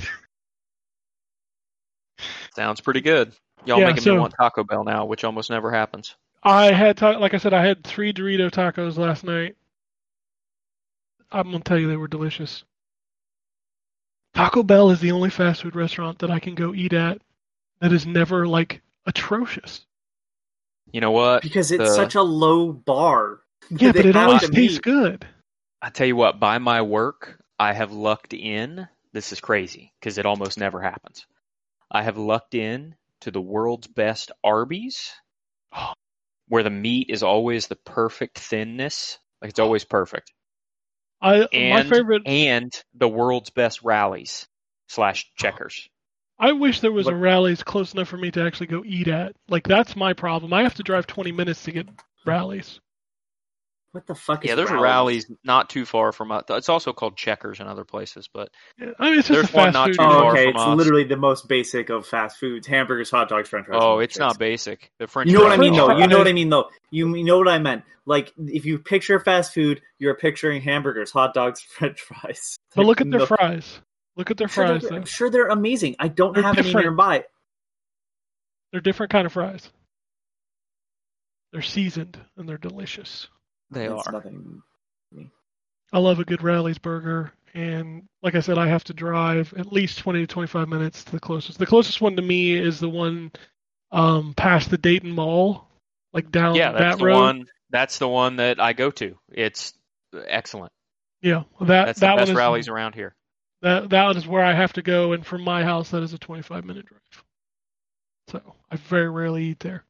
Sounds pretty good. Y'all Yeah, making so- me want Taco Bell now, which almost never happens. I had ta- like I said, I had three Dorito tacos last night. I'm gonna tell you they were delicious. Taco Bell is the only fast food restaurant that I can go eat at that is never like atrocious. You know what? Because it's The- such a low bar. Yeah, but it always tastes meet. good. I tell you what, by my work, I have lucked in. This is crazy because it almost never happens. I have lucked in to the world's best Arby's, where the meat is always the perfect thinness. Like it's always perfect. I And my favorite. and the world's best Rally's slash checkers. I wish there was a What- Rally's close enough for me to actually go eat at. Like that's my problem. I have to drive 20 minutes to get Rally's. What the fuck is Yeah, there's Rally's? Rally's not too far from us. It's also called checkers in other places, but Yeah, I mean, it's There's a one fast not food. too Oh, far okay. from It's us. literally the most basic of fast foods: hamburgers, hot dogs, French fries. oh, and it's not basic. The French. You know what I mean, though. You know what I mean, though. You, you know what I meant. Like, if you picture fast food, you're picturing hamburgers, hot dogs, French fries. But look at their No- fries. Look at their I'm fries. they're. I'm sure they're amazing. I don't They're have any nearby. They're different kind of fries. They're seasoned and they're delicious. They That's are. nothing. I love a good Rally's burger, and like I said, I have to drive at least 20 to 25 minutes to the closest. The closest one to me is the one um, past the Dayton Mall, like down Yeah, that's that the road. one. That's the one that I go to. It's excellent. Yeah, that That's the that best one is Rally's around here. that that one is where I have to go, and from my house, that is a 25 minute drive. So I very rarely eat there.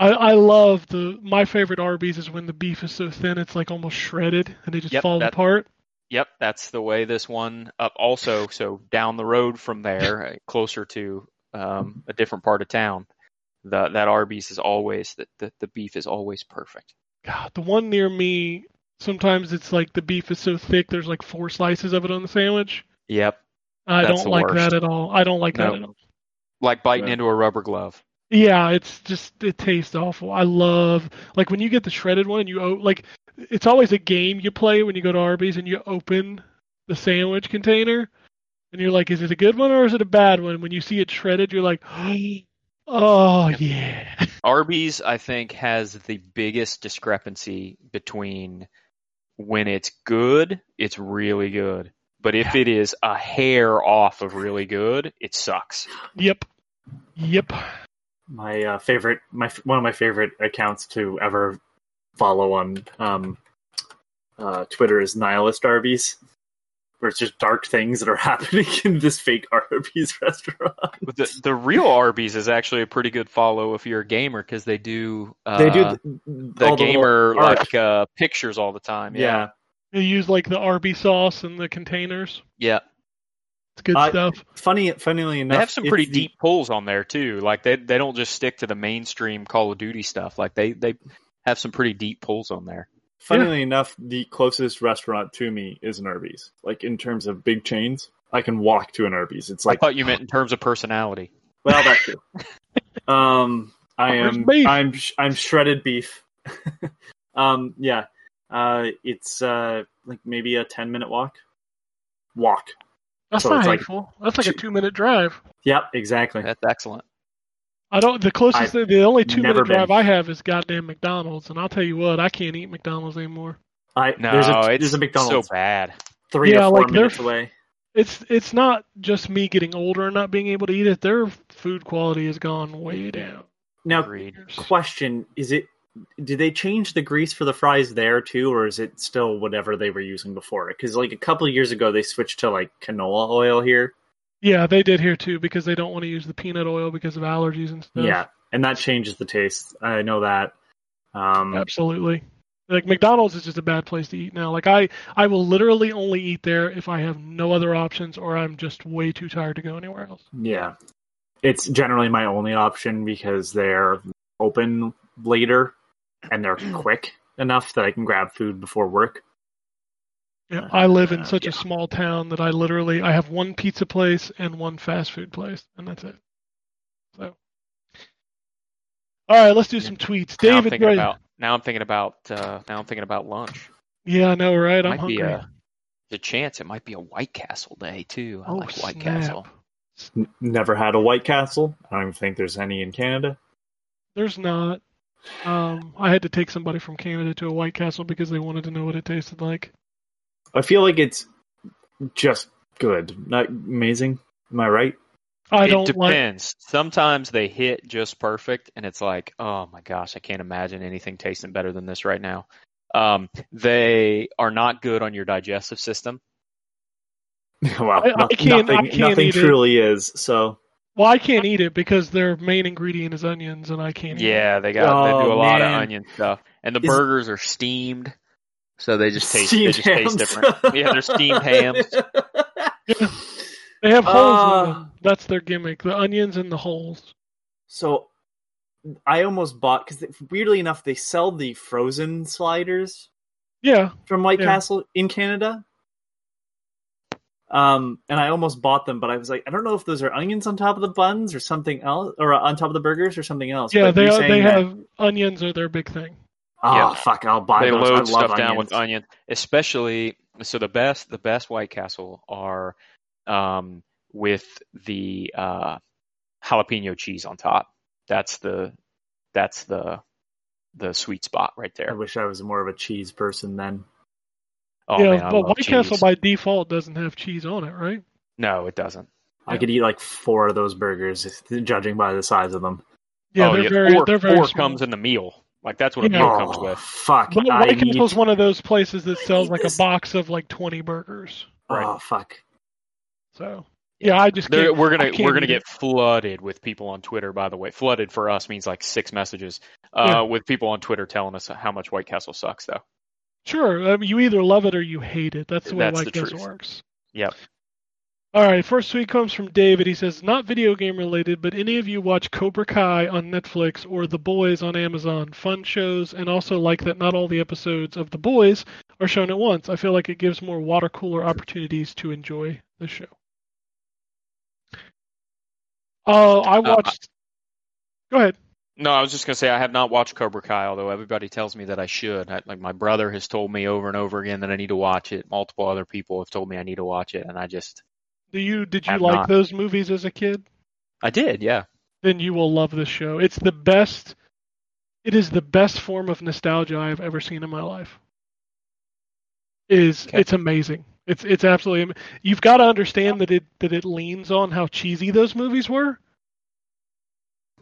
I I love the my favorite Arby's is when the beef is so thin it's like almost shredded and they just Yep, falls that- apart. Yep, that's the way this one up. Also, so down the road from there, uh, closer to um, a different part of town, the that Arby's is always the, the the beef is always perfect. God, the one near me, sometimes it's like the beef is so thick there's like four slices of it on the sandwich. Yep, I That's don't the like worst. that at all. I don't like that at all. like biting Yeah. into a rubber glove. Yeah, it's just it tastes awful. I love like when you get the shredded one and you like it's always a game you play when you go to Arby's and you open the sandwich container and you're like, is it a good one or is it a bad one? When you see it shredded, you're like, oh yeah. Arby's, I think, has the biggest discrepancy between when it's good, it's really good. But if it is a hair off of really good, it sucks. Yep. Yep. My uh, favorite, my one of my favorite accounts to ever follow on um, uh, Twitter is Nihilist Arby's, where it's just dark things that are happening in this fake Arby's restaurant. But the the real Arby's is actually a pretty good follow if you're a gamer because they do uh, they do the, the, gamer little art. like uh, pictures all the time. yeah. Yeah, They use like the Arby sauce in the containers. yeah. It's good I- stuff. Funny, funnily enough, They have some pretty the- deep pulls on there too. Like they they don't just stick to the mainstream Call of Duty stuff. Like they they have some pretty deep pulls on there. Funnily enough, the closest restaurant to me is an Arby's. Like in terms of big chains, I can walk to an Arby's. It's I like thought you meant in terms of personality. Well, that's true. um, I am. beef? I'm. I'm shredded beef. um, yeah. Uh, it's uh like maybe a ten minute walk. Walk. That's So not it's like hateful. That's like a two- two minute drive. Yep, exactly. That's excellent. I don't. The closest, I've thing, the only two minute drive been. I have is goddamn McDonald's, and I'll tell you what, I can't eat McDonald's anymore. I No, there's a it's there's a McDonald's so bad. three Yeah, or four like, they're- minutes away. It's it's not just me getting older and not being able to eat it. Their food quality has gone way down. Now, Agreed. question: Is it? Did they change the grease for the fries there too, or is it still whatever they were using before? Because like a couple of years ago, they switched to like canola oil here. Yeah, they did here too because they don't want to use the peanut oil because of allergies and stuff. Yeah, and that changes the taste. I know that. Um, absolutely. Like McDonald's is just a bad place to eat now. Like I, I will literally only eat there if I have no other options or I'm just way too tired to go anywhere else. Yeah. It's generally my only option because they're open later and they're quick enough that I can grab food before work. Yeah, I live in Uh, such yeah. a small town that I literally I have one pizza place and one fast food place, and that's it. So, all right, let's do some tweets. Now I'm David, thinking Gray- about now I'm thinking about uh, now I'm thinking about lunch. yeah, I know, right? I'm might hungry. be a the chance it might be a White Castle day too. I oh like White snap! Castle. Never had a White Castle. I don't even think there's any in Canada. There's not. Um, I had to take somebody from Canada to a White Castle because they wanted to know what it tasted like. I feel like it's just good, not amazing. Am I right? I it don't like. depends. Sometimes they hit just perfect, and it's like, oh my gosh, I can't imagine anything tasting better than this right now. Um, they are not good on your digestive system. well, I- I can't- I nothing, can't nothing truly is. So Well, I can't eat it because their main ingredient is onions, and I can't. eat it. Yeah, they got they do Oh, a lot of onion stuff, and the Is- burgers are steamed, so they just taste Steamed they just taste different. Yeah, they're steamed hams. They have holes in Uh, them. That's their gimmick. The onions and the holes. So I almost bought because weirdly enough, they sell the frozen sliders Yeah. from White Yeah. Castle in Canada. Um, and I almost bought them, but I was like, I don't know if those are onions on top of the buns or something else, or on top of the burgers or something else. Yeah, But they you're are, saying they that- have onions are their big thing. Oh Yeah. fuck! I'll buy They those. I load love stuff onions. down with onion, especially so the best the best White Castle are um, with the uh, jalapeno cheese on top. That's the that's the the sweet spot right there. I wish I was more of a cheese person then. Oh yeah, man, but love White cheese. Castle by default doesn't have cheese on it, right? no, it doesn't. I could eat like four of those burgers, judging by the size of them. Yeah, oh, they're yeah, very four, they're very four small. comes in the meal. Like that's what a Yeah. meal comes Oh, with. Fuck! But I White Castle's need- one of those places that sells need like a box of like twenty burgers. Oh fuck! So yeah, I just They're- can't. we're gonna can't we're gonna get it. flooded with people on Twitter. By the way, flooded for us means like six messages. Uh, Yeah. with people on Twitter telling us how much White Castle sucks, though. Sure, I mean, you either love it or you hate it. That's the way That's White the truth. works. Yep. All right, first tweet comes from David. He says, "Not video game related, but any of you watch Cobra Kai on Netflix or The Boys on Amazon? Fun shows, and also like that not all the episodes of The Boys are shown at once. I feel like it gives more water cooler opportunities to enjoy the show." Uh, I watched. Go ahead. No, I was just gonna say I have not watched Cobra Kai, although everybody tells me that I should. I, like my brother has told me over and over again that I need to watch it. Multiple other people have told me I need to watch it, and I just Do you did you like not. those movies as a kid? I did, yeah. then you will love this show. It's the best. It is the best form of nostalgia I have ever seen in my life. It is Okay. it's amazing. It's it's absolutely. You've got to understand that it that it leans on how cheesy those movies were.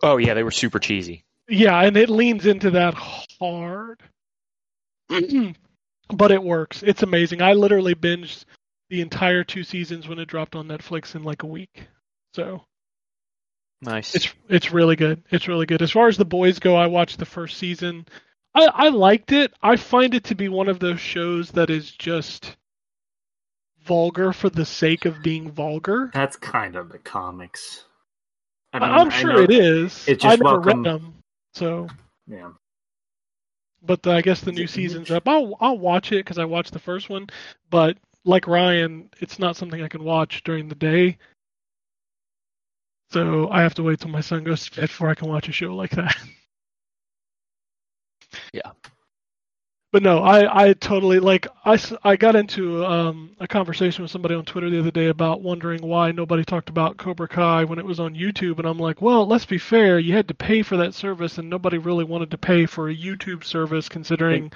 Oh yeah, they were super cheesy. Yeah, and it leans into that hard. but it works. It's amazing. I literally binged the entire two seasons when it dropped on Netflix in like a week. So Nice. It's it's really good. It's really good. As far as the boys go, I watched the first season. I, I liked it. I find it to be one of those shows that is just vulgar for the sake of being vulgar. That's kind of the comics. I I mean, I'm sure know- it is. it's I just never welcome- read them, so. Yeah. But the, I guess the new season's up. I'll I'll watch it because I watched the first one. But like Ryan, it's not something I can watch during the day. So I have to wait till my son goes to bed before I can watch a show like that. But no, I, I totally like I, I got into um, a conversation with somebody on Twitter the other day about wondering why nobody talked about Cobra Kai when it was on YouTube, and I'm like, well, let's be fair, you had to pay for that service, and nobody really wanted to pay for a YouTube service considering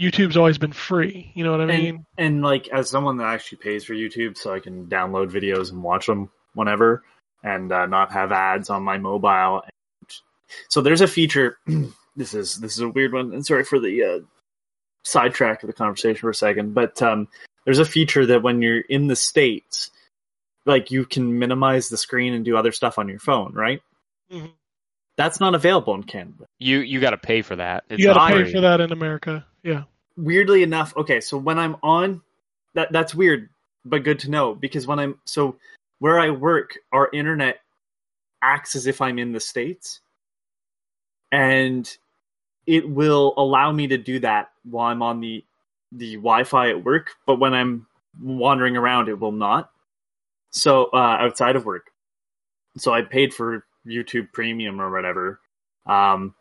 YouTube's always been free. You know what I and, mean? and like as someone that actually pays for YouTube, so I can download videos and watch them whenever, and uh, not have ads on my mobile. And, So there's a feature. this is this is a weird one, and sorry for the uh, sidetrack of the conversation for a second, but um, there's a feature that when you're in the states, like you can minimize the screen and do other stuff on your phone, right? Mhm. That's not available in Canada. You you got to pay for that. It's You got to pay for that in America. Yeah. weirdly enough, okay, so when I'm on that that's weird, but good to know because when I'm so where I work, our internet acts as if I'm in the states, and it will allow me to do that while I'm on the the Wi-Fi at work, but when I'm wandering around, it will not. So uh, outside of work, so I paid for YouTube Premium or whatever, um,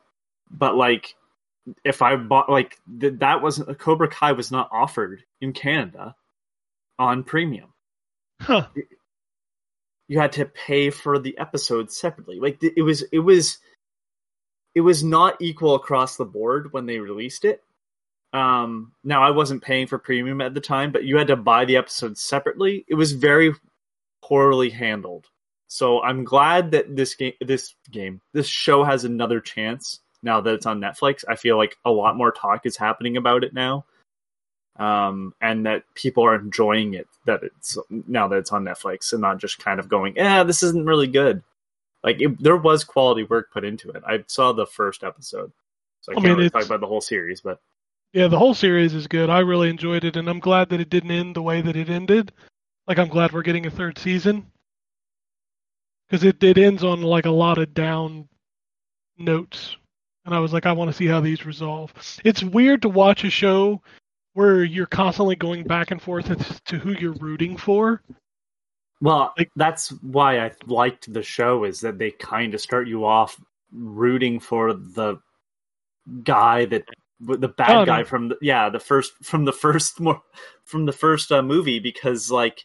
but like if I bought like th- that wasn't Cobra Kai was not offered in Canada on premium. Huh. You had to pay for the episodes separately. Like it was it was it was not equal across the board when they released it. Um now I wasn't paying for premium at the time, but you had to buy the episodes separately. It was very poorly handled. So I'm glad that this game this game this show has another chance now that it's on Netflix. I feel like a lot more talk is happening about it now. Um, and that people are enjoying it that it's now that it's on Netflix and not just kind of going, yeah, this isn't really good. Like it, there was quality work put into it. I saw the first episode, so I I can't mean, really talk about the whole series. But Yeah, the whole series is good. I really enjoyed it, and I'm glad that it didn't end the way that it ended. Like, I'm glad we're getting a third season because it it ends on like a lot of down notes, and I was like, I want to see how these resolve. It's weird to watch a show where you're constantly going back and forth as to who you're rooting for. Well, Like- that's why I liked the show is that they kind of start you off rooting for the guy that the bad Oh, no. guy from the yeah the first from the first more from the first uh, movie because like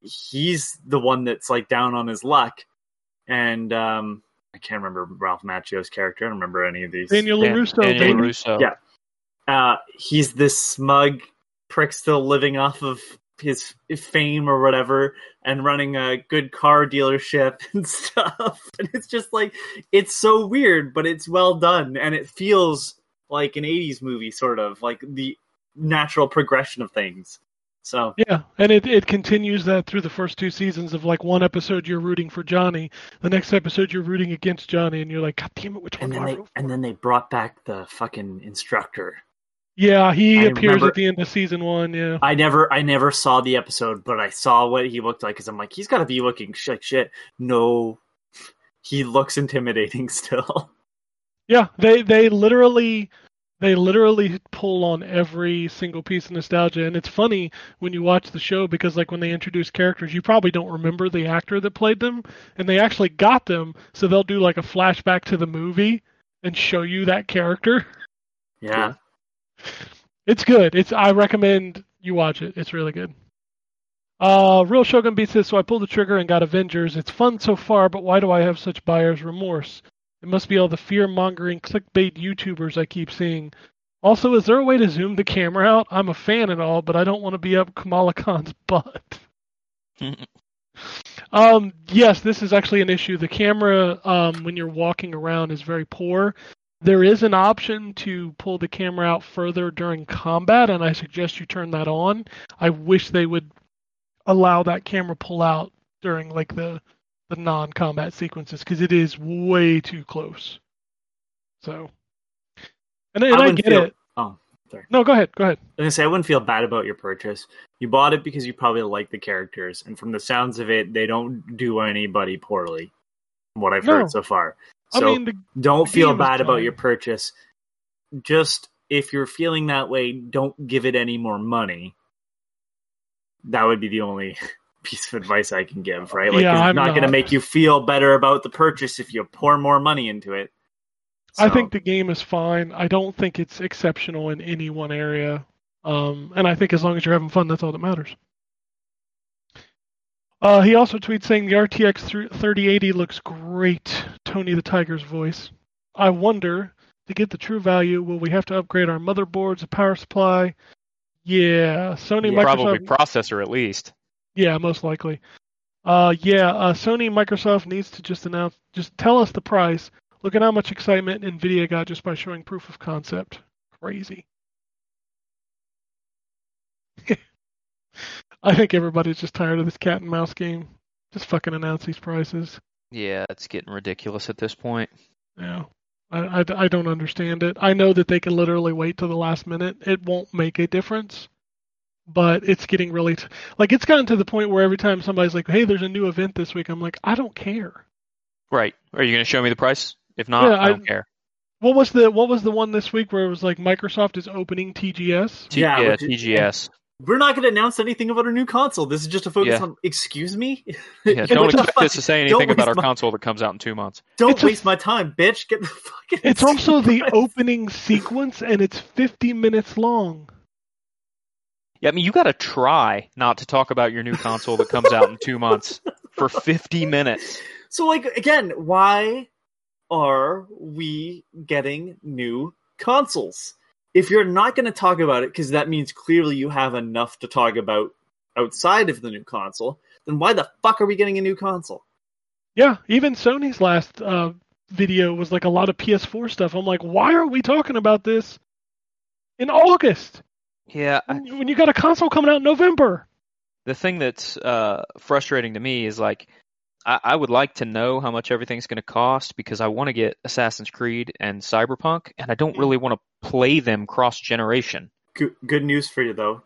he's the one that's like down on his luck and um I can't remember Ralph Macchio's character I don't remember any of these Daniel Dan- LaRusso, Daniel baby. LaRusso. Yeah. uh, he's this smug prick still living off of his fame or whatever and running a good car dealership and stuff. And it's just like, it's so weird, but it's well done. And it feels like an 80s movie, sort of like the natural progression of things. So, Yeah, and it, it continues that through the first two seasons of like one episode you're rooting for Johnny, the next episode you're rooting against Johnny, and you're like, God damn it, which one and do then they and then they brought back the fucking instructor. Yeah, he I appears remember- at the end of season one. Yeah, I never, I never saw the episode, but I saw what he looked like because I'm like, he's got to be looking sh- like shit. No, he looks intimidating still. yeah. They they literally they literally pull on every single piece of nostalgia, and it's funny when you watch the show because like when they introduce characters, you probably don't remember the actor that played them, and they actually got them, so they'll do like a flashback to the movie and show you that character. Yeah, It's good. It's I recommend you watch it. It's really good. Uh, Real Shogun beats this, so I pulled the trigger and got Avengers. It's fun so far, but why do I have such buyer's remorse? It must be all the fear mongering clickbait YouTubers I keep seeing. Also, is there a way to zoom the camera out? I'm a fan and all, but I don't want to be up Kamala Khan's butt. um, yes, this is actually an issue. The camera, um, when you're walking around, is very poor. There is an option to pull the camera out further during combat, and I suggest you turn that on. I wish they would allow that camera pull out during like the the non-combat sequences because it is way too close. So, and, and I, wouldn't get feel- it. Oh, sorry. No, go ahead. Go ahead. I was gonna say I wouldn't feel bad about your purchase. You bought it because you probably like the characters, and from the sounds of it, they don't do anybody poorly. From what I've No. heard so far, I so mean, the, don't feel bad about your purchase. Just if you're feeling that way, don't give it any more money. That would be the only piece of advice I can give, right? Like Yeah, it's I'm not, going to make you feel better about the purchase if you pour more money into it. I think the game is fine. I don't think it's exceptional in any one area. Um, and I think as long as you're having fun, that's all that matters. Uh, he also tweets saying the RTX 3080 looks great. Tony the Tiger's voice. I wonder, to get the true value, will we have to upgrade our motherboards, a power supply? Yeah, Sony, Yeah. Microsoft. Probably processor at least. Yeah, most likely. Uh, yeah, uh, Sony, Microsoft needs to just announce, just tell us the price. Look at how much excitement Nvidia got just by showing proof of concept. Crazy. I think everybody's just tired of this cat and mouse game. Just fucking announce these prices. Yeah, it's getting ridiculous at this point. Yeah. I, I, I don't understand it. I know that they can literally wait till the last minute. It won't make a difference. But it's getting really t- like it's gotten to the point where every time somebody's like, "Hey, there's a new event this week," I'm like, "I don't care." Right. Are you going to show me the price? If not, Yeah, I I- don't care. What was the what was the one this week where it was like Microsoft is opening TGS? T- Yeah, yeah, which is- TGS. We're not going to announce anything about our new console. This is just a focus Yeah. on. Excuse me. Yeah, don't expect fuck- us to say anything about our my- console that comes out in two months. Don't It's a- waste my time, bitch. Get the fucking. It's also the Christ. opening sequence and it's 50 minutes long. Yeah, I mean, you got to try not to talk about your new console that comes out in two months for 50 minutes. So, like, again, why are we getting new consoles? If you're not going to talk about it, because that means clearly you have enough to talk about outside of the new console, then why the fuck are we getting a new console? Yeah, even Sony's last uh, video was like a lot of PS4 stuff. I'm like, why are we talking about this in August Yeah, when when you got a console coming out in November? the thing that's uh, frustrating to me is like, I, I would like to know how much everything's going to cost because I want to get Assassin's Creed and Cyberpunk, and I don't really want to play them cross generation. Good, good news for you though.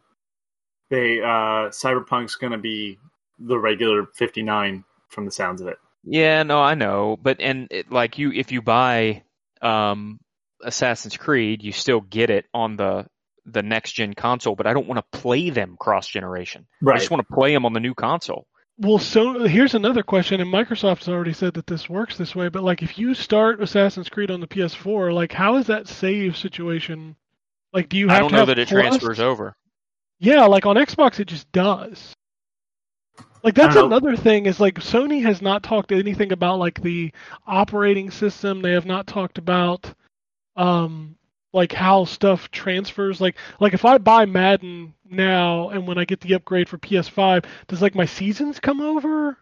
They uh Cyberpunk's going to be the regular 59 from the sounds of it. Yeah, no, I know, but and it, like you, if you buy um, Assassin's Creed, you still get it on the the next gen console, but I don't want to play them cross generation. I just want to play them on the new console. Well, so here's another question, and Microsoft's already said that this works this way. But like, if you start Assassin's Creed on the PS4, like, how is that save situation? Like, do you have I don't to know have that it Plus? transfers over. Yeah, like on Xbox, it just does. Like that's don't know. another thing is like Sony has not talked anything about like the operating system. They have not talked about um like how stuff transfers. Like like if I buy Madden now and when I get the upgrade for PS5, does like my seasons come over?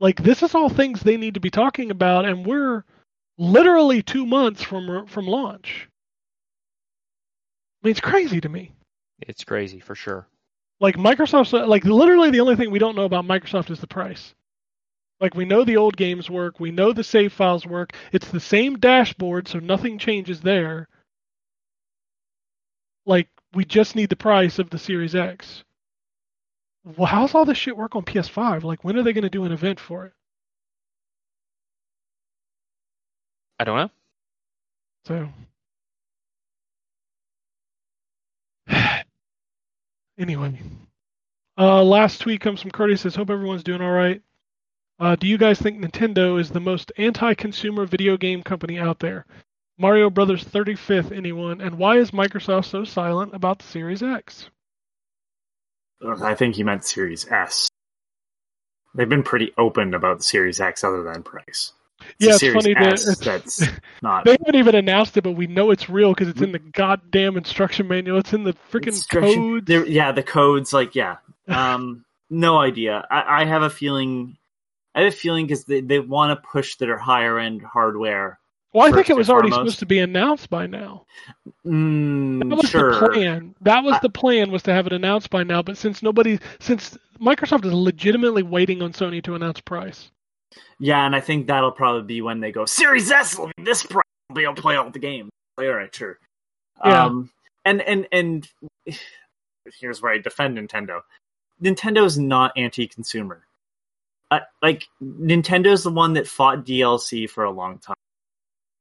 Like this is all things they need to be talking about, and we're literally two months from from launch. I mean, it's crazy to me It's crazy for sure. like Microsoft's like literally the only thing we don't know about Microsoft is the price. Like we know the old games work, we know the save files work. It's the same dashboard, so nothing changes there. Like we just need the price of the Series X. Well, how's all this shit work on PS5? Like when are they going to do an event for it? I don't know. So anyway, uh, last tweet comes from Curtis. Says, "Hope everyone's doing all right. Uh, do you guys think Nintendo is the most anti-consumer video game company out there? Mario Brothers 35th, anyone? And why is Microsoft so silent about the Series X? I think he meant Series S. They've been pretty open about the Series X other than price. It's Yeah, it's funny that- that's not. They haven't even announced it, but we know it's real because it's in the goddamn instruction manual. It's in the freaking codes. Yeah, the codes, like, yeah. Um, no idea. I, I have a feeling. I have a feeling because they, they want to push their higher end hardware. Well, I think it was already foremost. supposed to be announced by now. Mm, That was sure. the plan. That was I- the plan was to have it announced by now. But since nobody, since Microsoft is legitimately waiting on Sony to announce price. Yeah, and I think that'll probably be when they go Series S will be this price. I'll be able to play all the games. Like, all right, sure. Yeah. Um, and and and here's where I defend Nintendo. Nintendo is not anti-consumer. Like Nintendo's the one that fought DLC for a long time.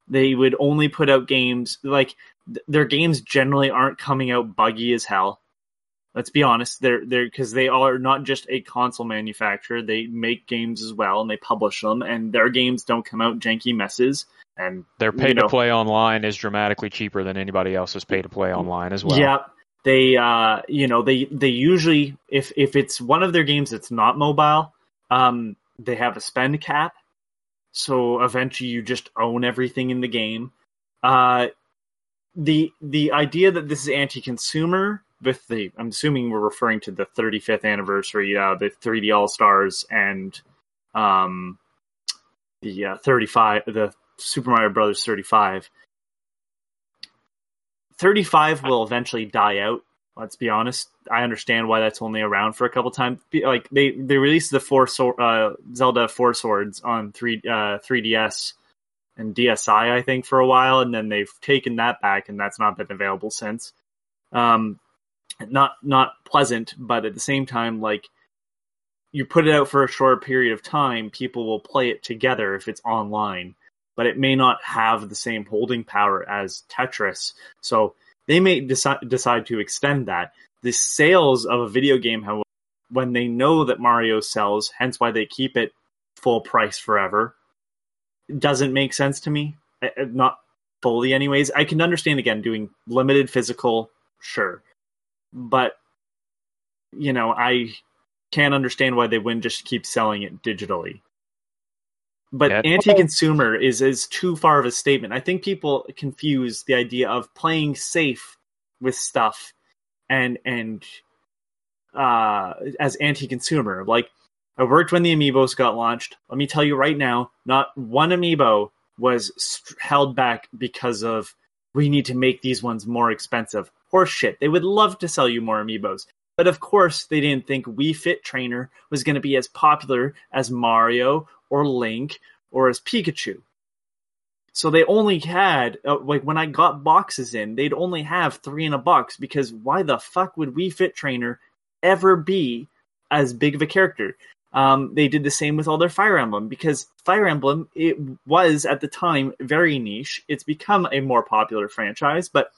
They would only put out games like th- their games generally aren't coming out buggy as hell. Let's be honest, they're they're because they are not just a console manufacturer. They make games as well and they publish them, and their games don't come out janky messes. and Their pay to play online is dramatically cheaper than anybody else's pay to play online as well. Yeah, they uh, you know they they usually if if it's one of their games that's not mobile, um, they have a spend cap, so eventually you just own everything in the game. Uh, the the idea that this is anti-consumer with the I'm assuming we're referring to the 35th anniversary, uh, the 3D All Stars and um, the uh, 35 the Super Mario Brothers 35. 35 will eventually die out. Let's be honest. I understand why that's only around for a couple times. Like they they released the four uh, Zelda Four Swords on three uh, 3DS and DSi, I think, for a while, and then they've taken that back, and that's not been available since. Um, not not pleasant, but at the same time, like you put it out for a short period of time, people will play it together if it's online, but it may not have the same holding power as Tetris. So they may decide decide to extend that. The sales of a video game, however, when they know that Mario sells, hence why they keep it full price forever, doesn't make sense to me. Uh, Not fully, anyways. I can understand again doing limited physical, sure, but you know, I can't understand why they wouldn't just keep selling it digitally. But Yeah. anti-consumer is is too far of a statement. I think people confuse the idea of playing safe with stuff and and uh as anti-consumer. Like I worked when the amiibos got launched. Let me tell you right now, not one amiibo was st- held back because of we need to make these ones more expensive. Horseshit. They would love to sell you more amiibos. But of course, they didn't think Wii Fit Trainer was going to be as popular as Mario or Link or as Pikachu. So they only had uh, like when I got boxes in, they'd only have three in a box because why the fuck would Wii Fit Trainer ever be as big of a character? Um, they did the same with all their Fire Emblem because Fire Emblem it was at the time very niche. It's become a more popular franchise, but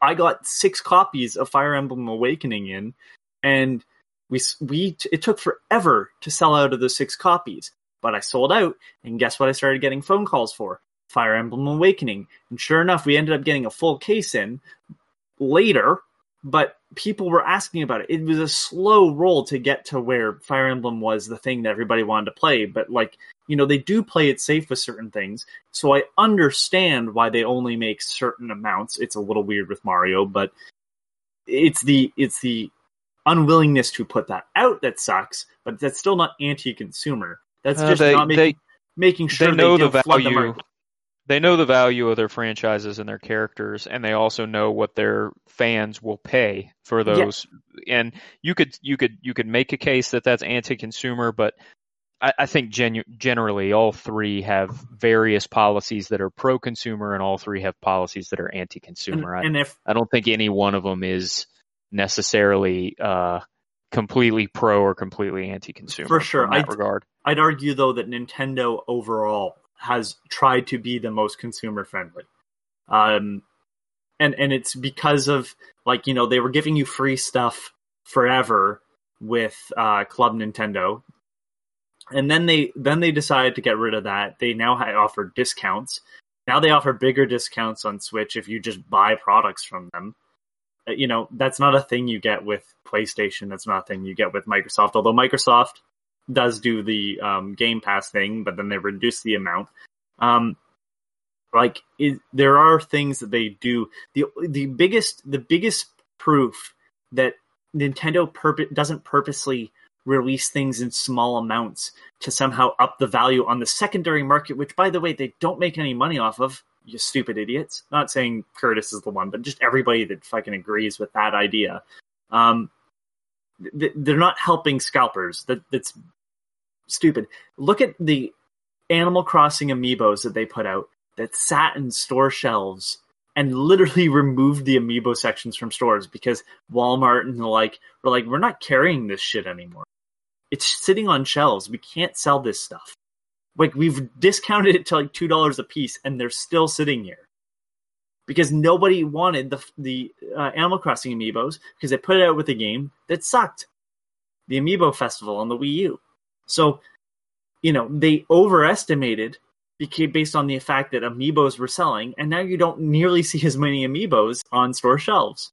I got six copies of Fire Emblem Awakening in, and we we it took forever to sell out of the six copies. But I sold out, and guess what? I started getting phone calls for Fire Emblem Awakening, and sure enough, we ended up getting a full case in later. But people were asking about it. It was a slow roll to get to where Fire Emblem was the thing that everybody wanted to play. But like you know, they do play it safe with certain things. So I understand why they only make certain amounts. It's a little weird with Mario, but it's the it's the unwillingness to put that out that sucks. But that's still not anti-consumer. That's Uh, just they- not making making sure they know the don't flood value. they know the value of their franchises and their characters, and they also know what their fans will pay for those. And you could you could you could make a case that that's anti-consumer, but I, I think genu- generally all three have various policies that are pro-consumer, and all three have policies that are anti-consumer. I, and if I don't think any one of them is necessarily uh, completely pro or completely anti-consumer For sure. in that I- regard. I'd argue though that Nintendo overall has tried to be the most consumer friendly. Um and and it's because of like, you know, they were giving you free stuff forever with uh Club Nintendo. And then they then they decided to get rid of that. They now offer discounts. Now they offer bigger discounts on Switch if you just buy products from them. Uh, You know, that's not a thing you get with PlayStation. That's not a thing you get with Microsoft. Although Microsoft does do the um, Game Pass thing, but then they reduce the amount. Um, like it, there are things that they do. the The biggest the biggest proof that Nintendo doesn't purposely release things in small amounts to somehow up the value on the secondary market, which by the way they don't make any money off of. You stupid idiots! Not saying Curtis is the one, but just everybody that fucking agrees with that idea. Um, th- they're not helping scalpers. That that's stupid. Look at the Animal Crossing amiibos that they put out that sat in store shelves and literally removed the amiibo sections from stores because Walmart and the like were like, we're not carrying this shit anymore. It's sitting on shelves. We can't sell this stuff. Like we've discounted it to like two dollars a piece, and they're still sitting here. Because nobody wanted the the uh, Animal Crossing amiibos because they put it out with a game that sucked, the Amiibo Festival on the Wii U. So, you know, they overestimated based on the fact that amiibos were selling, and now you don't nearly see as many amiibos on store shelves.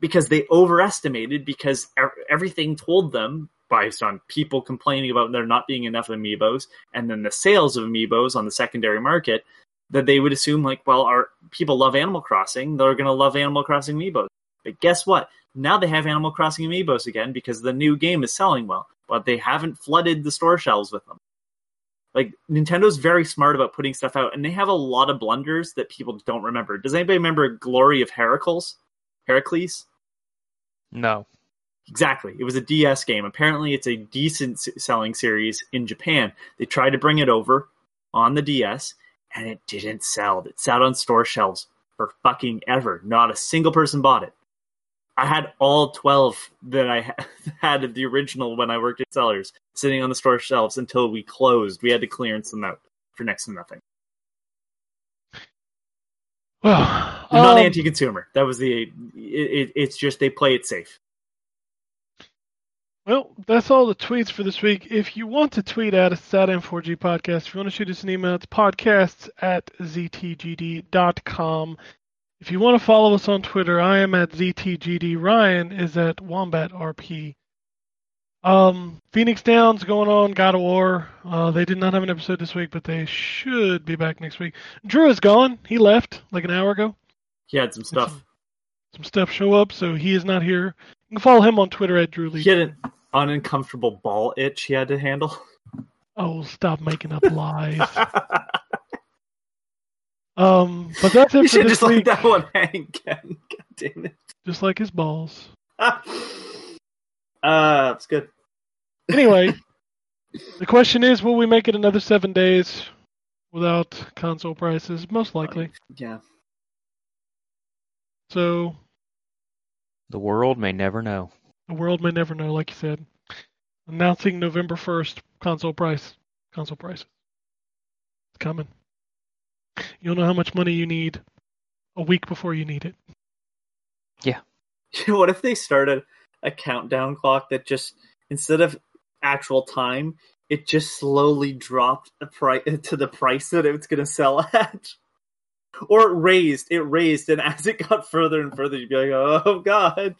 Because they overestimated because everything told them based on people complaining about there not being enough amiibos and then the sales of amiibos on the secondary market that they would assume like well our people love animal crossing they're going to love animal crossing amiibos. But guess what? Now they have animal crossing amiibos again because the new game is selling well but they haven't flooded the store shelves with them. Like nintendo's very smart about putting stuff out and they have a lot of blunders that people don't remember. Does anybody remember glory of heracles? Heracles? No. Exactly. It was a DS game. Apparently, it's a decent selling series in Japan. They tried to bring it over on the DS, and it didn't sell. It sat on store shelves for fucking ever. Not a single person bought it. I had all 12 that I had of the original when I worked at Sellers sitting on the store shelves until we closed. We had to clearance them out for next to nothing. Well, They're not um, anti-consumer. That was the. It, it, it's just they play it safe. Well, that's all the tweets for this week. If you want to tweet at us, at N4G Podcast. If you want to shoot us an email, it's podcasts at ztgd.com. If you want to follow us on Twitter, I am at ztgd. Ryan is at wombatrp. Um, Phoenix Downs going on, God of War. Uh, they did not have an episode this week, but they should be back next week. Drew is gone. He left like an hour ago. He had some stuff. Some stuff show up, so he is not here. You can follow him on Twitter at Drew Lee. He had an uncomfortable ball itch he had to handle. Oh, stop making up lies. Um, but that's it You for should just let week. that one hang, Ken. God damn it. Just like his balls. Uh, it's good. Anyway, the question is, will we make it another seven days without console prices? Most likely. Yeah. So The world may never know. the world may never know, like you said. Announcing November first, console price, console prices. It's coming. You'll know how much money you need a week before you need it. Yeah. what if they started a countdown clock that just instead of actual time, it just slowly dropped the price to the price that it's going to sell at, or it raised, it raised, and as it got further and further, you'd be like, "Oh God,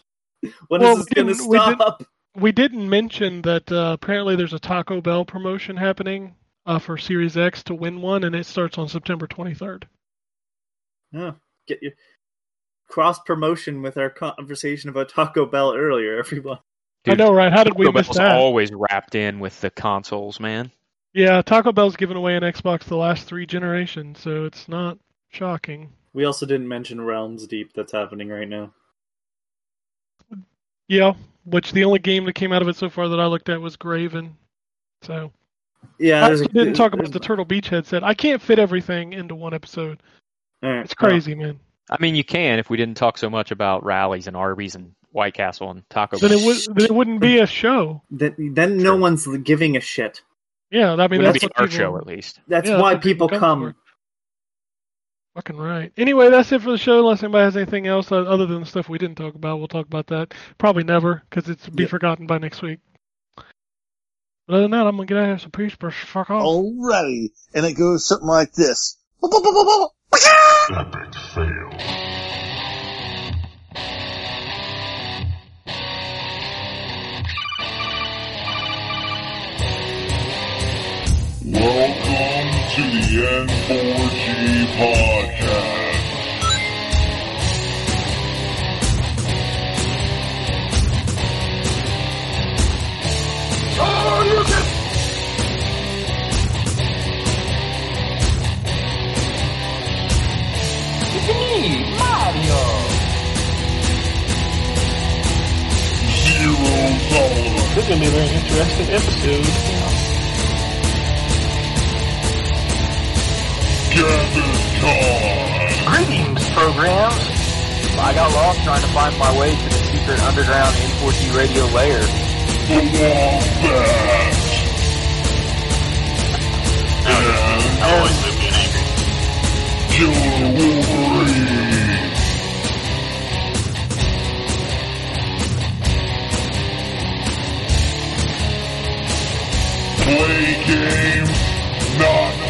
when is Well, this we going to didn't- we didn't- stop?" We didn't mention that uh, apparently there's a Taco Bell promotion happening uh, for Series X to win one, and it starts on September 23rd. Yeah, get your cross promotion with our conversation about Taco Bell earlier, everyone. I know, right? How did we Taco miss Bell's that? always wrapped in with the consoles, man. Yeah, Taco Bell's given away an Xbox the last three generations, so it's not shocking. We also didn't mention Realms Deep that's happening right now. Yeah, which the only game that came out of it so far that I looked at was Graven. So Yeah, I there's a- also didn't talk about the Turtle Beach headset. I can't fit everything into one episode. Alright, It's crazy, man. I mean, you can if we didn't talk so much about Rally's and Arby's and White Castle and Taco Then Bell. it would then it wouldn't be a show. Then, then no one's giving a shit. Yeah, I mean Wouldn't that's be what our people, show at least. That's Yeah, why what people come. For. Fucking right. Anyway, that's it for the show. Unless anybody has anything else uh, other than the stuff we didn't talk about, we'll talk about that. Probably never, because it's be Yeah. forgotten by next week. But other than that, I'm gonna get out of here. So peace, brush, fuck off. Alrighty. And it goes something like this. Epic fail. Welcome to the N4G podcast. Mario! Zero tolerance. This is gonna be a very interesting episode. Greetings, programs. I got lost trying to find my way to the secret underground N4G radio layer. The Wombat. And I always live being angry. Killer Wolverine. Play games, not